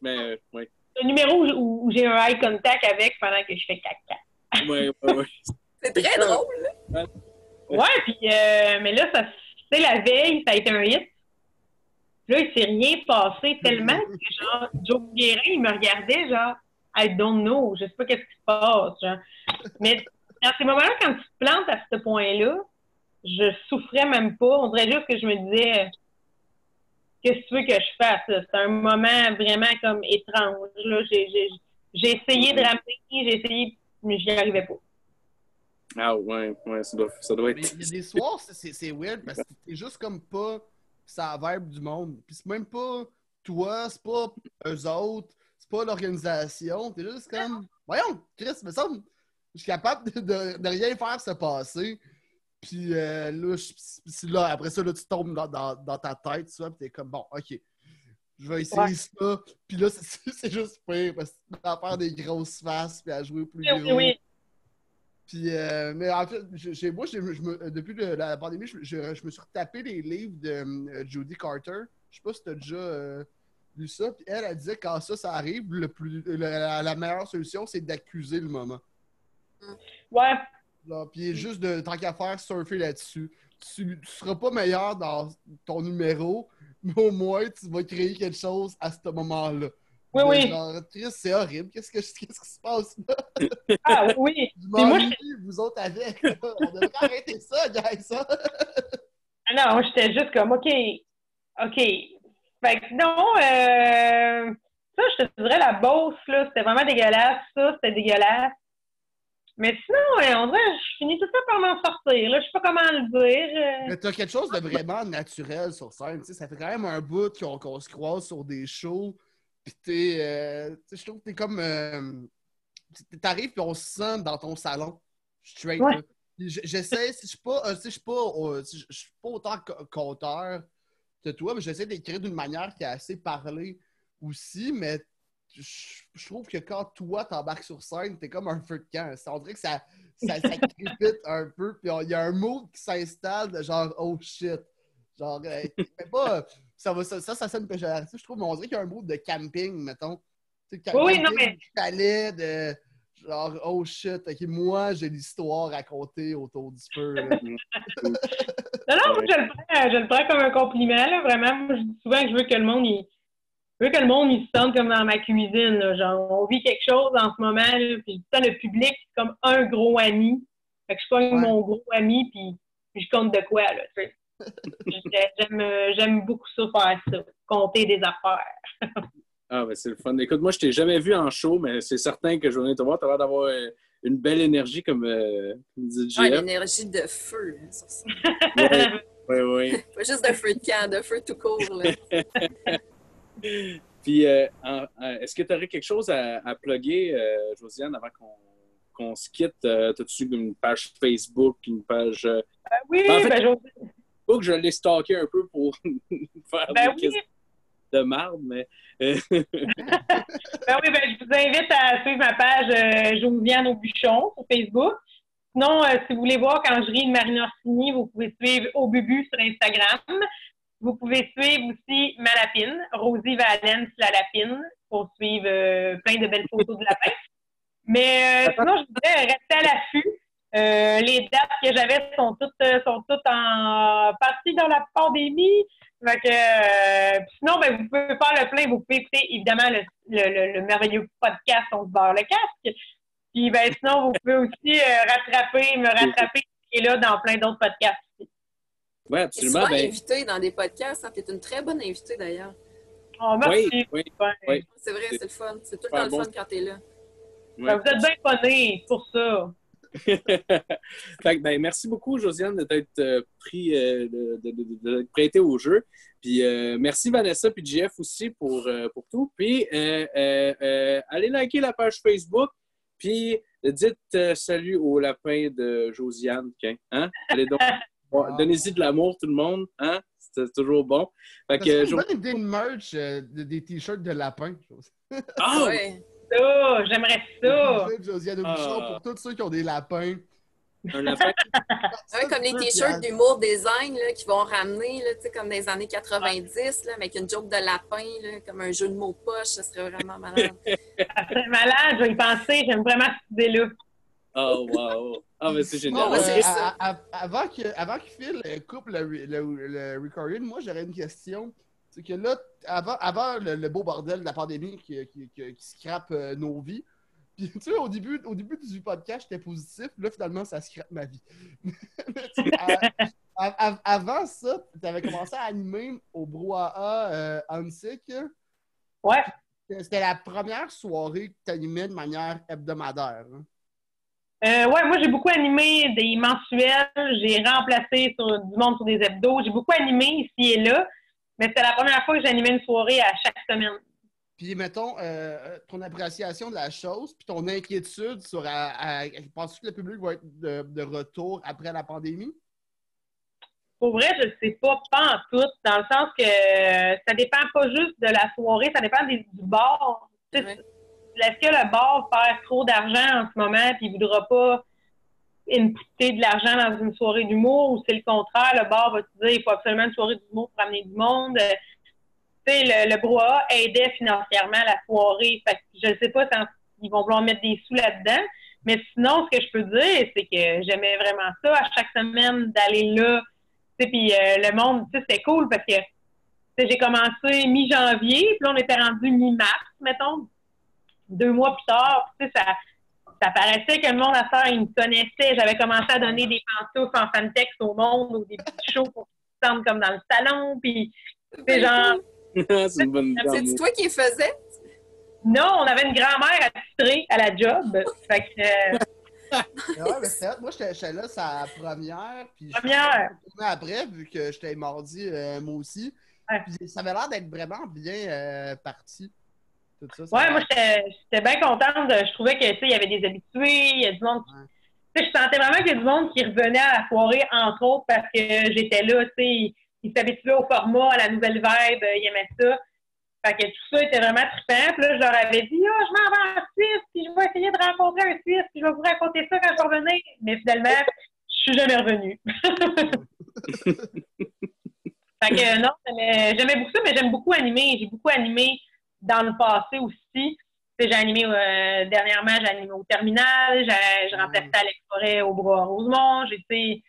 mais, euh, ouais. Un numéro où, où j'ai un eye contact avec pendant que je fais caca. Ouais, ouais, ouais. C'est très drôle. là. Ouais, puis, euh, mais là, ça, tu sais, la veille, ça a été un hit. Là, il s'est rien passé tellement que, genre, Joe Guérin, il me regardait, genre, I don't know, je sais pas qu'est-ce qui se passe, genre. Mais dans ces moments-là, quand tu te plantes à ce point-là, je souffrais même pas. On dirait juste que je me disais, qu'est-ce que tu veux que je fasse? C'est un moment vraiment comme étrange. Là. J'ai, j'ai, j'ai essayé de ramener, j'ai essayé, mais j'y arrivais pas. Ah, ouais, ouais, ça doit, ça doit Mais être. il y a des soirs, c'est- c'est c'est weird parce que t'es juste comme pas ça vibe du monde. Puis c'est même pas toi, c'est pas eux autres, c'est pas l'organisation. T'es juste comme, voyons, Chris, me semble, je suis capable de, de- de rien faire se passer. Puis euh, là, je- puis là, après ça, là, tu tombes dans, dans- dans ta tête, tu vois, puis t'es comme, bon, ok, je vais essayer Ouais. ça. Puis là, c'est juste pire parce que tu vas faire des grosses faces puis à jouer plus Oui, gros. oui. Puis, euh, mais en fait, moi, j'ai- je me- depuis le- la pandémie, je, je- je me suis retapé les livres de euh, Judy Carter. Je sais pas si tu as déjà euh, lu ça. Puis elle, elle disait quand ça, ça arrive, le plus, le- la, la meilleure solution, c'est d'accuser le moment. Ouais, Là, Puis juste de, tant qu'à faire, surfer là-dessus. Tu, tu seras pas meilleur dans ton numéro, mais au moins, tu vas créer quelque chose à ce moment-là. Oui, oui. Genre, triste, c'est horrible. Qu'est-ce, que, qu'est-ce qui se passe là? Ah oui. Je moi, vous autres avec. là. On devrait arrêter ça, guys. Ça. Ah Non, j'étais juste comme, OK, OK. Fait que non, euh, ça, je te dirais, la Beauce, là, c'était vraiment dégueulasse. Ça, c'était dégueulasse. Mais sinon, euh, on dirait, je finis tout ça par m'en sortir. Là, je sais pas comment le dire. euh. Mais t'as quelque chose de vraiment naturel sur scène. Ça fait quand même un bout qu'on se croise sur des shows. Puis t'es. euh, tu sais, je trouve que t'es comme. euh, T'arrives puis on se sent dans ton salon. Straight. Ouais. J'essaie, si je suis pas, euh, si je suis pas, si je suis pas autant conteur que toi, mais j'essaie d'écrire d'une manière qui est assez parlée aussi, mais je, trouve que quand toi t'embarques sur scène, t'es comme un feu de camp. Ça, On dirait que ça, ça, ça crépite un peu, puis il y a un mood qui s'installe de genre oh shit. Genre, euh, mais pas, ça, va, ça, ça, ça sonne péjoratif, je trouve, mais on dirait qu'il y a un mood de camping, mettons. Tu sais, Oui, non, mais- du chalet, de genre oh shit, ok, moi j'ai l'histoire racontée autour du feu. Non, non, moi, je le, prends, je le prends comme un compliment, là, vraiment. Moi, je dis souvent que je veux que le monde, il, je veux que le monde, il se sente comme dans ma cuisine, là. Genre, on vit quelque chose en ce moment, là, puis ça, le public, c'est comme un gros ami. Fait que je pogne Ouais. mon gros ami, puis, puis je compte de quoi, là, tu sais. J'aime, euh, j'aime beaucoup ça, faire ça. Compter des affaires. Ah, ben c'est le fun. Écoute, moi, je t'ai jamais vu en show, mais c'est certain que je vais venir te voir. Tu as l'air d'avoir euh, une belle énergie, comme, euh, comme dit Ah, l'énergie de feu, hein, sur ça. Oui, oui. Pas juste de feu de camp, de feu tout court, là. Puis, euh, est-ce que tu aurais quelque chose à, à plugger, euh, Josiane, avant qu'on se quitte? Euh, T'as-tu une page Facebook, une page euh, oui, En fait- ben, Facebook? Je l'ai stalké un peu pour faire ben des oui, questions de marde, mais... Ben oui, ben, je vous invite à suivre ma page Josiane au bûchon sur Facebook. Sinon, si vous voulez voir quand je ris de Marine Orsini, vous pouvez suivre au Bubu sur Instagram. Vous pouvez suivre aussi ma lapine, Rosie Valence la lapine, pour suivre euh, plein de belles photos de lapin. Mais euh, sinon, je voudrais rester à l'affût. Euh, les dates que j'avais sont toutes, euh, sont toutes en partie dans la pandémie. Fait que, euh, sinon, ben, vous pouvez faire le plein. Vous pouvez écouter, évidemment, le, le, le- le merveilleux podcast On se barre le casque. Puis, ben, sinon, vous pouvez aussi rattraper, me rattraper et là dans plein d'autres podcasts. aussi. Ouais, Tu es absolument. Ben, invité dans des podcasts. Tu es une très bonne invitée, d'ailleurs. Oh, merci. oui, oui, Ouais. oui. C'est vrai, c'est le fun. C'est tout le temps le bon. fun quand tu es là. Ben, vous êtes bien connus pour ça. fait que, ben, merci beaucoup, Josiane, de t'être euh, pris, euh, de, de, de, de t'être prêté au jeu. Puis euh, merci Vanessa puis Jeff aussi pour, euh, pour tout. Puis euh, euh, euh, allez liker la page Facebook. Puis dites euh, salut au lapin de Josiane. Hein? Allez donc. Bon, Donnez-y de l'amour, tout le monde. Hein? C'est toujours bon. Fait que, Jo- une bonne idée de merch, euh, de- des t-shirts de lapin. Ah! Ouais. Ça, j'aimerais ça. De Josiane Aubuchon Ah. pour tous ceux qui ont des lapins. Un lapin? Ouais, comme les t-shirts d'humour design là, qui vont ramener, là, tu sais, comme des années 90, là, avec une joke de lapin, là, comme un jeu de mots poche, ça serait vraiment malade. Ça serait malade, je vais y penser. J'aime vraiment cette idée-là. Oh, wow. Ah, mais c'est Bon, génial. ouais, c'est ça. à- à- avant que, avant que Phil coupe le, le, le recording, moi j'aurais une question. C'est que là, avant, avant le, le beau bordel de la pandémie qui, qui, qui, qui scrape euh, nos vies, puis tu sais, au début, au début du podcast, j'étais positif, là finalement ça scrape ma vie. À- avant ça, tu avais commencé à animer au Brouhaha euh, Hansik. Ouais. C'était la première soirée que tu animais de manière hebdomadaire. hein. Euh, ouais, moi, j'ai beaucoup animé des mensuels. J'ai remplacé sur, du monde sur des hebdos. J'ai beaucoup animé ici et là. Mais c'était la première fois que j'animais une soirée à chaque semaine. Puis, mettons, euh, ton appréciation de la chose, puis ton inquiétude sur. À, à- penses-tu que le public va être de, de retour après la pandémie? Pour vrai, je ne sais pas, pas en tout, dans le sens que euh, ça dépend pas juste de la soirée, ça dépend des- du bar. Tu sais, Ouais. Est-ce que le bar perd trop d'argent en ce moment puis il ne voudra pas inputer de l'argent dans une soirée d'humour ou c'est le contraire, le bar va te dire il faut absolument une soirée d'humour pour amener du monde? Euh, le, le aidait financièrement la soirée. Je ne sais pas s'ils vont vouloir mettre des sous là-dedans. Mais sinon, ce que je peux dire, c'est que j'aimais vraiment ça à chaque semaine d'aller là. Puis euh, le monde, c'était cool parce que j'ai commencé mi-janvier, puis on était rendu mi-mars, mettons, deux mois plus tard. Puis, tu sais, ça, ça paraissait que le monde à faire, il me connaissait. J'avais commencé à donner des pantoufles en fantex au monde, ou des petits shows pour qu'ils se sentent comme dans le salon. Puis, c'est genre, c'est une bonne C'est toi qui les faisais? non, on avait une grand-mère attitrée à la job. Fait que, euh, Mais ouais, mais c'est. Moi, j'étais là, sa première. Puis Première. après, vu que j'étais mardi, euh, moi aussi. Ouais. Puis ça avait l'air d'être vraiment bien euh, parti. Tout ça. ça Ouais, moi, j'étais bien contente. de- Je trouvais que, tu sais, il y avait des habitués, il y a du monde. qui- Ouais. Je sentais vraiment qu'il y a du monde qui revenait à la soirée, entre autres, parce que j'étais là, tu sais, ils s'habituaient au format, à la nouvelle vibe, ils aimaient ça. Fait que tout ça était vraiment trippant. Puis là, je leur avais dit, ah, je m'en vais en Suisse, puis je vais essayer de rencontrer un Suisse, puis je vais vous raconter ça quand je vais revenir. Mais finalement, je suis jamais revenue. fait que non, j'aimais j'aimais beaucoup ça, mais j'aime beaucoup animer. J'ai beaucoup animé dans le passé aussi. J'ai animé euh, dernièrement, j'ai animé au terminal, j'ai remplacé Alex Forêt au Bras Rosemont, j'ai fait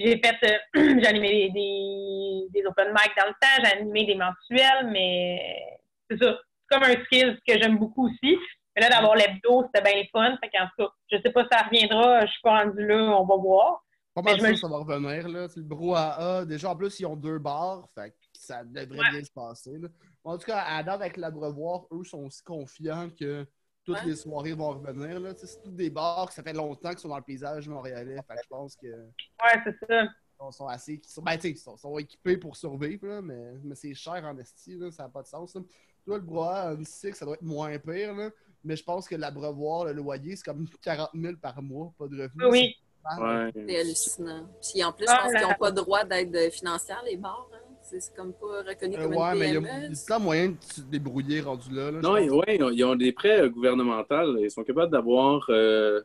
euh, j'ai animé des, open mic dans le temps, j'ai animé des mensuels, mais c'est ça. C'est comme un skill que j'aime beaucoup aussi. Mais là, d'avoir l'hebdo, c'était bien fun. Fait qu'en tout cas, je sais pas si ça reviendra, je suis pas rendue là, on va voir. Pas mal sûr me- ça va revenir. Là. C'est le brouhaha. Déjà, en plus, ils ont deux bars. Fait ça devrait Ouais. bien se passer. là. En tout cas, à date, avec l'Abreuvoir, eux sont aussi confiants que toutes Ouais. les soirées vont revenir. Là. C'est tous des bars que ça fait longtemps qu'ils sont dans le paysage montréalais. Fait que je pense qu'ils Ouais, c'est ça. sont assez. qu'ils sont, ben, tu sais, ils sont, sont équipés pour survivre, là, mais, mais c'est cher en esti. Ça n'a pas de sens. Là. Toi, le brouhaha, un six, ça doit être moins pire. Là. Mais je pense que l'Abreuvoir, le loyer, c'est comme 40 000 par mois, pas de revenus. Oui. C'est Ouais. hallucinant. Puis en plus, je Ah, pense qu'ils n'ont pas droit d'aide financière, les bars. Hein? C'est comme pas reconnu Euh, comme ouais, une mais il y a, PME. le temps moyen de se débrouiller rendu là. Non, pense. ils, ouais, ils ont- des prêts euh, gouvernementaux. Ils sont capables d'avoir. euh,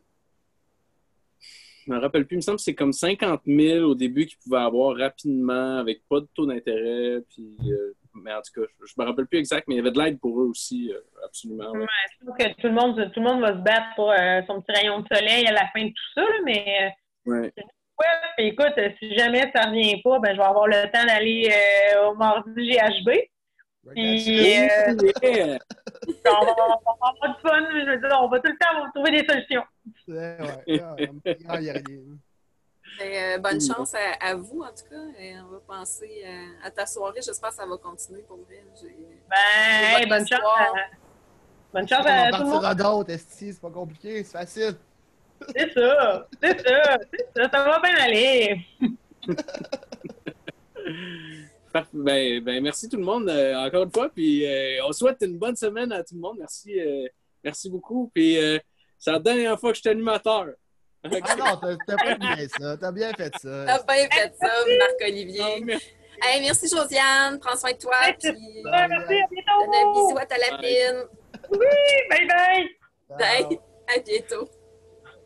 Je me rappelle plus, il me semble que c'est comme 50 000 au début qu'ils pouvaient avoir rapidement avec pas de taux d'intérêt. Puis, euh, mais en tout cas, je, je me rappelle plus exact, mais il y avait de l'aide pour eux aussi, euh, absolument. ouais. Ouais, je trouve que tout le monde, tout le monde va se battre pour euh, son petit rayon de soleil à la fin de tout ça, là, mais euh, Ouais. Ouais, puis écoute, euh, si jamais ça revient pas, ben je vais avoir le temps d'aller euh, au mardi GHB. Puis euh, on, va, avoir du fun, je veux dire, on va tout le temps trouver des solutions. Ouais, ouais, ouais, il y a rien. Mais, euh, bonne chance à, à vous, en tout cas. Et on va penser à ta soirée. J'espère que ça va continuer pour vrai. Ben, bonne bonne chance. à- bonne chance On à tout le monde. partira d'autres, esti, c'est pas compliqué, c'est facile. C'est ça, c'est ça, c'est ça, ça va bien aller. Ben, ben, merci tout le monde euh, encore une fois. Puis euh, on souhaite une bonne semaine à tout le monde. Merci, euh, merci beaucoup. Puis euh, c'est la dernière fois que je suis animateur. Ah non, t'as pas bien ça. T'as bien fait ça. T'as bien fait ça, Marc-Olivier. mais- Hey, merci Josiane, prends soin de toi. Ouais, Puis merci, à donne un bientôt. bisou à ta lapine. Oui, bye bye. Bye. À bientôt.